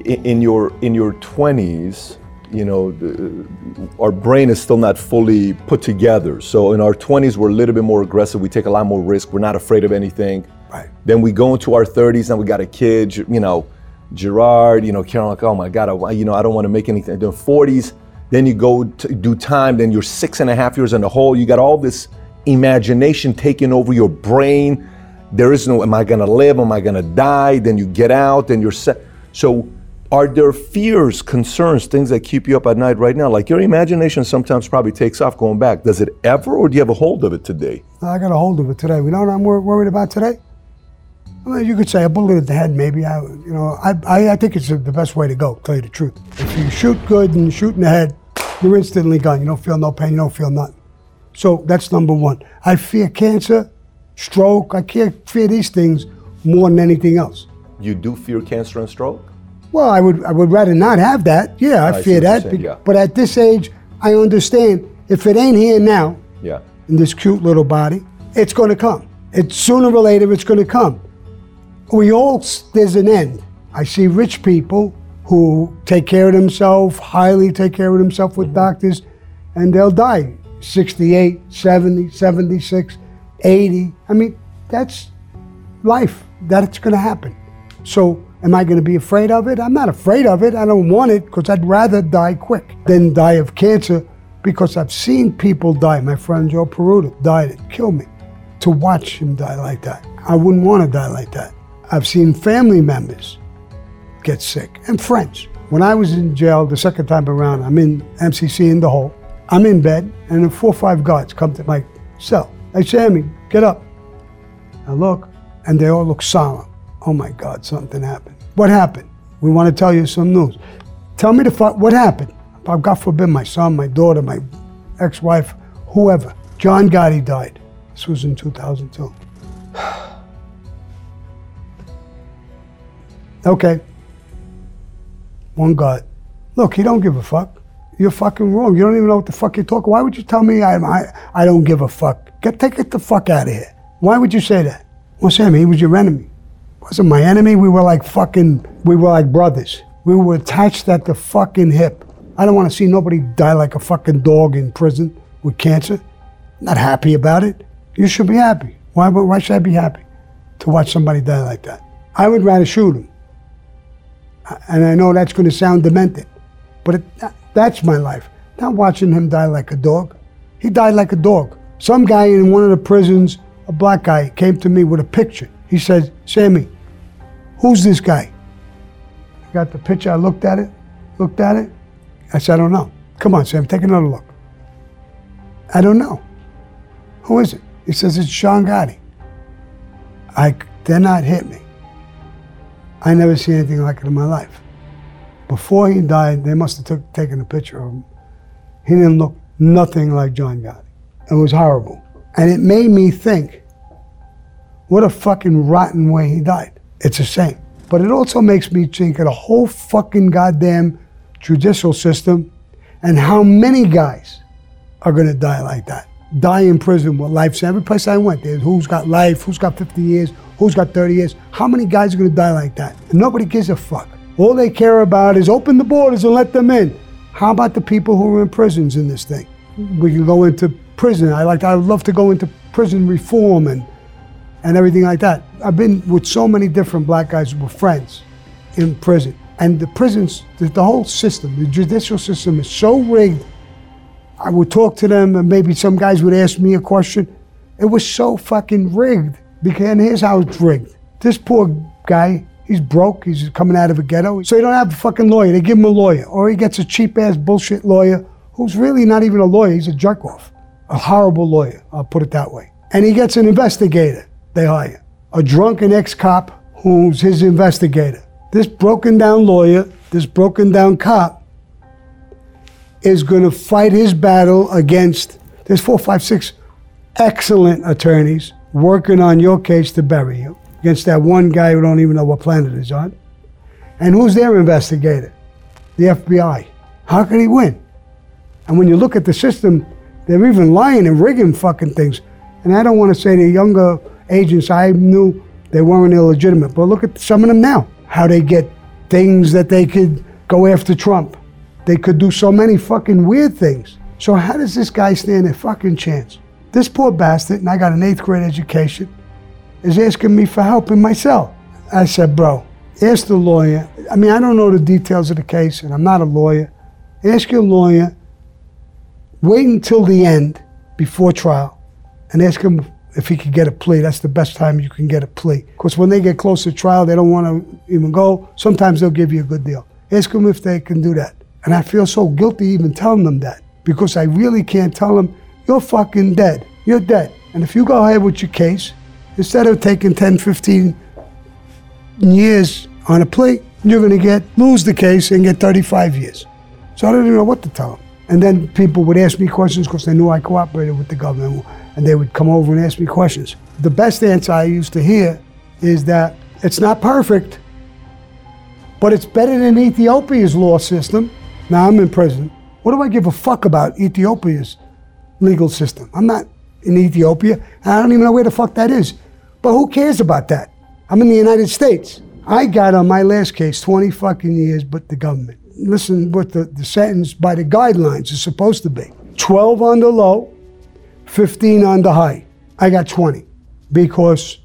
in, in your in your 20s, you know, uh, our brain is still not fully put together. So in our 20s, we're a little bit more aggressive. We take a lot more risk. We're not afraid of anything. Right. Then we go into our 30s and we got a kid, you know, Gerard, you know, Karen, like, oh my God, I, you know, I don't want to make anything. Then 40s, then you go do time, then you're six and a half years in the hole. You got all this imagination taking over your brain. There is no, am I going to live? Am I going to die? Then you get out, then you're set. So are there fears, concerns, things that keep you up at night right now? Like your imagination sometimes probably takes off going back. Does it ever, or do you have a hold of it today? I got a hold of it today. You know what I'm wor- worried about today? I mean, you could say a bullet in the head, maybe. I, you know, I, I, I think it's the best way to go. Tell you the truth. If you shoot good and shoot in the head, you're instantly gone. You don't feel no pain. You don't feel nothing. So that's number one. I fear cancer, stroke. I can't fear these things more than anything else. You do fear cancer and stroke? Well, I would I would rather not have that. Yeah, I, I fear that. be- yeah. But at this age, I understand if it ain't here now Yeah. in this cute little body, it's going to come. It's sooner or later it's going to come. We all there's an end. I see rich people who take care of themselves, highly take care of themselves with doctors, and they'll die 68, 70, 76, 80. I mean, that's life. That's going to happen. So, am I going to be afraid of it? I'm not afraid of it. I don't want it because I'd rather die quick than die of cancer because I've seen people die. My friend Joe Paruta died. It killed me to watch him die like that. I wouldn't want to die like that. I've seen family members get sick and friends. When I was in jail the second time around, I'm in MCC in the hole. I'm in bed, and then four or five guards come to my cell. Say, Sammy, get up. I look, and they all look solemn. Oh my God, something happened. What happened? We want to tell you some news. Tell me the fu- what happened. God forbid, my son, my daughter, my ex-wife, whoever. John Gotti died. This was in 2002. okay. One God. Look, he don't give a fuck. You're fucking wrong. You don't even know what the fuck you're talking. Why would you tell me I, I, I don't give a fuck? Get take it the fuck out of here. Why would you say that? Well, Sammy, he was your enemy. Wasn't my enemy. We were like fucking. We were like brothers. We were attached at the fucking hip. I don't want to see nobody die like a fucking dog in prison with cancer. Not happy about it. You should be happy. Why? Why should I be happy to watch somebody die like that? I would rather shoot him. And I know that's going to sound demented, but it, that's my life. Not watching him die like a dog. He died like a dog. Some guy in one of the prisons, a black guy, came to me with a picture. He said, Sammy, who's this guy? I got the picture. I looked at it, looked at it. I said, I don't know. Come on, Sam, take another look. I don't know. Who is it? He says, it's Sean Gotti. I, they're not hit me. I never seen anything like it in my life. Before he died, they must have took, taken a picture of him. He didn't look nothing like John Gotti. It was horrible. And it made me think, what a fucking rotten way he died. It's a shame. But it also makes me think of the whole fucking goddamn judicial system and how many guys are going to die like that. Die in prison with life. Every place I went, there's who's got life, who's got 50 years, who's got 30 years. How many guys are going to die like that? And nobody gives a fuck. All they care about is open the borders and let them in. How about the people who are in prisons in this thing? We can go into prison. I like. I would love to go into prison reform and and everything like that. I've been with so many different black guys who were friends in prison. And the prisons, the, the whole system, the judicial system is so rigged. I would talk to them and maybe some guys would ask me a question. It was so fucking rigged. Because, and here's how it's rigged. This poor guy, he's broke, he's coming out of a ghetto. So he don't have a fucking lawyer. They give him a lawyer. Or he gets a cheap ass bullshit lawyer who's really not even a lawyer, he's a jerk off. A horrible lawyer, I'll put it that way. And he gets an investigator they hire. A drunken ex cop who's his investigator. This broken down lawyer, this broken down cop, is going to fight his battle against, there's four, five, six excellent attorneys working on your case to bury you against that one guy who don't even know what planet he's on. And who's their investigator? The FBI. How can he win? And when you look at the system, they're even lying and rigging fucking things. And I don't want to say the younger agents I knew they weren't illegitimate, but look at some of them now. How they get things that they could go after Trump. They could do so many fucking weird things. So how does this guy stand a fucking chance? This poor bastard, and I got an eighth grade education, is asking me for help in my cell. I said, bro, ask the lawyer. I mean, I don't know the details of the case, and I'm not a lawyer. Ask your lawyer, wait until the end before trial, and ask him if he could get a plea. That's the best time you can get a plea. Because when they get close to trial, they don't want to even go. Sometimes they'll give you a good deal. Ask them if they can do that. And I feel so guilty even telling them that because I really can't tell them, you're fucking dead. You're dead. And if you go ahead with your case, instead of taking 10, 15 years on a plea, you're going to get lose the case and get 35 years. So I don't even know what to tell them. And then people would ask me questions because they knew I cooperated with the government and they would come over and ask me questions. The best answer I used to hear is that it's not perfect, but it's better than Ethiopia's law system. Now I'm in prison. What do I give a fuck about Ethiopia's legal system? I'm not in Ethiopia. and I don't even know where the fuck that is. But who cares about that? I'm in the United States. I got on my last case 20 fucking years, but the government. Listen what the, the sentence by the guidelines is supposed to be 12 on the low, 15 on the high. I got 20 because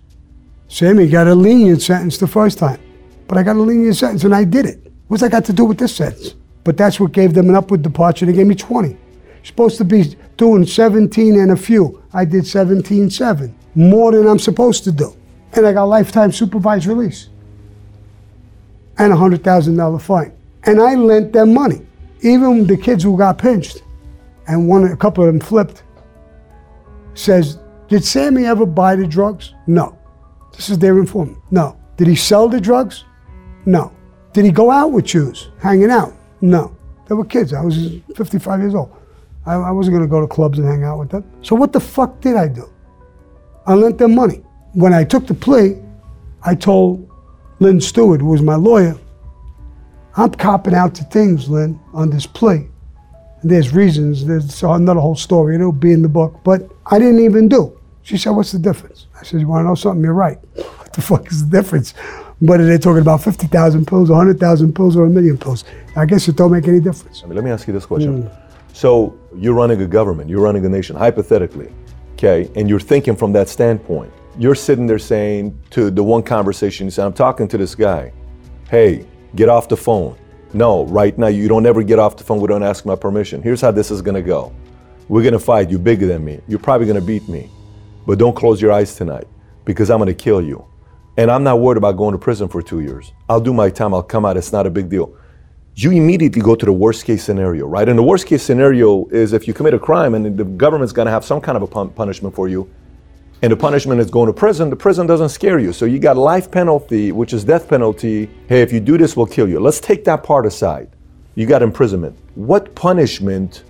Sammy got a lenient sentence the first time. But I got a lenient sentence and I did it. What's that got to do with this sentence? But that's what gave them an upward departure. They gave me 20. Supposed to be doing 17 and a few. I did 17 7, more than I'm supposed to do. And I got lifetime supervised release and a $100,000 fine. And I lent them money. Even the kids who got pinched, and one, a couple of them flipped, says, Did Sammy ever buy the drugs? No. This is their informant. No. Did he sell the drugs? No. Did he go out with Jews, hanging out? No. They were kids. I was 55 years old. I, I wasn't going to go to clubs and hang out with them. So what the fuck did I do? I lent them money. When I took the plea, I told Lynne Stewart, who was my lawyer, I'm copping out to things, Lynne, on this plea. And there's reasons. There's another whole story. It'll be in the book. But I didn't even do. She said, What's the difference? I said, You want to know something? You're right. What the fuck is the difference? Whether they're talking about 50,000 pills, 100,000 pills, or a million pills. I guess it don't make any difference. I mean, let me ask you this question. Mm. So you're running a government, you're running a nation, hypothetically, okay, and you're thinking from that standpoint. You're sitting there saying to the one conversation, you said, I'm talking to this guy. Hey, get off the phone. No, right now you don't ever get off the phone without asking my permission. Here's how this is gonna go. We're gonna fight. You're bigger than me. You're probably gonna beat me. But don't close your eyes tonight because I'm gonna kill you. And I'm not worried about going to prison for two years. I'll do my time, I'll come out, it's not a big deal. You immediately go to the worst case scenario, right? And the worst case scenario is if you commit a crime and the government's gonna have some kind of a pun- punishment for you, and the punishment is going to prison, the prison doesn't scare you. So you got life penalty, which is death penalty. Hey, if you do this, we'll kill you. Let's take that part aside. You got imprisonment. What punishment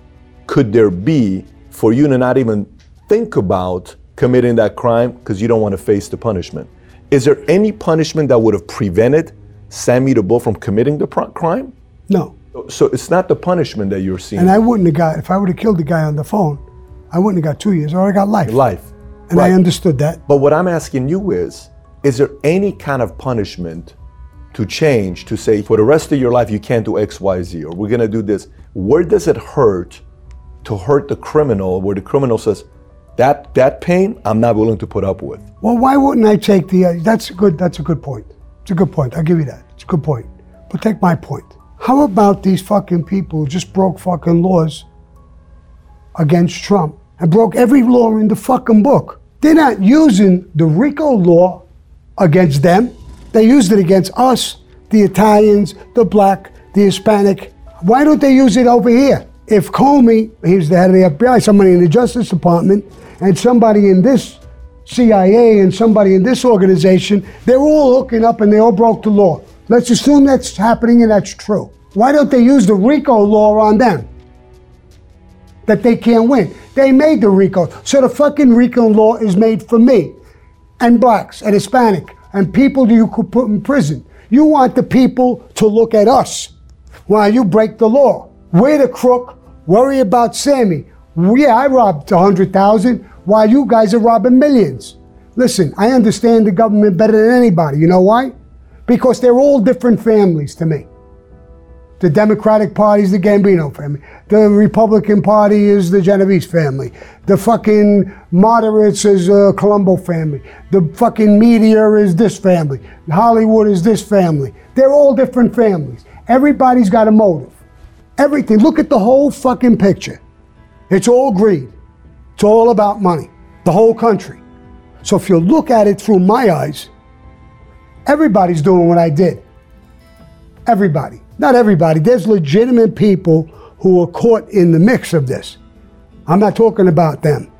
could there be for you to not even think about committing that crime because you don't want to face the punishment. Is there any punishment that would have prevented Sammy the Bull from committing the pr- crime? No. So it's not the punishment that you're seeing. And I wouldn't have got, if I would have killed the guy on the phone, I wouldn't have got two years or I got life. life. And I understood that. But what I'm asking you is, is there any kind of punishment to change to say for the rest of your life you can't do X, Y, Z, or we're gonna do this? Where does it hurt to hurt the criminal where the criminal says, that that pain I'm not willing to put up with? Well, why wouldn't I take the? Uh, that's a good. That's a good point. It's a good point. I'll give you that. It's a good point. But take my point. How about these fucking people who just broke fucking laws against Trump and broke every law in the fucking book? They're not using the RICO law against them. They used it against us, the Italians, the black, the Hispanic. Why don't they use it over here? If Comey, he's the head of the FBI, somebody in the Justice Department, and somebody in this CIA and somebody in this organization, they're all hooking up and they all broke the law. Let's assume that's happening and that's true. Why don't they use the RICO law on them? That they can't win. They made the RICO. So the fucking RICO law is made for me and blacks and Hispanic and people you could put in prison. You want the people to look at us while you break the law. We're the crook. Worry about Sammy. Yeah, I robbed a hundred thousand while you guys are robbing millions. Listen, I understand the government better than anybody. You know why? Because they're all different families to me. The Democratic Party is the Gambino family. The Republican Party is the Genovese family. The fucking moderates is the Colombo family. The fucking media is this family. Hollywood is this family. They're all different families. Everybody's got a motive. Everything. Look at the whole fucking picture. It's all greed. It's all about money. The whole country. So if you look at it through my eyes, everybody's doing what I did. Everybody. Not everybody. There's legitimate people who are caught in the mix of this. I'm not talking about them.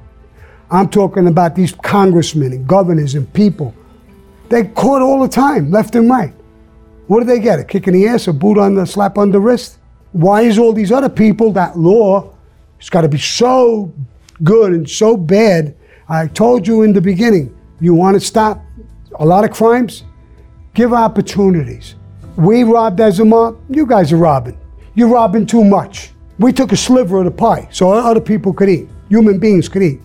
I'm talking about these congressmen and governors and people. They're caught all the time, left and right. What do they get? A kick in the ass, a boot on the slap on the wrist? Why is all these other people, that law, it's got to be so good and so bad? I told you in the beginning, you want to stop a lot of crimes? Give opportunities. We robbed as a mob, you guys are robbing. You're robbing too much. We took a sliver of the pie so other people could eat, human beings could eat.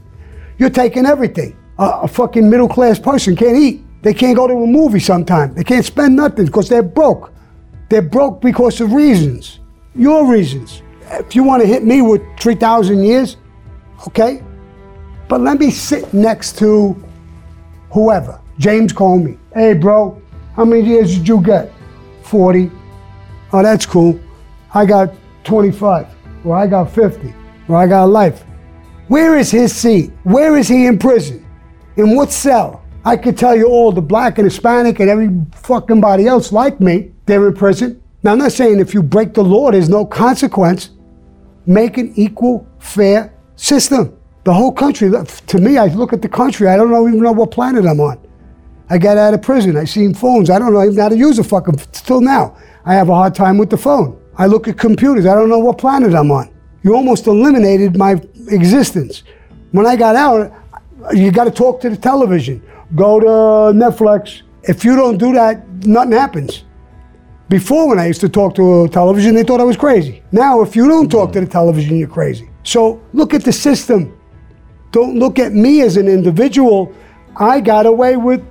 You're taking everything. A, a fucking middle class person can't eat. They can't go to a movie sometime. They can't spend nothing because they're broke. They're broke because of reasons. Your reasons. If you want to hit me with 3,000 years, okay? But let me sit next to whoever. James Comey. Hey, bro, how many years did you get? 40. Oh, that's cool. I got 25, or I got 50, or I got life. Where is his seat? Where is he in prison? In what cell? I could tell you all the black and Hispanic and every fucking body else like me, they're in prison. Now, I'm not saying if you break the law, there's no consequence. Make an equal, fair system. The whole country, to me, I look at the country, I don't even know what planet I'm on. I got out of prison. I seen phones. I don't know even how to use a fucking till now. I have a hard time with the phone. I look at computers. I don't know what planet I'm on. You almost eliminated my existence. When I got out, you got to talk to the television. Go to Netflix. If you don't do that, nothing happens. Before, when I used to talk to a television, they thought I was crazy. Now, if you don't talk to the television, you're crazy. So look at the system. Don't look at me as an individual. I got away with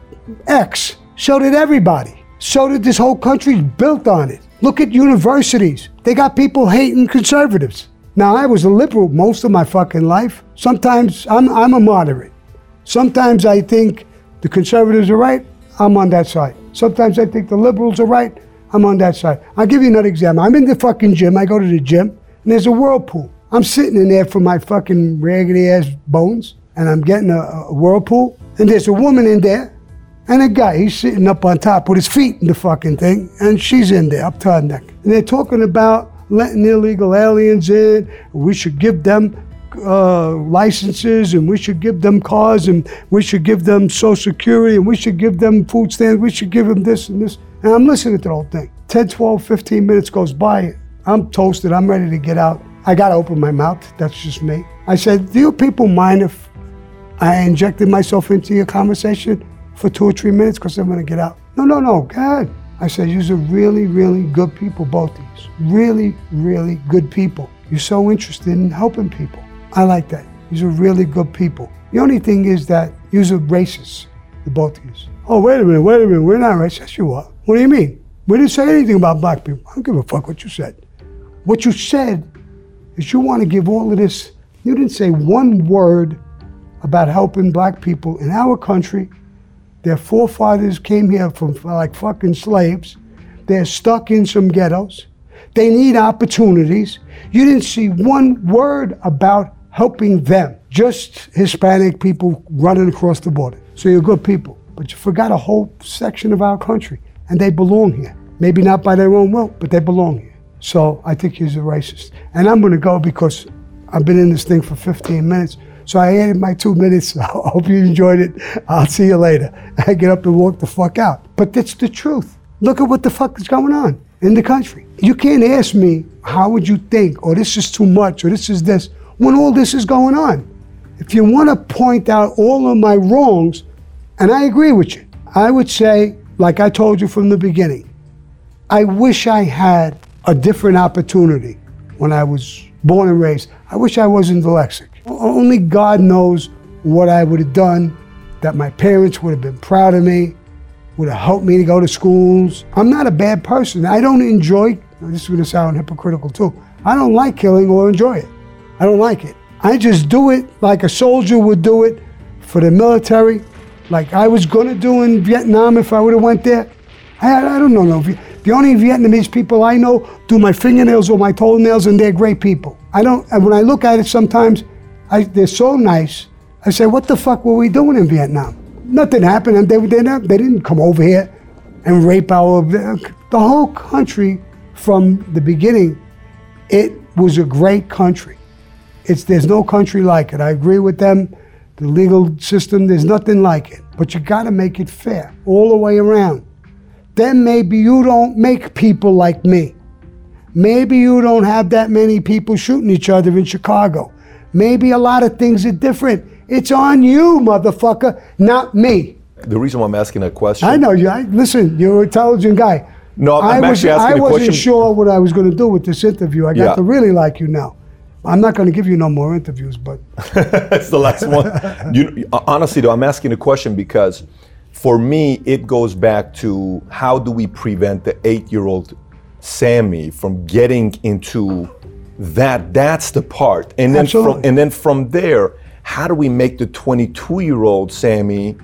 X. So did everybody. So did this whole country built on it. Look at universities. They got people hating conservatives. Now, I was a liberal most of my fucking life. Sometimes I'm, I'm a moderate. Sometimes I think the conservatives are right. I'm on that side. Sometimes I think the liberals are right. I'm on that side. I'll give you another example. I'm in the fucking gym. I go to the gym, and there's a whirlpool. I'm sitting in there for my fucking raggedy ass bones, and I'm getting a, a whirlpool, and there's a woman in there, and a guy. He's sitting up on top with his feet in the fucking thing, and she's in there up to her neck. And they're talking about letting illegal aliens in. We should give them uh, licenses and we should give them cars and we should give them social security and we should give them food stamps. We should give them this and this. And I'm listening to the whole thing. 10, 12, 15 minutes goes by. I'm toasted. I'm ready to get out. I got to open my mouth. That's just me. I said, Do you people mind if I injected myself into your conversation for two or three minutes because I'm going to get out. No, no, no, go ahead. I said, you're really, really good people, both of you. Really, really good people. You're so interested in helping people. I like that. These are really good people. The only thing is that you're racist, the both of you. Oh, wait a minute, wait a minute. We're not racist. Yes, you are. What do you mean? We didn't say anything about black people. I don't give a fuck what you said. What you said is you want to give all of this. You didn't say one word about helping black people in our country. Their forefathers came here from like fucking slaves. They're stuck in some ghettos. They need opportunities. You didn't see one word about helping them, just Hispanic people running across the border. So you're good people. But you forgot a whole section of our country, and they belong here. Maybe not by their own will, but they belong here. So I think he's a racist. And I'm going to go because I've been in this thing for 15 minutes. So I added my two minutes. I hope you enjoyed it. I'll see you later. I get up and walk the fuck out. But that's the truth. Look at what the fuck is going on in the country. You can't ask me, how would you think, or this is too much, or this is this, when all this is going on. If you want to point out all of my wrongs, and I agree with you, I would say, like I told you from the beginning, I wish I had a different opportunity when I was born and raised. I wish I wasn't dyslexic. Only God knows what I would have done, that my parents would have been proud of me, would have helped me to go to schools. I'm not a bad person. I don't enjoy, this is going to sound hypocritical too, I don't like killing or enjoy it. I don't like it. I just do it like a soldier would do it for the military, like I was going to do in Vietnam if I would have went there. I, I don't know. No. The only Vietnamese people I know do my fingernails or my toenails, and they're great people. I don't. And when I look at it, sometimes I, they're so nice. I say, "What the fuck were we doing in Vietnam? Nothing happened, and they they, they didn't come over here and rape our the whole country from the beginning. It was a great country. It's there's no country like it. I agree with them. The legal system, there's nothing like it. But you got to make it fair all the way around then maybe you don't make people like me. Maybe you don't have that many people shooting each other in Chicago. Maybe a lot of things are different. It's on you, motherfucker, not me. The reason why I'm asking that question. I know you. I, listen, you're an intelligent guy. No, I'm I actually was, asking I wasn't question. sure what I was going to do with this interview. I got Yeah. to really like you now. I'm not going to give you no more interviews, but That's the last one. You, uh, honestly, though, I'm asking a question because for me, it goes back to how do we prevent the eight year old Sammy from getting into that? That's the part. And then, from, and then from there, how do we make the 22 year old Sammy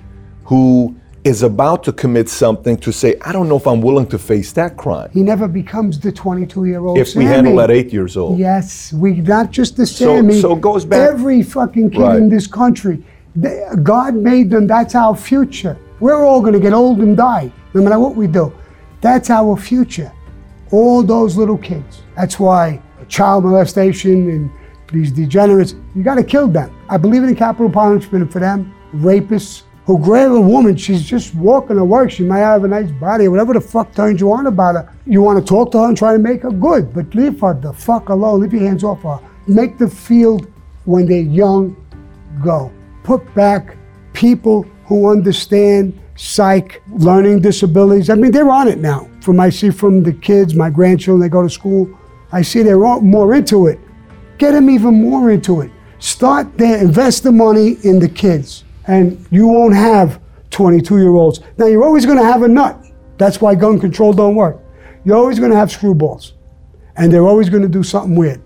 who is about to commit something to say, I don't know if I'm willing to face that crime he never becomes the 22 year old. if we handle at eight years old? Yes, we not just the So- Sammy. so it goes back- Every fucking kid Right. in this country, they, God made them. That's our future. We're all going to get old and die, no matter what we do. That's our future. All those little kids. That's why child molestation and these degenerates, you got to kill them. I believe in capital punishment for them. Rapists who grab a woman, she's just walking to work. She might have a nice body, whatever the fuck turns you on about her. You want to talk to her and try to make her good, but leave her the fuck alone. Leave your hands off her. Make the field when they're young go. Put back people who understand psych, learning disabilities. I mean, they're on it now. From I see from the kids, my grandchildren, they go to school. I see they're more into it. Get them even more into it. Start there, invest the money in the kids, and you won't have 22 year olds. Now, you're always going to have a nut. That's why gun control don't work. You're always going to have screwballs, and they're always going to do something weird.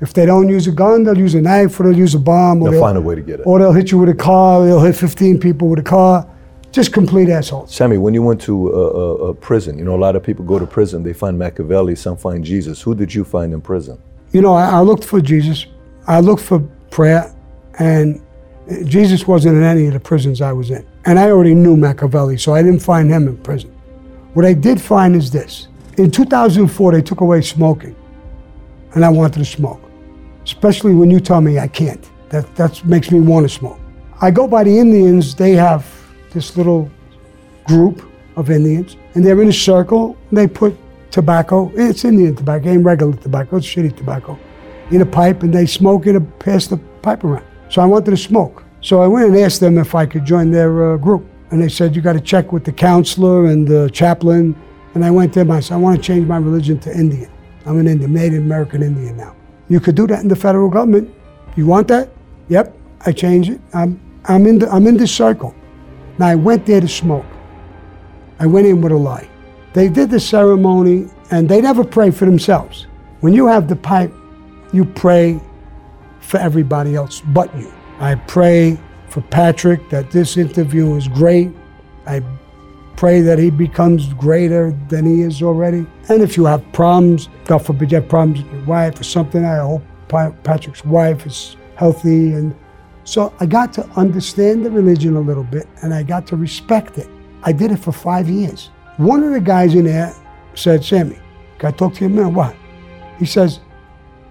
If they don't use a gun, they'll use a knife or they'll use a bomb. Or They'll find a way to get it. Or they'll hit you with a car. They'll hit 15 people with a car. Just complete assholes. Sammy, when you went to a, a, a prison, you know, a lot of people go to prison, they find Machiavelli, some find Jesus. Who did you find in prison? You know, I, I looked for Jesus. I looked for prayer, and Jesus wasn't in any of the prisons I was in. And I already knew Machiavelli, so I didn't find him in prison. What I did find is this. In 2004, they took away smoking, and I wanted to smoke, especially when you tell me I can't. That that makes me want to smoke. I go by the Indians. They have this little group of Indians, and they're in a circle. And they put tobacco. It's Indian tobacco, ain't regular tobacco. It's shitty tobacco in a pipe, and they smoke it and pass the pipe around. So I wanted to smoke. So I went and asked them if I could join their uh, group. And they said, You got to check with the counselor and the chaplain. And I went to them. I said, I want to change my religion to Indian. I'm an Indian, Native American Indian now. You could do that in the federal government. You want that? Yep. I changed it. I'm, I'm, in the, I'm in this circle. Now I went there to smoke. I went in with a lie. They did the ceremony and they never pray for themselves. When you have the pipe, you pray for everybody else but you. I pray for Patrick that this interview is great. I pray that he becomes greater than he is already. And if you have problems, God forbid you have problems with your wife or something, I hope Patrick's wife is healthy. And so I got to understand the religion a little bit and I got to respect it. I did it for five years. One of the guys in there said, Sammy, can I talk to you a minute? What? He says,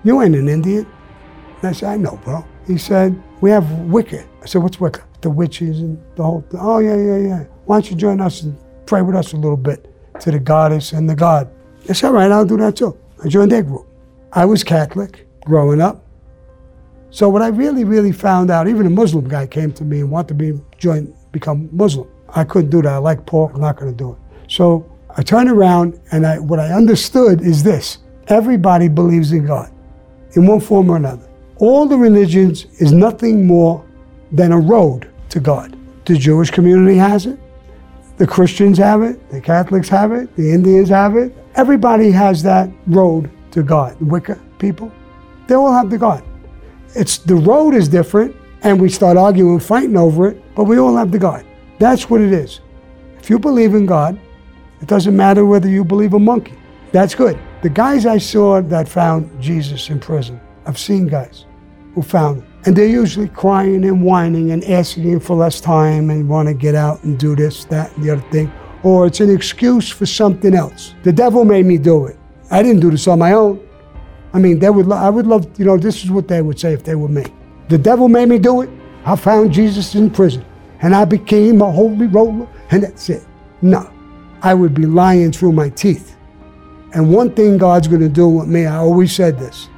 You ain't an Indian. And I said, I know, bro. He said, We have Wicca. I said, What's Wicca? The witches and the whole thing. Oh, yeah, yeah, yeah. Why don't you join us and pray with us a little bit to the goddess and the god? I said, All right, I'll do that too. I joined their group. I was Catholic growing up. So what I really, really found out, even a Muslim guy came to me and wanted to be join, become Muslim. I couldn't do that. I like pork. I'm not going to do it. So I turned around and I, what I understood is this. Everybody believes in God in one form or another. All the religions is nothing more than a road to God. The Jewish community has it. The Christians have it. The Catholics have it. The Indians have it. Everybody has that road to God. The Wicca people, they all have the God. It's the road is different, and we start arguing, fighting over it, but we all have the God. That's what it is. If you believe in God, it doesn't matter whether you believe a monkey. That's good. The guys I saw that found Jesus in prison, I've seen guys who found him. And they're usually crying and whining and asking him for less time and want to get out and do this, that, and the other thing. Or it's an excuse for something else. The devil made me do it. I didn't do this on my own. I mean, they would. Lo- I would love. You know, this is what they would say if they were me. The devil made me do it. I found Jesus in prison, and I became a holy roller, and that's it. No, I would be lying through my teeth. And one thing God's going to do with me, I always said this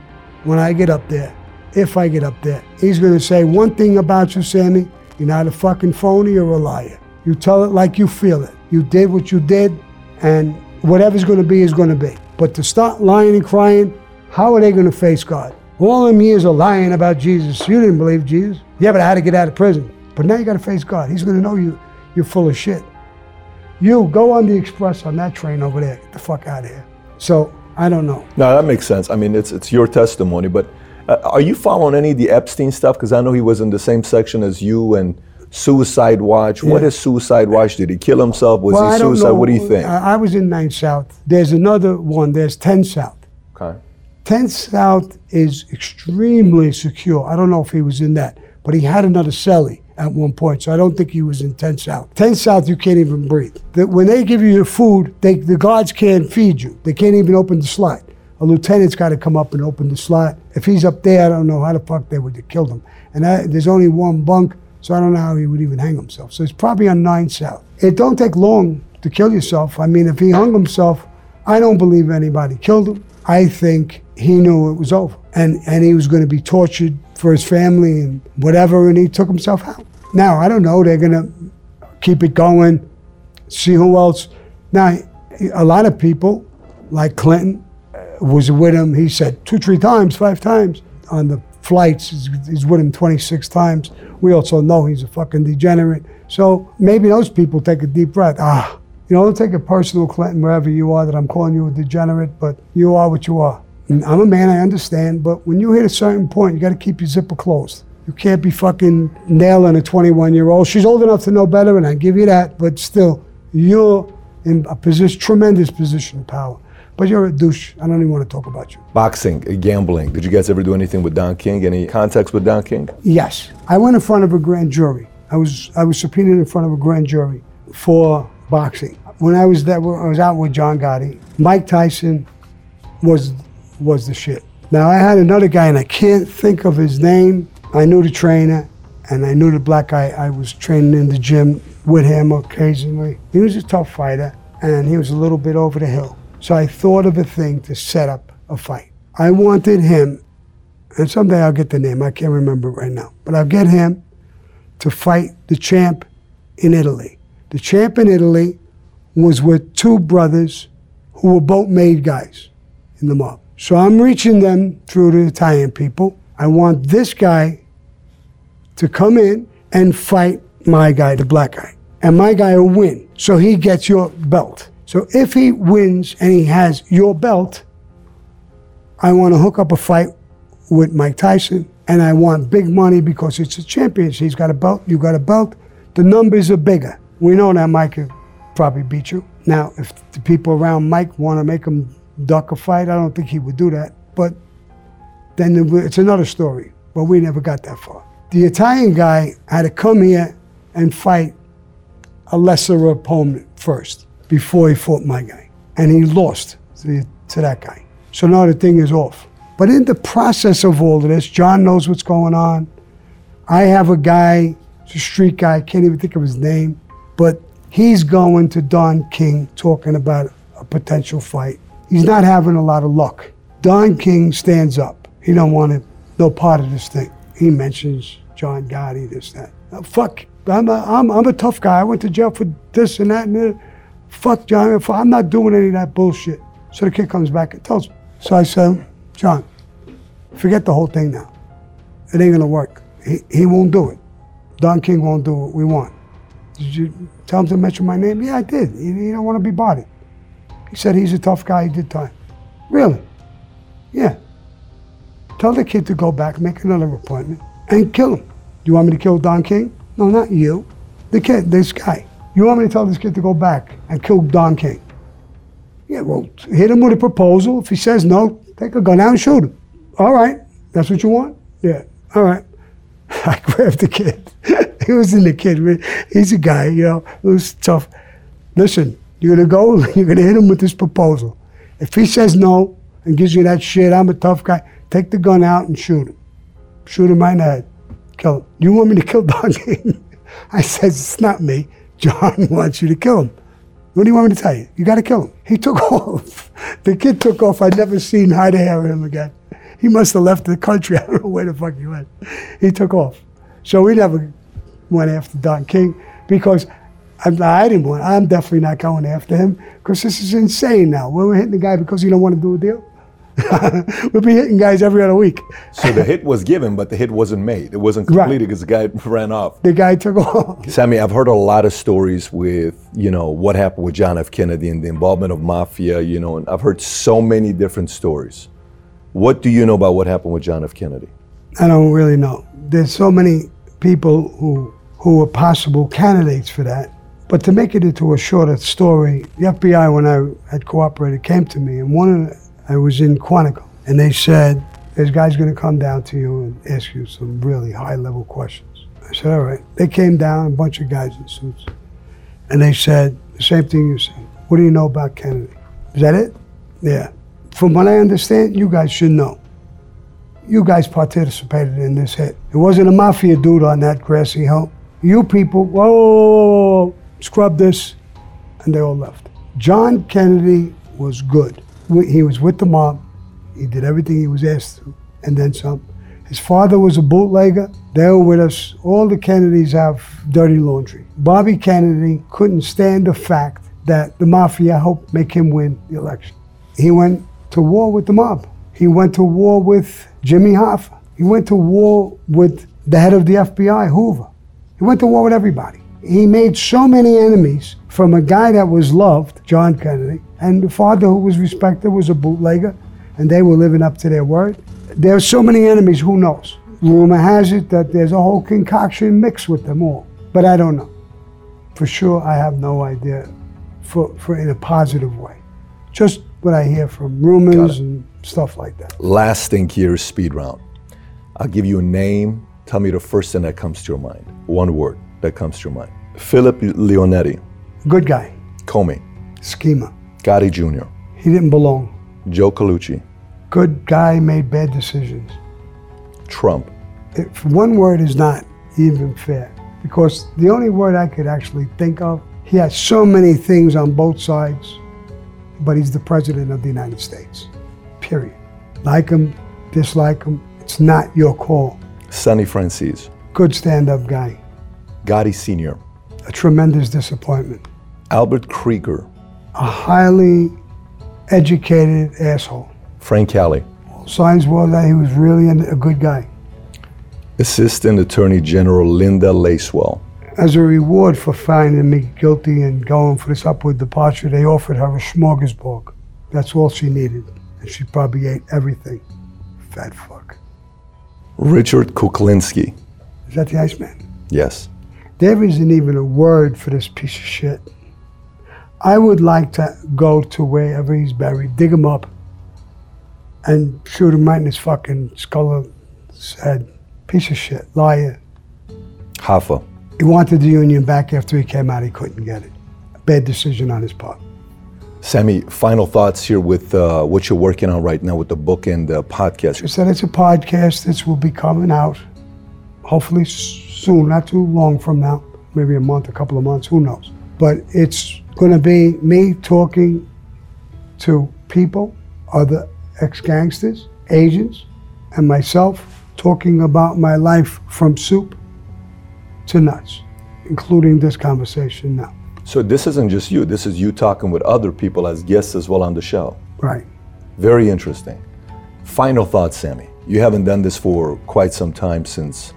when I get up there, if I get up there, He's going to say one thing about you, Sammy you're not a fucking phony or a liar. You tell it like you feel it. You did what you did, and whatever's going to be is going to be. But to start lying and crying, how are they going to face God? All them years of lying about Jesus, you didn't believe Jesus. Yeah, but I had to get out of prison. But now you got to face God. He's going to know you, you're full of shit. You go on the express on that train over there. Get the fuck out of here. So I don't know. No, that makes sense. I mean, it's it's your testimony, but uh, are you following any of the Epstein stuff? Because I know he was in the same section as you and Suicide Watch. Yeah. What is Suicide Watch? Did he kill himself? Was well, he suicide? What do you think? I, I was in 9 South. There's another one. There's 10 South. Okay. 10 South is extremely secure. I don't know if he was in that, but he had another celly at one point. So I don't think he was in 10 South. 10 South, you can't even breathe. The, when they give you your food, they, the guards can't feed you. They can't even open the slot. A lieutenant's got to come up and open the slot. If he's up there, I don't know how the fuck they would have killed him. And I, there's only one bunk, so I don't know how he would even hang himself. So it's probably on 9 South. It don't take long to kill yourself. I mean, if he hung himself, I don't believe anybody killed him. I think he knew it was over. And, and he was going to be tortured for his family and whatever, and he took himself out. Now, I don't know, they're going to keep it going, see who else. Now, a lot of people, like Clinton, was with him, he said two, three times, five times on the flights. He's, he's with him 26 times. We also know he's a fucking degenerate. So maybe those people take a deep breath. Ah, you know, don't take it personal, Clinton, wherever you are, that I'm calling you a degenerate, but you are what you are. And I'm a man, I understand, but when you hit a certain point, you got to keep your zipper closed. You can't be fucking nailing a 21 year old. She's old enough to know better, and I give you that, but still, you're in a position, tremendous position of power. But you're a douche. I don't even want to talk about you. Boxing, gambling. Did you guys ever do anything with Don King? Any contacts with Don King? Yes. I went in front of a grand jury. I was I was subpoenaed in front of a grand jury for boxing. When I was there, I was out with John Gotti. Mike Tyson was was the shit. Now I had another guy, and I can't think of his name. I knew the trainer and I knew the black guy. I was training in the gym with him occasionally. He was a tough fighter and he was a little bit over the hill. So I thought of a thing to set up a fight. I wanted him, and someday I'll get the name, I can't remember right now, but I'll get him to fight the champ in Italy. The champ in Italy was with two brothers who were both made guys in the mob. So I'm reaching them through the Italian people. I want this guy to come in and fight my guy, the black guy. And my guy will win. So he gets your belt. So if he wins and he has your belt, I want to hook up a fight with Mike Tyson. And I want big money because it's a championship. He's got a belt, you got a belt. The numbers are bigger. We know that Mike could probably beat you. Now, if the people around Mike want to make him duck a fight, I don't think he would do that. But then it's another story. But we never got that far. The Italian guy had to come here and fight a lesser opponent first before he fought my guy. And he lost to, to that guy. So now the thing is off. But in the process of all of this, John knows what's going on. I have a guy, it's a street guy, can't even think of his name, but he's going to Don King talking about a potential fight. He's not having a lot of luck. Don King stands up. He don't want no part of this thing. He mentions John Gotti, this, that. Uh, fuck, I'm a, I'm, I'm a tough guy. I went to jail for this and that and that. Fuck John, I'm not doing any of that bullshit. So the kid comes back and tells me. So I said, John, forget the whole thing now. It ain't gonna work. He, he won't do it. Don King won't do what we want. Did you tell him to mention my name? Yeah, I did. He, he don't want to be bodied. He said he's a tough guy. He did time. Really? Yeah. Tell the kid to go back, make another appointment, and kill him. You want me to kill Don King? No, not you. The kid, this guy. You want me to tell this kid to go back and kill Don King? Yeah, well, hit him with a proposal. If he says no, take a gun out and shoot him. All right, that's what you want? Yeah, all right. I grabbed the kid. he was in the kid. He's a guy, you know, it was tough. Listen, you're gonna go, you're gonna hit him with this proposal. If he says no and gives you that shit, I'm a tough guy, take the gun out and shoot him. Shoot him right in the head. Kill him. You want me to kill Don King? I said, it's not me. John wants you to kill him. What do you want me to tell you? You got to kill him. He took off. The kid took off. I'd never seen hide hair of him again. He must have left the country. I don't know where the fuck he went. He took off. So we never went after Don King because I'm, I didn't want. I'm definitely not going after him because this is insane now. We're hitting the guy because he don't want to do a deal. we'll be hitting guys every other week. so the hit was given, but the hit wasn't made. It wasn't completed because right. the guy ran off. The guy took off. Sammy, I've heard a lot of stories with, you know, what happened with John F. Kennedy and the involvement of mafia, you know, and I've heard so many different stories. What do you know about what happened with John F. Kennedy? I don't really know. There's so many people who who were possible candidates for that. But to make it into a shorter story, the FBI, when I had cooperated, came to me, and one of the, I was in Quantico, and they said, "This guy's going to come down to you and ask you some really high-level questions." I said, "All right." They came down, a bunch of guys in suits, and they said the same thing you said. What do you know about Kennedy? Is that it? Yeah. From what I understand, you guys should know. You guys participated in this hit. It wasn't a mafia dude on that grassy hill. You people, whoa, whoa, whoa, scrub this, and they all left. John Kennedy was good he was with the mob. He did everything he was asked to, and then some. His father was a bootlegger. They were with us. All the Kennedys have dirty laundry. Bobby Kennedy couldn't stand the fact that the mafia helped make him win the election. He went to war with the mob. He went to war with Jimmy Hoffa. He went to war with the head of the FBI, Hoover. He went to war with everybody. He made so many enemies from a guy that was loved, John Kennedy, and the father who was respected was a bootlegger, and they were living up to their word. There are so many enemies, who knows? Rumor has it that there's a whole concoction mixed with them all, but I don't know. For sure, I have no idea for, for in a positive way. Just what I hear from rumors and stuff like that. Last thing here is speed round. I'll give you a name. Tell me the first thing that comes to your mind. One word that comes to your mind. Philip Leonetti. Good guy. Comey. Schema. Gotti Jr. He didn't belong. Joe Colucci. Good guy, made bad decisions. Trump. If one word is not even fair, because the only word I could actually think of, he has so many things on both sides, but he's the president of the United States. Period. Like him, dislike him, it's not your call. Sonny Franzese. Good stand up guy. Gotti Sr., A tremendous disappointment. Albert Krieger, A highly educated asshole. Frank Cali, Signs were that he was really a good guy. Assistant Attorney General Linda Lacewell, As a reward for finding me guilty and going for this upward departure, they offered her a smorgasbord. That's all she needed. And she probably ate everything. Fat fuck. Richard Kuklinski, Is that the Iceman? yes, There isn't even a word for this piece of shit. I would like to go to wherever he's buried, dig him up, and shoot him right in his fucking skull head. Piece of shit, liar. Hoffa, He wanted the union back after he came out. He couldn't get it. Bad decision on his part. Sammy, final thoughts here with uh, what you're working on right now with the book and the podcast. She said it's a podcast. This will be coming out hopefully soon, not too long from now, maybe a month, a couple of months, who knows. But it's going to be me talking to people, other ex gangsters, agents, and myself talking about my life from soup to nuts, including this conversation now. So this isn't just you. This is you talking with other people as guests as well on the show. Right. Very interesting. Final thoughts, Sammy. You haven't done this for quite some time since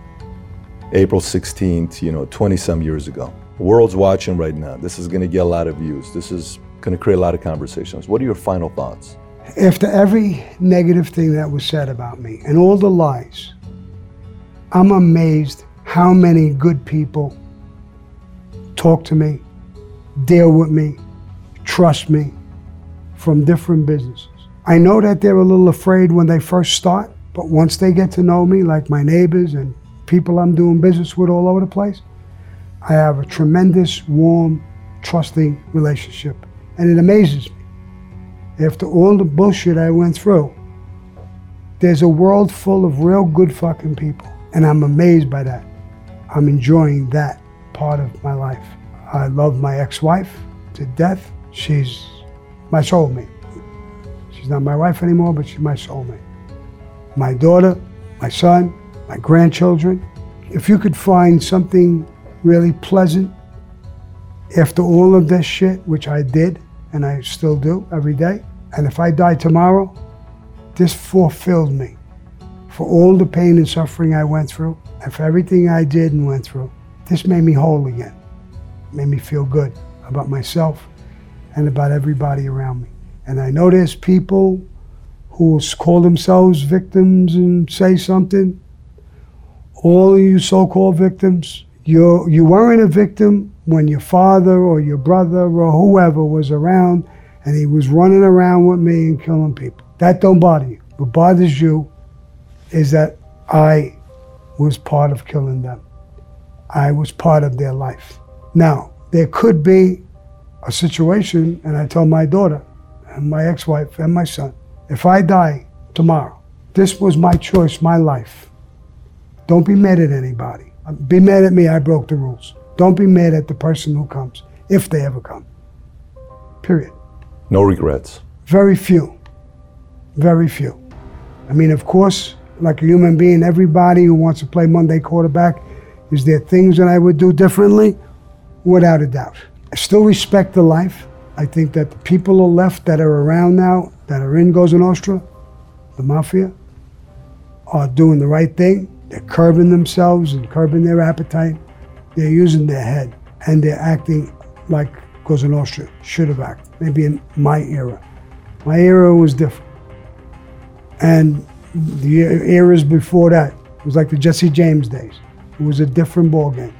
April 16th, you know, 20 some years ago. World's watching right now. This is going to get a lot of views. This is going to create a lot of conversations. What are your final thoughts? After every negative thing that was said about me and all the lies, I'm amazed how many good people talk to me, deal with me, trust me from different businesses. I know that they're a little afraid when they first start, but once they get to know me, like my neighbors and people I'm doing business with all over the place, I have a tremendous, warm, trusting relationship. And it amazes me after all the bullshit I went through, there's a world full of real good fucking people. And I'm amazed by that. I'm enjoying that part of my life. I love my ex wife to death. She's my soulmate. She's not my wife anymore, but she's my soulmate. My daughter, my son, my grandchildren. If you could find something really pleasant after all of this shit, which I did, and I still do every day. And if I die tomorrow, this fulfilled me for all the pain and suffering I went through, and for everything I did and went through. This made me whole again. it Made me feel good about myself and about everybody around me. And I know there's people who will call themselves victims and say something. All you so-called victims, you you weren't a victim when your father or your brother or whoever was around and he was running around with me and killing people. That don't bother you. What bothers you is that I was part of killing them. I was part of their life. Now, there could be a situation, and I tell my daughter and my ex-wife and my son, if I die tomorrow, this was my choice, my life. Don't be mad at anybody. Be mad at me, I broke the rules. Don't be mad at the person who comes, if they ever come. Period. No regrets. Very few. Very few. I mean, of course, like a human being, everybody who wants to play Monday quarterback, is there things that I would do differently? Without a doubt. I still respect the life. I think that the people are left that are around now, that are in Cosa Nostra, the mafia, are doing the right thing. They're curbing themselves and curbing their appetite. They're using their head and they're acting like Cosa Nostra should have acted. Maybe in my era. My era was different. And the eras before that it was like the Jesse James days. It was a different ballgame.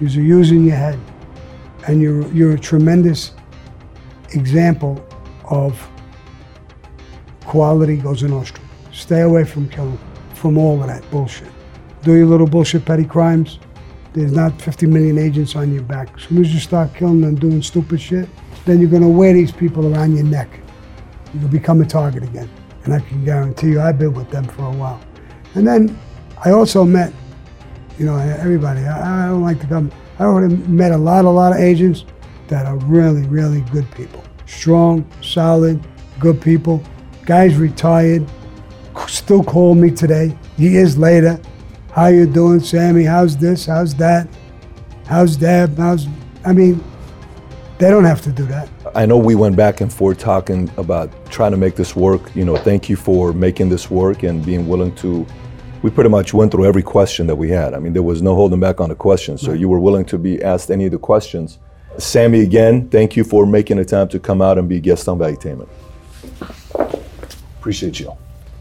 You're using your head. And you're, you're a tremendous example of quality Cosa Nostra. Stay away from killing, from all of that bullshit. Do your little bullshit petty crimes. There's not 50 million agents on your back. As soon as you start killing and doing stupid shit, then you're gonna wear these people around your neck. You'll become a target again. And I can guarantee you, I've been with them for a while. And then I also met, you know, everybody. I, I don't like to come. I already met a lot, a lot of agents that are really, really good people. Strong, solid, good people. Guys retired, still call me today, years later. How you doing, Sammy? How's this? How's that? how's Deb? How's I mean, they don't have to do that. I know we went back and forth talking about trying to make this work. You know, thank you for making this work and being willing to. We pretty much went through every question that we had. I mean, there was no holding back on the questions. So you were willing to be asked any of the questions. Sammy, again, thank you for making the time to come out and be a guest on Valuetainment. Appreciate you.